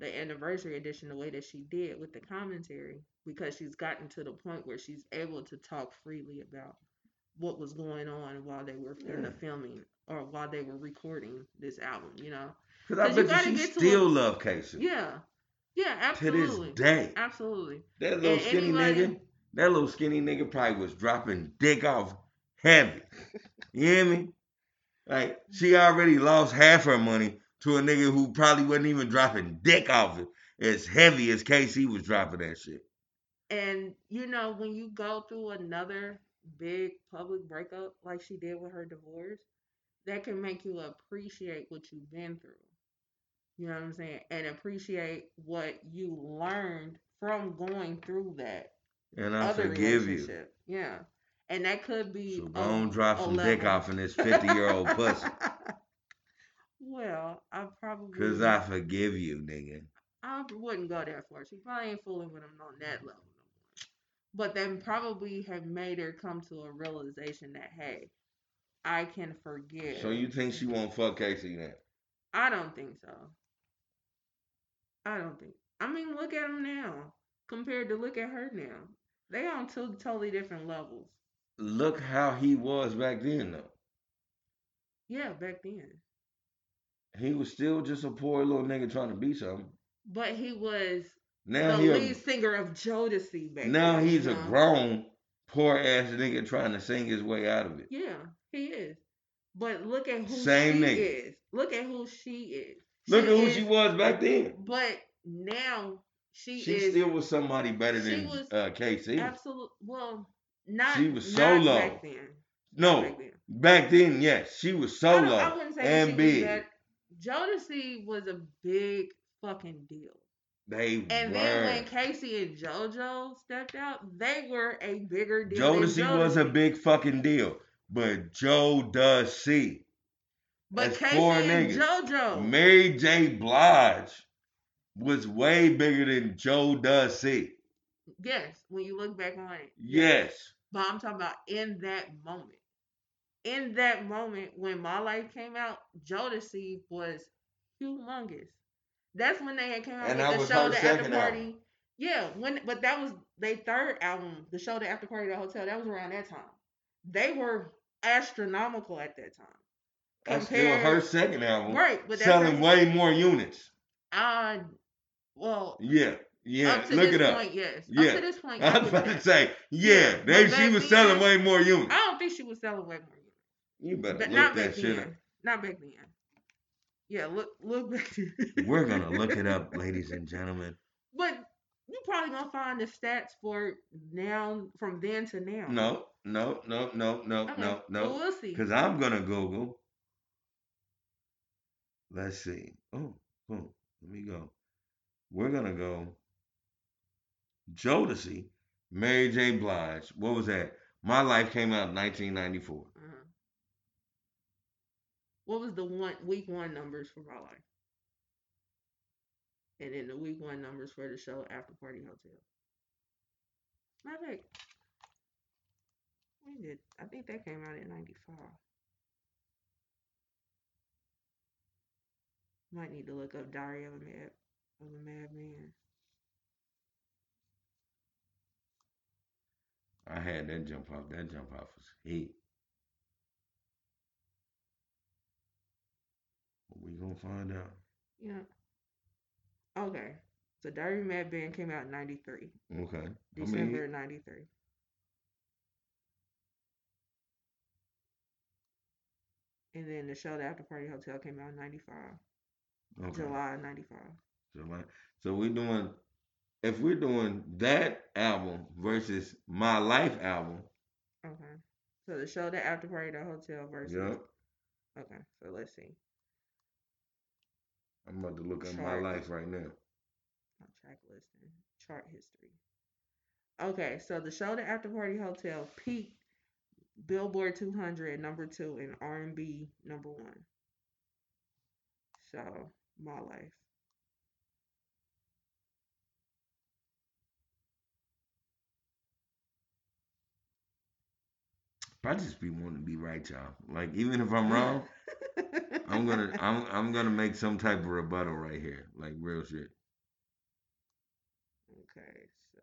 the anniversary edition, the way that she did with the commentary, because she's gotten to the point where she's able to talk freely about what was going on while they were in the filming or while they were recording this album. You know? Because I bet you she still a- love K-Ci. Yeah, yeah, To this absolutely, day. absolutely. That little And skinny anybody- nigga, that little skinny nigga probably was dropping dick off heavy. You hear me? Like she already lost half her money to a nigga who probably wasn't even dropping dick off as heavy as K-Ci was dropping that shit. And you know, when you go through another big public breakup like she did with her divorce, that can make you appreciate what you've been through. You know what I'm saying? And appreciate what you learned from going through that And I other forgive you. Yeah. And that could be So go on drop some dick off in this 50 year old pussy. well, I probably Cause I forgive you, nigga. I wouldn't go that far. She probably ain't fooling with him on that level no more. But then probably have made her come to a realization that hey, I can forgive. So you think she won't fuck K-Ci then? I don't think so. I don't think. I mean, look at him now compared to look at her now. They on two totally different levels. Look how he was back then though. Yeah, back then. He was still just a poor little nigga trying to be something. But he was Now the he a- lead singer of Jodeci back now then. he's you a grown poor ass nigga trying to sing his way out of it. Yeah, he is. But look at who Same she nigga. is. Look at who she is. Look at who is- she was back then. But now she, She is still was somebody better than was uh, K-Ci. absolute. Well, not She was not solo. back then. no, back then. back then, yes, she was don't- solo I wouldn't say and big. was. Jodeci was a big fucking deal. They And were. then when K-Ci and JoJo stepped out, they were a bigger deal. than Jodeci was a big fucking deal, but Jodeci. But K-Ci four and niggas. JoJo. Mary J. Blige was way bigger than Joe does. Yes, when you look back on it. Yes. But I'm talking about in that moment. In that moment when My Life came out, Joe Jodeci was humongous. That's when they had came out And with the show, the after party. album. Yeah, when but that was their third album, the show, the after party, the hotel. That was around that time. They were astronomical at that time. That's still her second album. right? But that's selling way more units. Uh, well, Yeah. Yeah. up to Look this it up. point, yes. Yeah. Up to this point, I was about it to say, yeah, they, she was selling then- way more units. I don't think she was selling way more. Units. You better But look not that back shit then. up. Not back then. Yeah, look look back then. We're gonna look it up, ladies and gentlemen. But you probably gonna find the stats for now from then to now. No, no, no, no, no, Okay, no, Well, no. we'll see. Because I'm gonna Google. Let's see. Oh, boom. Let me go. We're gonna go. Jodeci, Mary J. Blige. What was that? My Life came out in 1994. Uh-huh. What was the one week one numbers for my life? And then the week one numbers for the show After Party Hotel. Bad. When did I think that came out in '95? Might need to look up Diary of a Mad of a Mad Band. I had that jump off. That jump off was heat. We gonna find out. Yeah. Okay. So Diary of a Mad Band came out in '93, Okay. December '93. And then the show, The After Party Hotel, came out in '95, okay. July '95. July. So we're doing if we're doing that album versus my life album. Okay. So the show, The After Party, The Hotel versus. Yep. Okay. So let's see. I'm about to look at my life right now. track listing, chart history. Okay, so the show The After Party Hotel peaked Billboard 200 number two and R&B number one. So my life. I just be wanting to be right, y'all. Like even if I'm wrong, I'm gonna I'm I'm gonna make some type of rebuttal right here. Like real shit. okay, so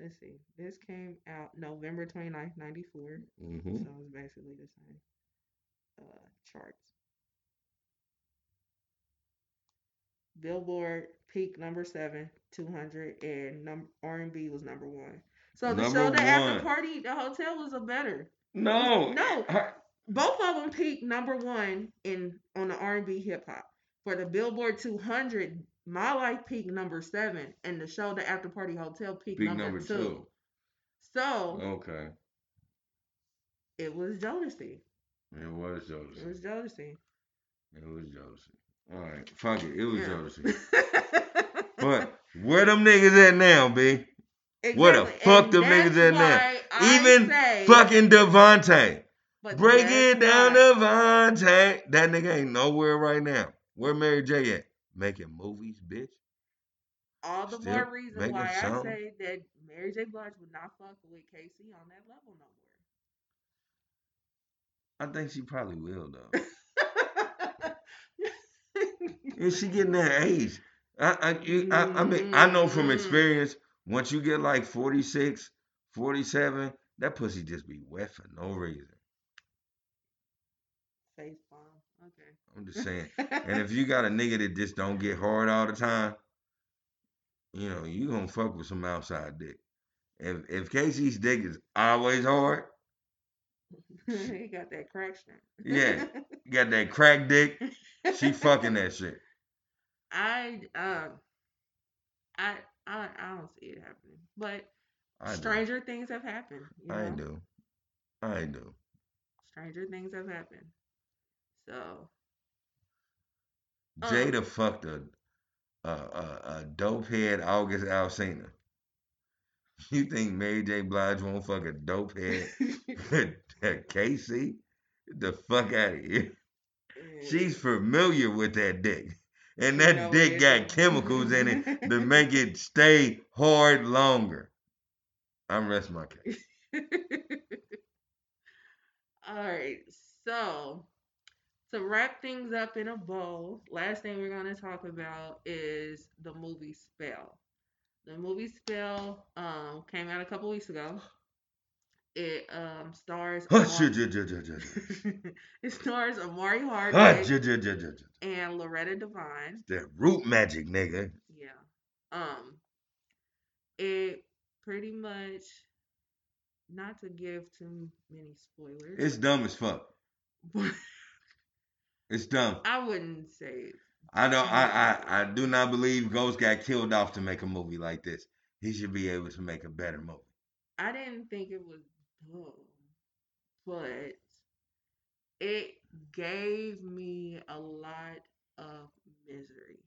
let's see. This came out November 29th, 94. Mm-hmm. So it's basically the same uh, charts. Billboard peak number seven, 200, and num- R&B was number one. So the Number show that after party, the hotel was a better. No. No. I- Both of them peaked number one in on the R&B hip hop. For the Billboard 200, My Life peaked number seven, and the show the After Party Hotel peaked Big number, number two. two. So Okay. it was Jodeci. It was Jodeci. It was Jodeci. It was Jodeci. All right. Fuck it. It was hmm. Yeah. Jodeci. But where them niggas at now, B? Where the fuck and them niggas at now? I Even say- Fucking DeVante. Break it down, why DeVante. That nigga ain't nowhere right now. Where Mary J at? Making movies, bitch. All the still more reason why I something. say that Mary J. Blige would not fuck with K-Ci on that level no more. I think she probably will though. And she getting that age. I, I, you- I, I mean, I know from Mm. experience, once you get like 46, 47, that pussy just be wet for no reason. Face bomb. Okay. I'm just saying. And if you got a nigga that just don't get hard all the time, you know, you gonna fuck with some outside dick. If if K-Ci's dick is always hard, he got that crack strength. Yeah. got that crack dick, she fucking that shit. I um I I I don't see it happening. But I do. stranger things have happened. You I know? do. I do. Stranger things have happened. So. Jada fucked a a, a, a dope head August Alsina. You think Mary J. Blige won't fuck a dope head K-Ci? The fuck out of here. She's familiar with that dick. And that know dick got chemicals in it to make it stay hard longer. I'm rest my case. All right. So to wrap things up in a bow, last thing we're going to talk about is the movie Spell. The movie Spell um came out a couple weeks ago. It um stars Huh, Amar- shit, ja, ja, ja, ja, ja. it stars Omari Hardwick and Loretta Devine. That root magic, nigga. Yeah. Um it pretty much not to give too many spoilers. It's dumb as fuck. It's dumb. I wouldn't say I don't. I, I I do not believe Ghost got killed off to make a movie like this. He should be able to make a better movie. I didn't think it was dumb, but it gave me a lot of misery.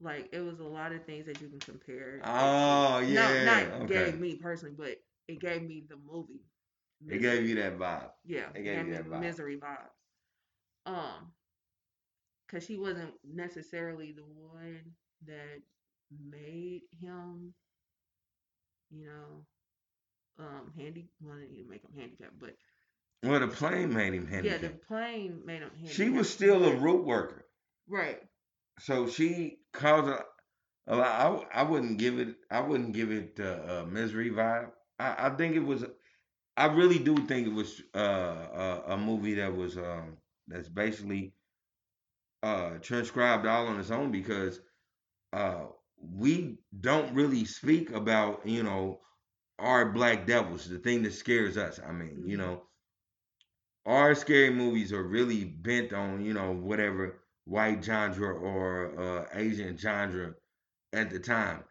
Like it was a lot of things that you can compare. it to. Oh no, yeah. not okay. gave me personally, but it gave me the movie. It gave you that vibe. Yeah, It it gave gave you me that vibe. misery vibes. Um, cause she wasn't necessarily the one that made him, you know, um, handy. Well, I didn't even make him handicapped, but Well, the plane made him handicap Yeah, the plane made him. she was still a root worker. right. so she caused a, a lot. I, I wouldn't give it. I wouldn't give it uh, a misery vibe. I, I think it was. I really do think it was uh, a, a movie that was um, that's basically uh, transcribed all on its own because uh, we don't really speak about you know our black devils, the thing that scares us. I mean, you Mhm. know, our scary movies are really bent on you know whatever white genre or uh, Asian genre at the time.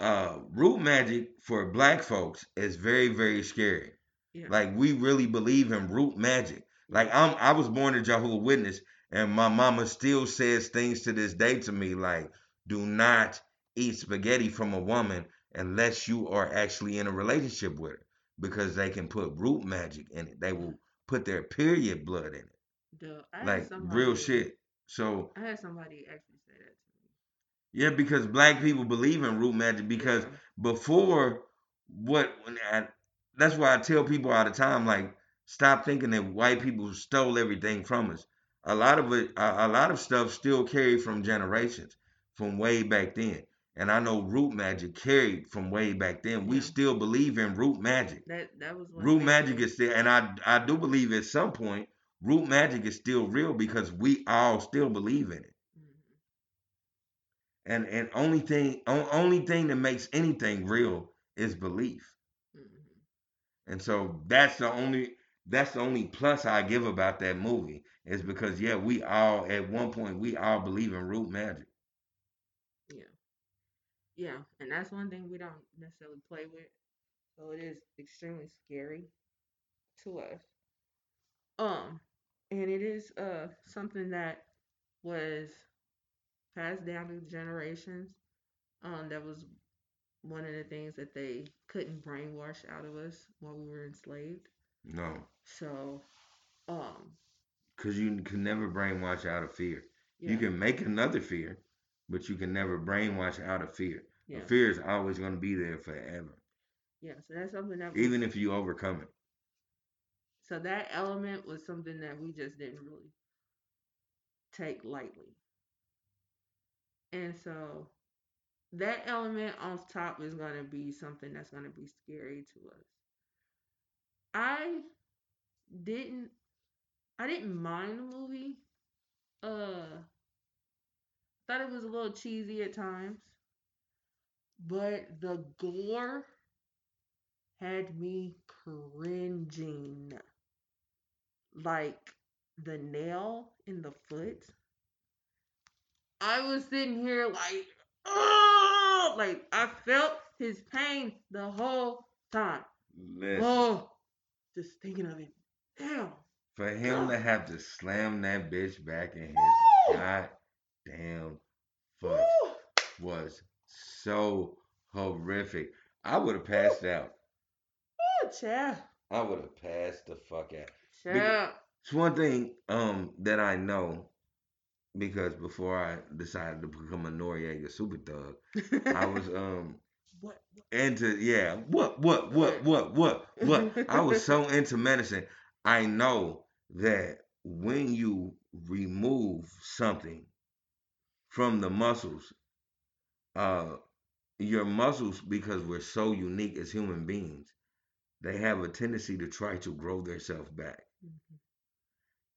Uh, root magic for black folks is very very scary. Yeah. Like we really believe in root magic. Like I'm I was born a Jehovah Witness and my mama still says things to this day to me like do not eat spaghetti from a woman unless you are actually in a relationship with her because they can put root magic in it. They will put their period blood in it. Had Like somebody, real shit. So I had somebody actually say that to me. yeah, because black people believe in root magic because Yeah. before what when I, that's why I tell people all the time like stop thinking that white people stole everything from us. A lot of it a, a lot of stuff still carried from generations from way back then. And I know root magic carried from way back then. We Yeah. still believe in root magic. that that was Root magic is still and I I do believe at some point root magic is still real because we all still believe in it. Mhm. And and only thing on, only thing that makes anything real is belief. Mhm. And so that's the only that's the only plus I give about that movie is because yeah, we all at one point we all believe in root magic. Yeah, and that's one thing we don't necessarily play with. So it is extremely scary to us. Um, and it is uh something that was passed down through generations. Um, that was one of the things that they couldn't brainwash out of us while we were enslaved. No, So, um, because you can never brainwash out of fear. yeah, You can make another fear, but you can never brainwash out of fear. Yeah, Fear is always going to be there forever, yeah. So that's something that we even if you overcome it. So that element was something that we just didn't really take lightly. And so that element on top is going to be something that's going to be scary to us. I didn't I didn't mind the movie. Uh thought it was a little cheesy at times. But the gore had me cringing. Like the nail in the foot. I was sitting here like, oh, like I felt his pain the whole time. Listen, Oh, just thinking of it. Damn. for him to have to slam that bitch back in his Woo! goddamn foot Woo! was so horrific. I would have passed out. Oh, child. I would have passed the fuck out. Child. It's one thing um that I know because before I decided to become a Noreaga super thug, I was um what? into yeah what what what what what what I was so into medicine. I know that when you remove something from the muscles, uh, your muscles because we're so unique as human beings, they have a tendency to try to grow themselves back. Mhm.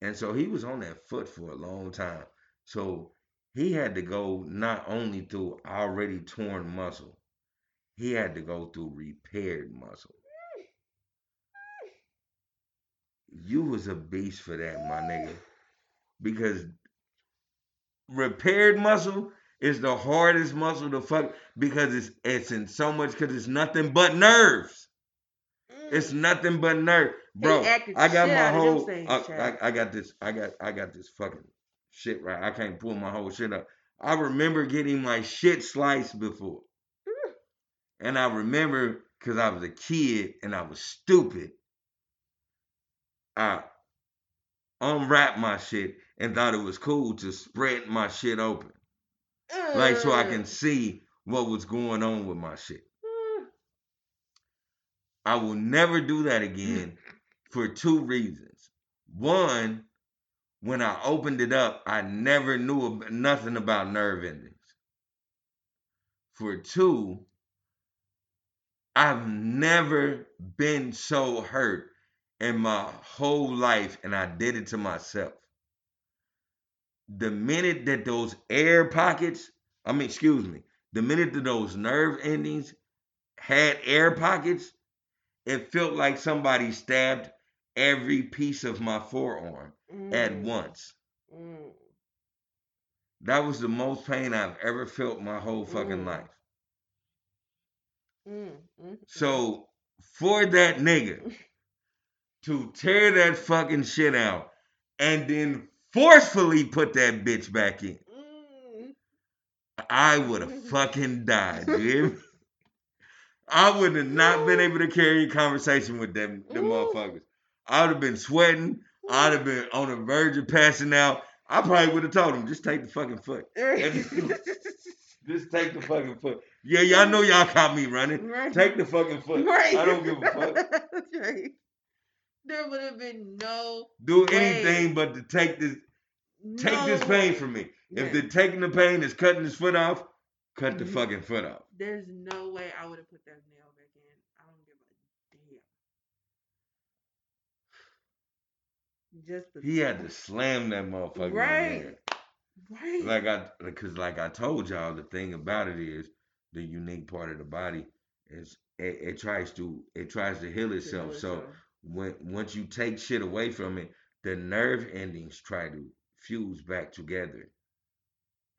And so he was on that foot for a long time. So he had to go not only through already torn muscle, he had to go through repaired muscle. You was a beast for that, my nigga. Because repaired muscle is the hardest muscle to fuck because it's it's in so much because it's nothing but nerves. It's mm. nothing but nerve, bro. I got my out of them whole. things, uh, I. I, I got this. I got. I got this fucking shit right. I can't pull my whole shit up. I remember getting my shit sliced before, mm. and I remember because I was a kid and I was stupid. I unwrapped my shit and thought it was cool to spread my shit open, like so I mm. can see what was going on with my shit. Mm. I will never do that mm. again for two reasons. One, when I opened it up, I never knew nothing about nerve endings. For two, I've never been so hurt in my whole life, and I did it to myself. The minute that those air pockets, I mean, excuse me, the minute that those nerve endings had air pockets, it felt like somebody stabbed every piece of my forearm at Mm, once. mm, That was the most pain I've ever felt my whole fucking Mm. life. mm, mm, So for that nigga to tear that fucking shit out and then forcefully put that bitch back in, mm. I would have mm-hmm. fucking died, dude. I would have not been mm-hmm. able to carry a conversation with them, them motherfuckers. I would have been sweating. I'd have been on the verge of passing out. I probably would have told them, just take the fucking foot. Just take the fucking foot. Yeah, y'all know y'all caught me running. Right. Take the fucking foot. Right. I don't give a fuck. Right. There would have been no Do Way. anything but to take this take no this pain way. from me. Yeah. If the taking the pain is cutting his foot off, cut the Mhm. fucking foot off. There's no way I would have put that nail back in. I don't give a damn. Just the He had to slam that motherfucker Right. right. Like I because like I told y'all, the thing about it is the unique part of the body is it, it tries to it tries to heal itself. So itself. When once you take shit away from it, the nerve endings try to fuse back together.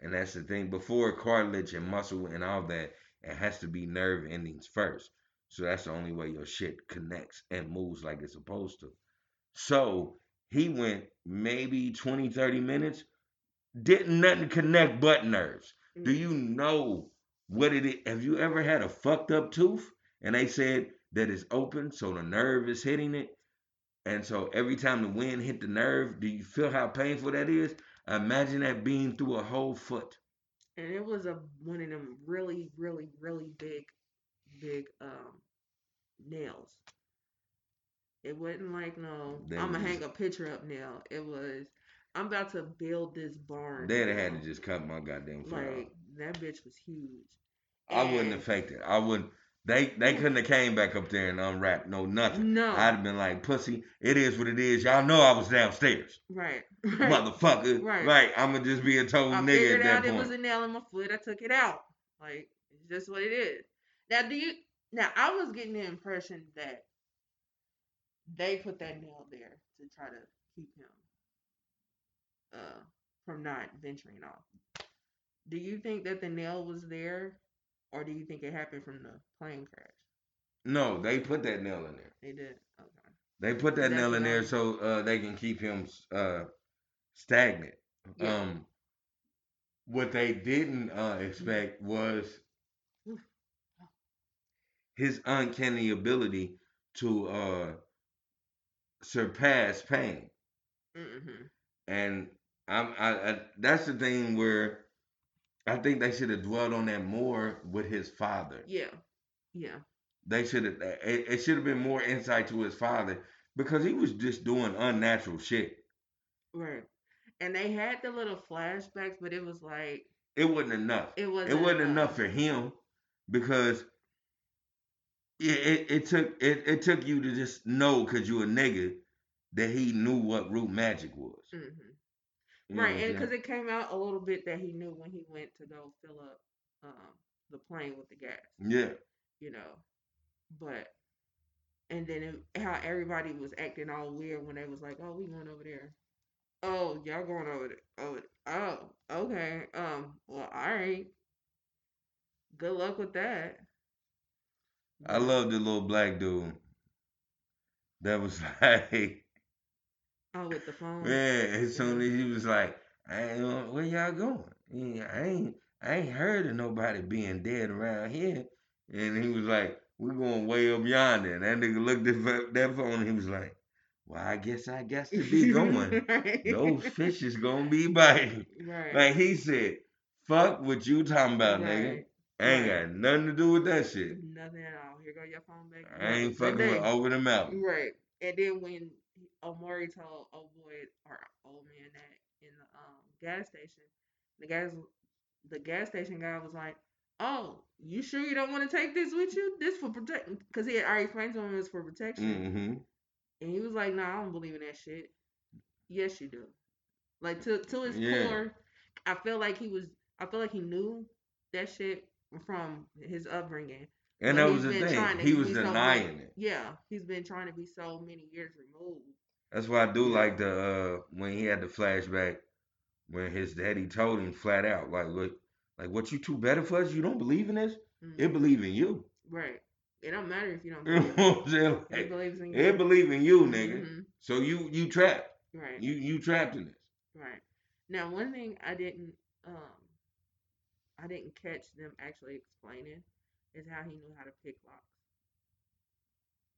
And that's the thing. Before cartilage and muscle and all that, it has to be nerve endings first. So that's the only way your shit connects and moves like it's supposed to. So he went maybe 20, 30 minutes, didn't nothing connect but nerves. Do Mm. you know what it is? Have you ever had a fucked up tooth and they said that it's open, so the nerve is hitting it? And so every time the wind hit the nerve, do you feel how painful that is? Imagine that being through a whole foot. and it was a one of them really, really, really big, big um nails. It wasn't like no, I'm gonna hang a picture up now. It was, I'm about to build this barn. They'd have had to just cut my goddamn foot like off. that bitch was huge. I wouldn't have faked it. I wouldn't. They they couldn't have came back up there and unwrapped no nothing. No, I'd have been like, pussy, it is what it is. Y'all know I was downstairs. right, right. Motherfucker. Right. Right. I'ma just be a total I nigga figured at that out it was a nail in my foot. I took it out. Like it's just what it is. Now, do you? Now, I was getting the impression that they put that nail there to try to keep him uh from not venturing off. Do you think that the nail was there, or do you think it happened from the plane crash? No, they put that nail in there. They did. Okay. They put that That's nail in there so uh, they can keep him uh, stagnant. Yeah. Um, what they didn't uh, expect was his uncanny ability to uh, surpass pain, Mm-hmm. and I'm, I, I that's the thing where I think they should have dwelled on that more with his father. Yeah. Yeah. They should have. It, it should have been more insight to his father because he was just doing unnatural shit. Right. And they had the little flashbacks, but it was like It wasn't enough. it wasn't. It wasn't enough for him because it, it, it took it, it took you to just know because you a nigga that he knew what root magic was. hmm You right, and because it came out a little bit that he knew when he went to go fill up um, the plane with the gas, yeah, you know. But and then it, how everybody was acting all weird when they was like, "Oh, we going over there." Oh, y'all going over there? Oh, oh, okay. Um, well, all right. Good luck with that. I love the little black dude. That was like, Oh, with the phone. yeah. As soon as he was like, I ain't where y'all going. I ain't I ain't heard of nobody being dead around here. And he was like, we're going way up yonder. And that nigga looked at that phone and he was like, well, I guess I guess to be going. right. Those fish is gonna be biting. Right. Like he said, fuck what you talking about, nigga. Right. Ain't Right. got nothing to do with that shit. Nothing at all. here go your phone back. I ain't fucking with over the mountain. Right. And then when Omari told old boy or old man that in the um gas station, the gas the gas station guy was like, "Oh, you sure you don't want to take this with you? This for protect because he had already explained to him it was for protection." Mm-hmm. And he was like, "Nah, I don't believe in that shit." Yes, you do. Like to to his Yeah. core, I feel like he was. I feel like he knew that shit from his upbringing. And But that was the thing. He was be so denying it. Yeah, he's been trying to be so many years removed. That's why I do like the uh when he had the flashback when his daddy told him flat out, like, look, like what you two better for us? You don't believe in this? Mm, It believe in you. right. It don't matter if you don't believe. know what It believes in you. it believe in you, nigga. Mhm, So you you trapped. Right. You you trapped in this. Right. Now, one thing I didn't um I didn't catch them actually explaining is how he knew how to pick locks.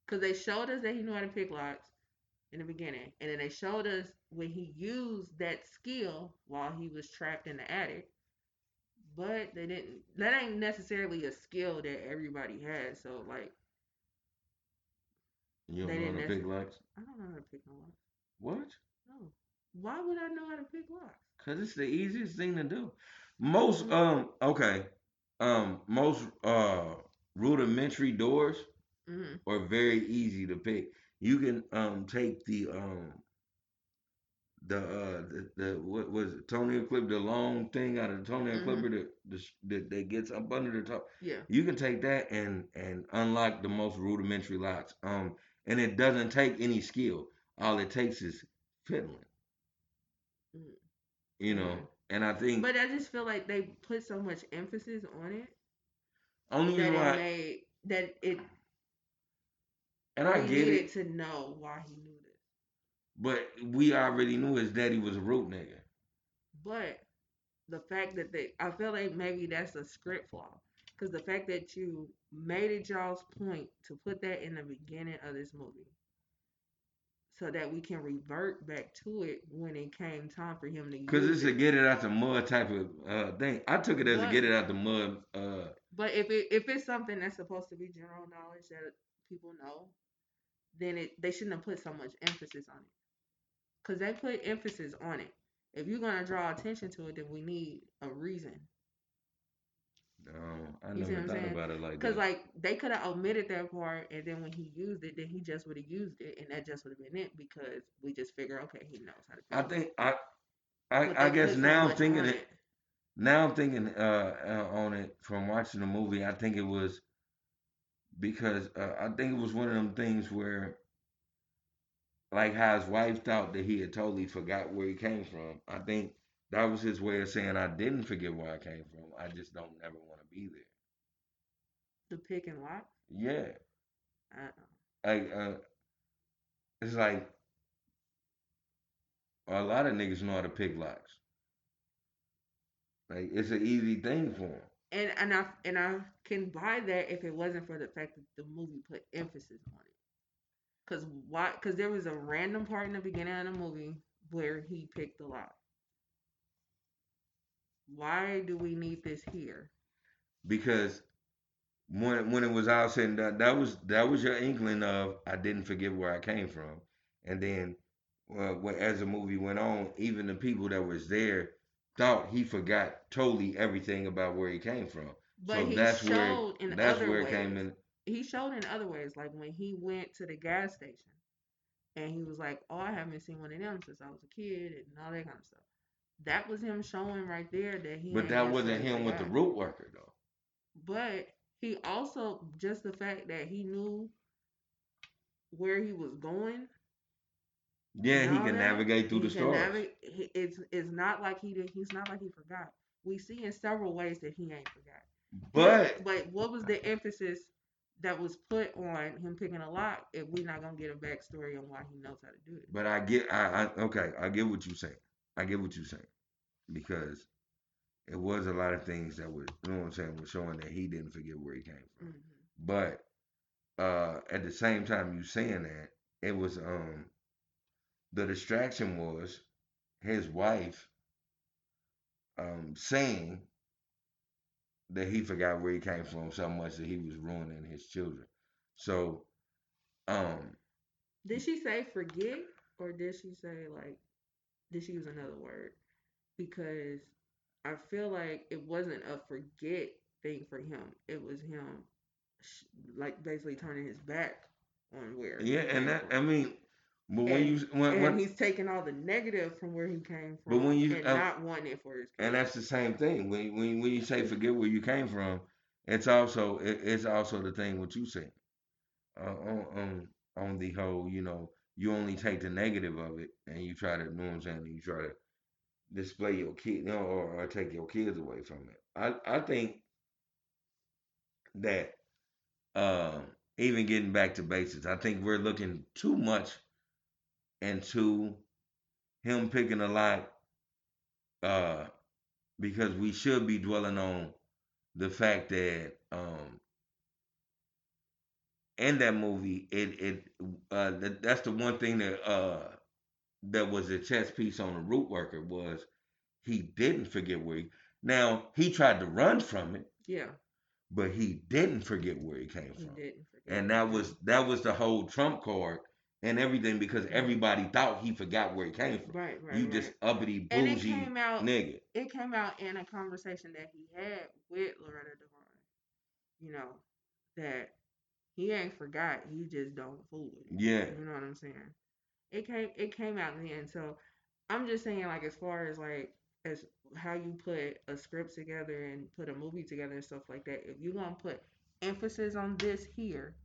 Cause they showed us that he knew how to pick locks in the beginning, and then they showed us when he used that skill while he was trapped in the attic. But they didn't. That ain't necessarily a skill that everybody has. So like, You They don't know how to didn't pick locks? I don't know how to pick no locks. What? No. Why would I know how to pick locks? Cause it's the easiest thing to do. Most um okay. Um most uh rudimentary doors hmm are very easy to pick. You can um take the um the uh the, the what was it toenail clip the long thing out of the toenail Mhm. clipper that the, that that gets up under the top. Yeah. You can take that and and unlock the most rudimentary locks. Um and it doesn't take any skill. All it takes is fiddling. Mhm. You know, Mhm. and I think But I just feel like they put so much emphasis on it only that it made that it and I we get needed it, to know why he knew this. but we already knew his daddy was a root nigga. But the fact that they, I feel like maybe that's a script flaw. Because the fact that you made it y'all's point to put that in the beginning of this movie so that we can revert back to it when it came time for him to Cause use it's a get it out the mud type of uh thing. I took it as a get it out the mud. Uh, But if it if it's something that's supposed to be general knowledge that people know, then it they shouldn't have put so much emphasis on it. Cause they put emphasis on it. If you're gonna draw attention to it, then we need a reason. no, I You never thought saying? about it like that. Cause that. like they could have omitted that part, and then when he used it, then he just would have used it, and that just would have been it because we just figure, okay, he knows how to. I do it. think I, I, I guess now I'm thinking on it. Now I'm thinking uh, uh on it from watching the movie. I think it was because uh, I think it was one of them things where, like how his wife thought that he had totally forgot where he came from. I think that was his way of saying I didn't forget where I came from. I just don't ever want to be there. the pick and lock. Yeah. Uh-uh. like uh it's like a lot of niggas know how to pick locks. Like it's an easy thing for them. And and I and I can buy that if it wasn't for the fact that the movie put emphasis on it. Cause why? Cause there was a random part in the beginning of the movie where he picked the lock. Why do we need this here? Because when when it was all said and that was that was your inkling of I didn't forget where I came from, and then uh, when, as the movie went on, even the people that was there thought he forgot totally everything about where he came from. But so he that's where showed in that's other where ways. came in. He showed in other ways, like when he went to the gas station, and he was like, "Oh, I haven't seen one of them since I was a kid," and all that kind of stuff. That was him showing right there that he. But that wasn't him with the root worker though. But he also just the fact that he knew where he was going. Yeah, he can that, navigate through he the stars. navi- he- It's it's not like he did. He's not like he forgot. We see in several ways that he ain't forgot. But but what was the emphasis that was put on him picking a lock if we're not gonna get a backstory on why he knows how to do it? but I get I, I okay, I get what you're saying. I get what you're saying. Because it was a lot of things that were you know what I'm saying, was showing that he didn't forget where he came from. Mhm. But uh at the same time you saying that, it was um the distraction was his wife um saying that he forgot where he came from so much that he was ruining his children. So, um, Did she say forget or did she say like did she use another word? Because I feel like it wasn't a forget thing for him. It was him like basically turning his back on where yeah, and that. I mean, but when And- you when, when he's taking all the negative from where he came from, But when you- and uh, not wanting it for his and that's the same thing. When when when you say forget where you came from, it's also it, it's also the thing what you say. Uh, on on on the whole you know you only take the negative of it and you try to you know what I'm saying you try to display your kid you know, or, or take your kids away from it. I I think that um even getting back to basics, I think we're looking too much into him picking a lot uh because we should be dwelling on the fact that um in that movie it it uh that, that's the one thing that uh that was a chess piece on the root worker was he didn't forget where he now he tried to run from it yeah, but he didn't forget where he came he from. and that was that was the whole trump card and everything because everybody thought he forgot where he came from right, right. you right. just uppity and it bougie came out nigga it came out in a conversation that he had with Loretta Devine. You know, that he ain't forgot, he just don't fool with it. yeah You know what I'm saying? It came it came out then. So I'm just saying like as far as like as how you put a script together and put a movie together and stuff like that, if you're gonna put emphasis on this here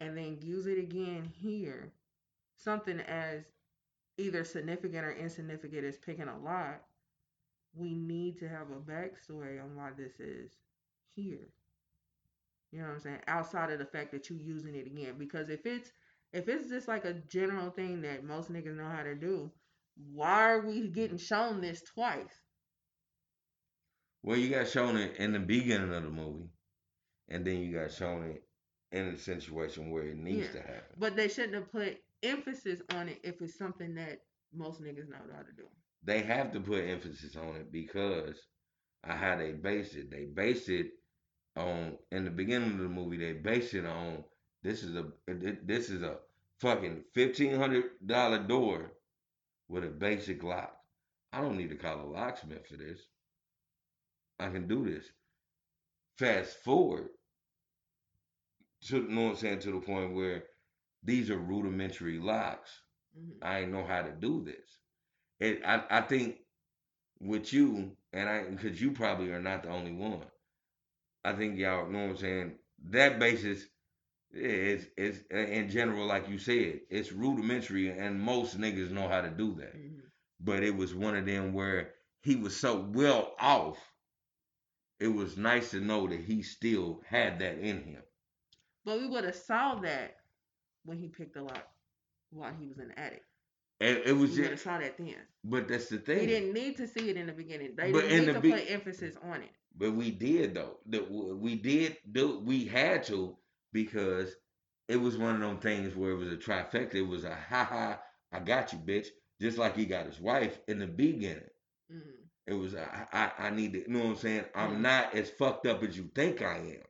and then use it again here, something as either significant or insignificant as picking a lot, we need to have a backstory on why this is here. You know what I'm saying? Outside of the fact that you're using it again. Because if it's if it's just like a general thing that most niggas know how to do, why are we getting shown this twice? Well, you got shown it in the beginning of the movie, and then you got shown it in a situation where it needs Yeah. to happen. But they shouldn't have put emphasis on it if it's something that most niggas know how to do. They have to put emphasis on it because of how they base it. They base it on in the beginning of the movie. They base it on this is a this is a fucking fifteen hundred dollar door with a basic lock. I don't need to call a locksmith for this. I can do this. Fast forward to you know what I'm saying to the point where these are rudimentary locks. Mhm. I ain't know how to do this. It, I, I think with you and I, because you probably are not the only one. I think y'all know what I'm saying. That basis is is in general, like you said, it's rudimentary, and most niggas know how to do that. Mhm. But it was one of them where he was so well off. It was nice to know that he still had that in him. But we would have saw that when he picked the lock while he was in the attic. And it was We just, saw that then. but that's the thing. We didn't need to see it in the beginning. They But didn't need the to be- put emphasis on it. But we did though. We did do. We had to because it was one of them things where it was a trifecta. It was a ha ha. I got you, bitch. Just like he got his wife in the beginning. Mhm. It was a, I, I need to. You know what I'm saying? I'm not as fucked up as you think I am.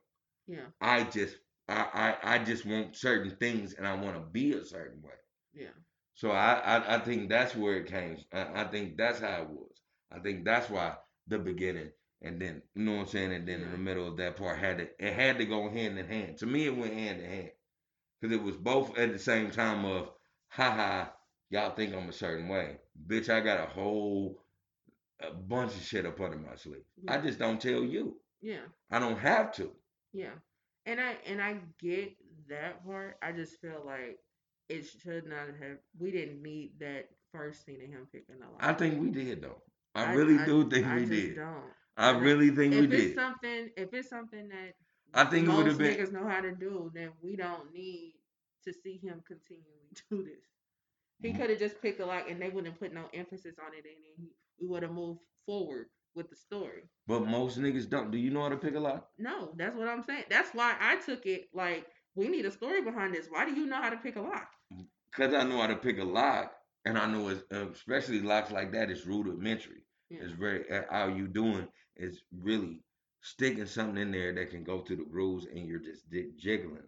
Yeah, I just I I, I just want certain things and I want to be a certain way. yeah. So I, I, I think that's where it came. I, I think that's how it was. I think that's why the beginning and then you know what I'm saying, and then in the middle of that part had to it had to go hand in hand. To me, it went hand in hand because it was both at the same time of, haha, y'all think I'm a certain way, bitch. I got a whole a bunch of shit up under my sleeve. I just don't tell you. Yeah, I don't have to. yeah. And I and I get that part. I just feel like it should not have. We didn't need that first scene of him picking the lock. I think we did though. I, really do think I we just did. Don't. I really think we did. if it's something, if it's something that I think it would have most been. niggas know how to do, then we don't need to see him continually do this. He Mhm. could have just picked a lock, and they wouldn't put no emphasis on it, and then he, we would have moved forward with the story. But most niggas don't. Do you know how to pick a lock? No, that's what I'm saying. That's why I took it like we need a story behind this. Why do you know how to pick a lock? Cause I know how to pick a lock, and I know it's uh, especially locks like that. It's rudimentary. Yeah. It's very how you doing is really sticking something in there that can go through the grooves, and you're just jiggling it.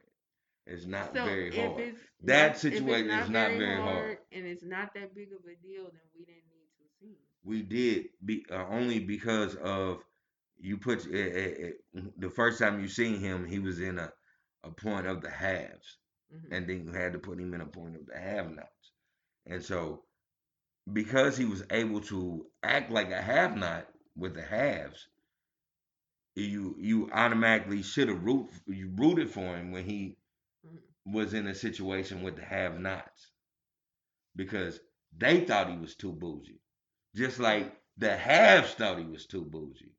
it. is not So very hard. it's That not- it's situation is not very hard. and it's not that big of a deal, then we didn't need two scenes. We did be uh, only because of you put eh, eh, eh, the first time you seen him, he was in a a point of the halves, Mhm. and then you had to put him in a point of the have-nots, and so because he was able to act like a have-not with the halves, you you automatically should have root you rooted for him when he Mhm. was in a situation with the have-nots because they thought he was too bougie, just like the haves thought he was too bougie.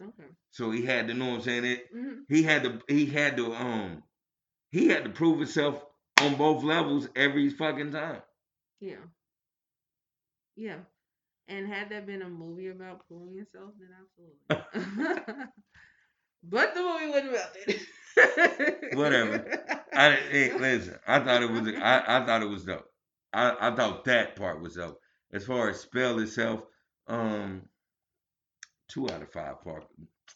Okay. So he had to know what I'm saying. It hmm he had to he had to um he had to prove himself on both levels every fucking time. Yeah. Yeah. And had that been a movie about proving yourself, then absolutely. but the movie wasn't about it. Whatever. I hey, listen. I thought it was I, I thought it was dope. I, I thought that part was dope. As far as spell itself, um, two out of five park.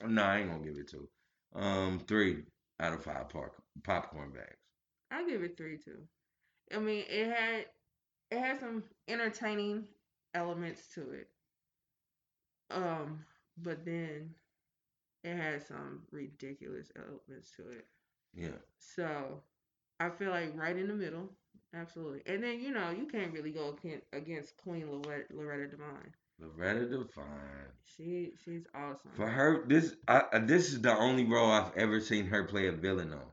No, I ain't gonna give it two. Um, three out of five park popcorn bags. I give it three too. I mean, it had it had some entertaining elements to it. Um, but then it had some ridiculous elements to it. Yeah. So I feel like right in the middle, absolutely. And then you know you can't really go against Queen Loretta, Loretta Devine. Loretta Devine. She she's awesome. For her, this I, this is the only role I've ever seen her play a villain on,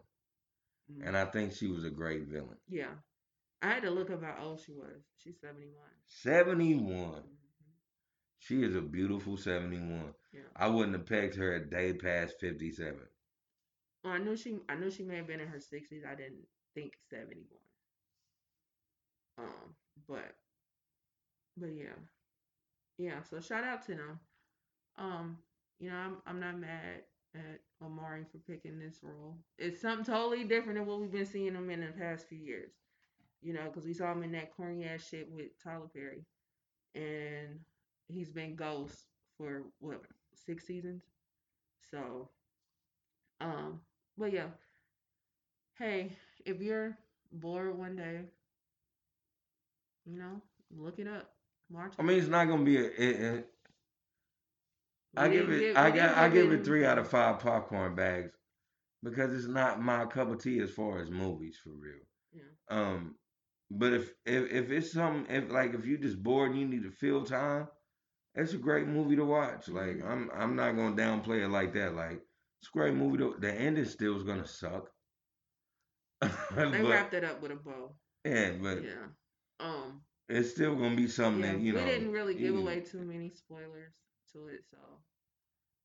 Mhm. and I think she was a great villain. yeah, I had to look up how old she was. She's seventy one. Seventy one. She is a beautiful seventy one. Yeah. I wouldn't have pegged her a day past fifty seven. Well, I knew she. I knew she may have been in her sixties. I didn't think seventy one. Um, but, but yeah, yeah. So shout out to them. Um, you know, I'm I'm not mad at Omari for picking this role. It's something totally different than what we've been seeing him in the past few years. You know, because we saw him in that corny ass shit with Tyler Perry, and he's been Ghost for what six seasons. So, um, but yeah. Hey, if you're bored one day, you know, look it up. Watch I mean, it's not gonna be a. It, it, I give didn't it. I got. I give it three out of five popcorn bags because it's not my cup of tea as far as movies for real. Yeah. Um, but if if if it's something, if like if you just bored and you need to fill time, it's a great movie to watch. Like Mhm. I'm I'm not gonna downplay it like that. Like it's a great movie. To, the ending still is gonna suck. They but, wrapped it up with a bow. yeah, but Yeah. Um. it's still gonna be something Yeah. that you we know. We didn't really give away too many spoilers to it, so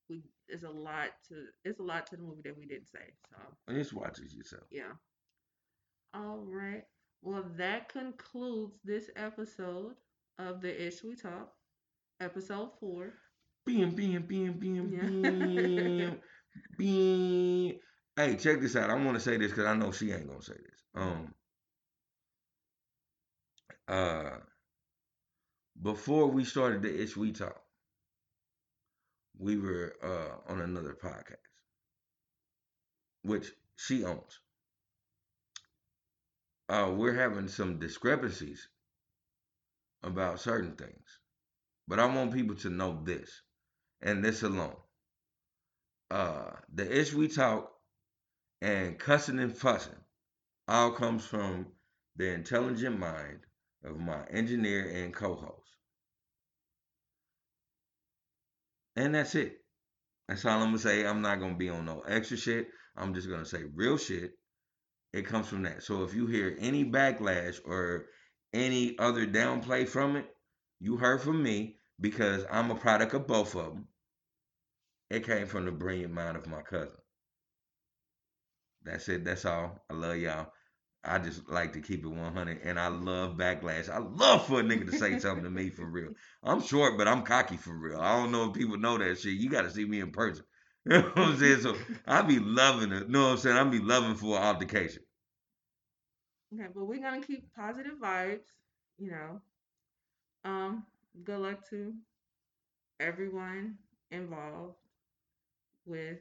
we it's a lot to it's a lot to the movie that we didn't say. So Just watch it yourself. yeah. All right. Well, that concludes this episode of the Ish We Talk, episode four. Bam, bam, bam, bam, Yeah. bam, bam. Hey, check this out. I want to say this because I know she ain't gonna say this. Um, uh, before we started the Ish We Talk, we were uh on another podcast, which she owns. Uh, we're having some discrepancies about certain things, but I want people to know this and this alone. Uh, the ish we talk and cussing and fussing all comes from the intelligent mind of my engineer and co-host. And that's it. That's all I'm gonna say. I'm not gonna be on no extra shit. I'm just gonna say real shit. It comes from that. So if you hear any backlash or any other downplay from it, you heard from me because I'm a product of both of them. It came from the brilliant mind of my cousin. That's it. That's all. I love y'all. I just like to keep it 100, and I love backlash. I love for a nigga to say something to me for real. I'm short, but I'm cocky for real. I don't know if people know that shit. You got to see me in person. You know what I'm saying? So I be loving it. You know what I'm saying? I be loving for an altercation. Okay, but we're gonna keep positive vibes, you know. Um, good luck to everyone involved with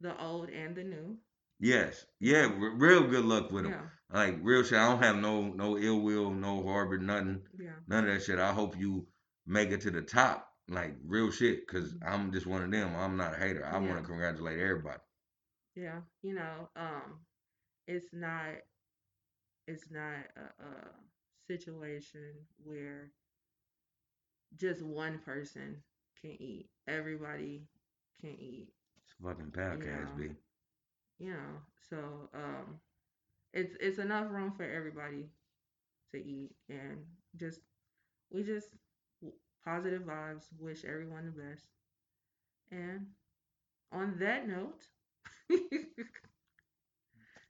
the old and the new. Yes, yeah, r- real good luck with him. Yeah, Like real shit. I don't have no no ill will, no harbor, nothing, yeah, none of that shit. I hope you make it to the top, like real shit. Cause I'm just one of them. I'm not a hater. I want Yeah. to congratulate everybody. yeah. You know, um, it's not, it's not a, a situation where just one person can eat. Everybody can eat. It's a fucking podcast, Yeah. B. You know, so um, it's it's enough room for everybody to eat, and just we just positive vibes. Wish everyone the best. And on that note,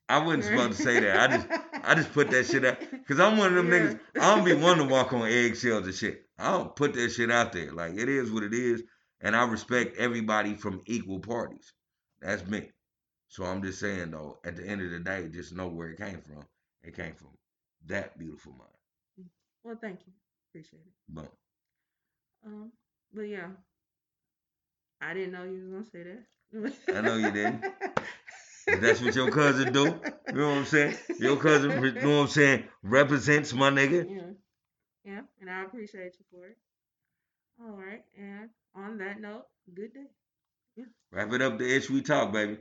I wasn't supposed to say that. I just I just put that shit out because I'm one of them Yeah. niggas. I don't be one to walk on eggshells and shit. I don't put that shit out there. Like it is what it is, and I respect everybody from equal parties. That's me. So I'm just saying though, at the end of the day, just know where it came from. It came from that beautiful mind. Well, thank you. Appreciate it. Boom. Um, but yeah, I didn't know you was gonna say that. I know you didn't. That's what your cousin do. You know what I'm saying? Your cousin, you know what I'm saying, represents my nigga. Yeah, yeah, and I appreciate you for it. All right, and on that note, good day. Yeah. Wrap it up the ish we talk, baby.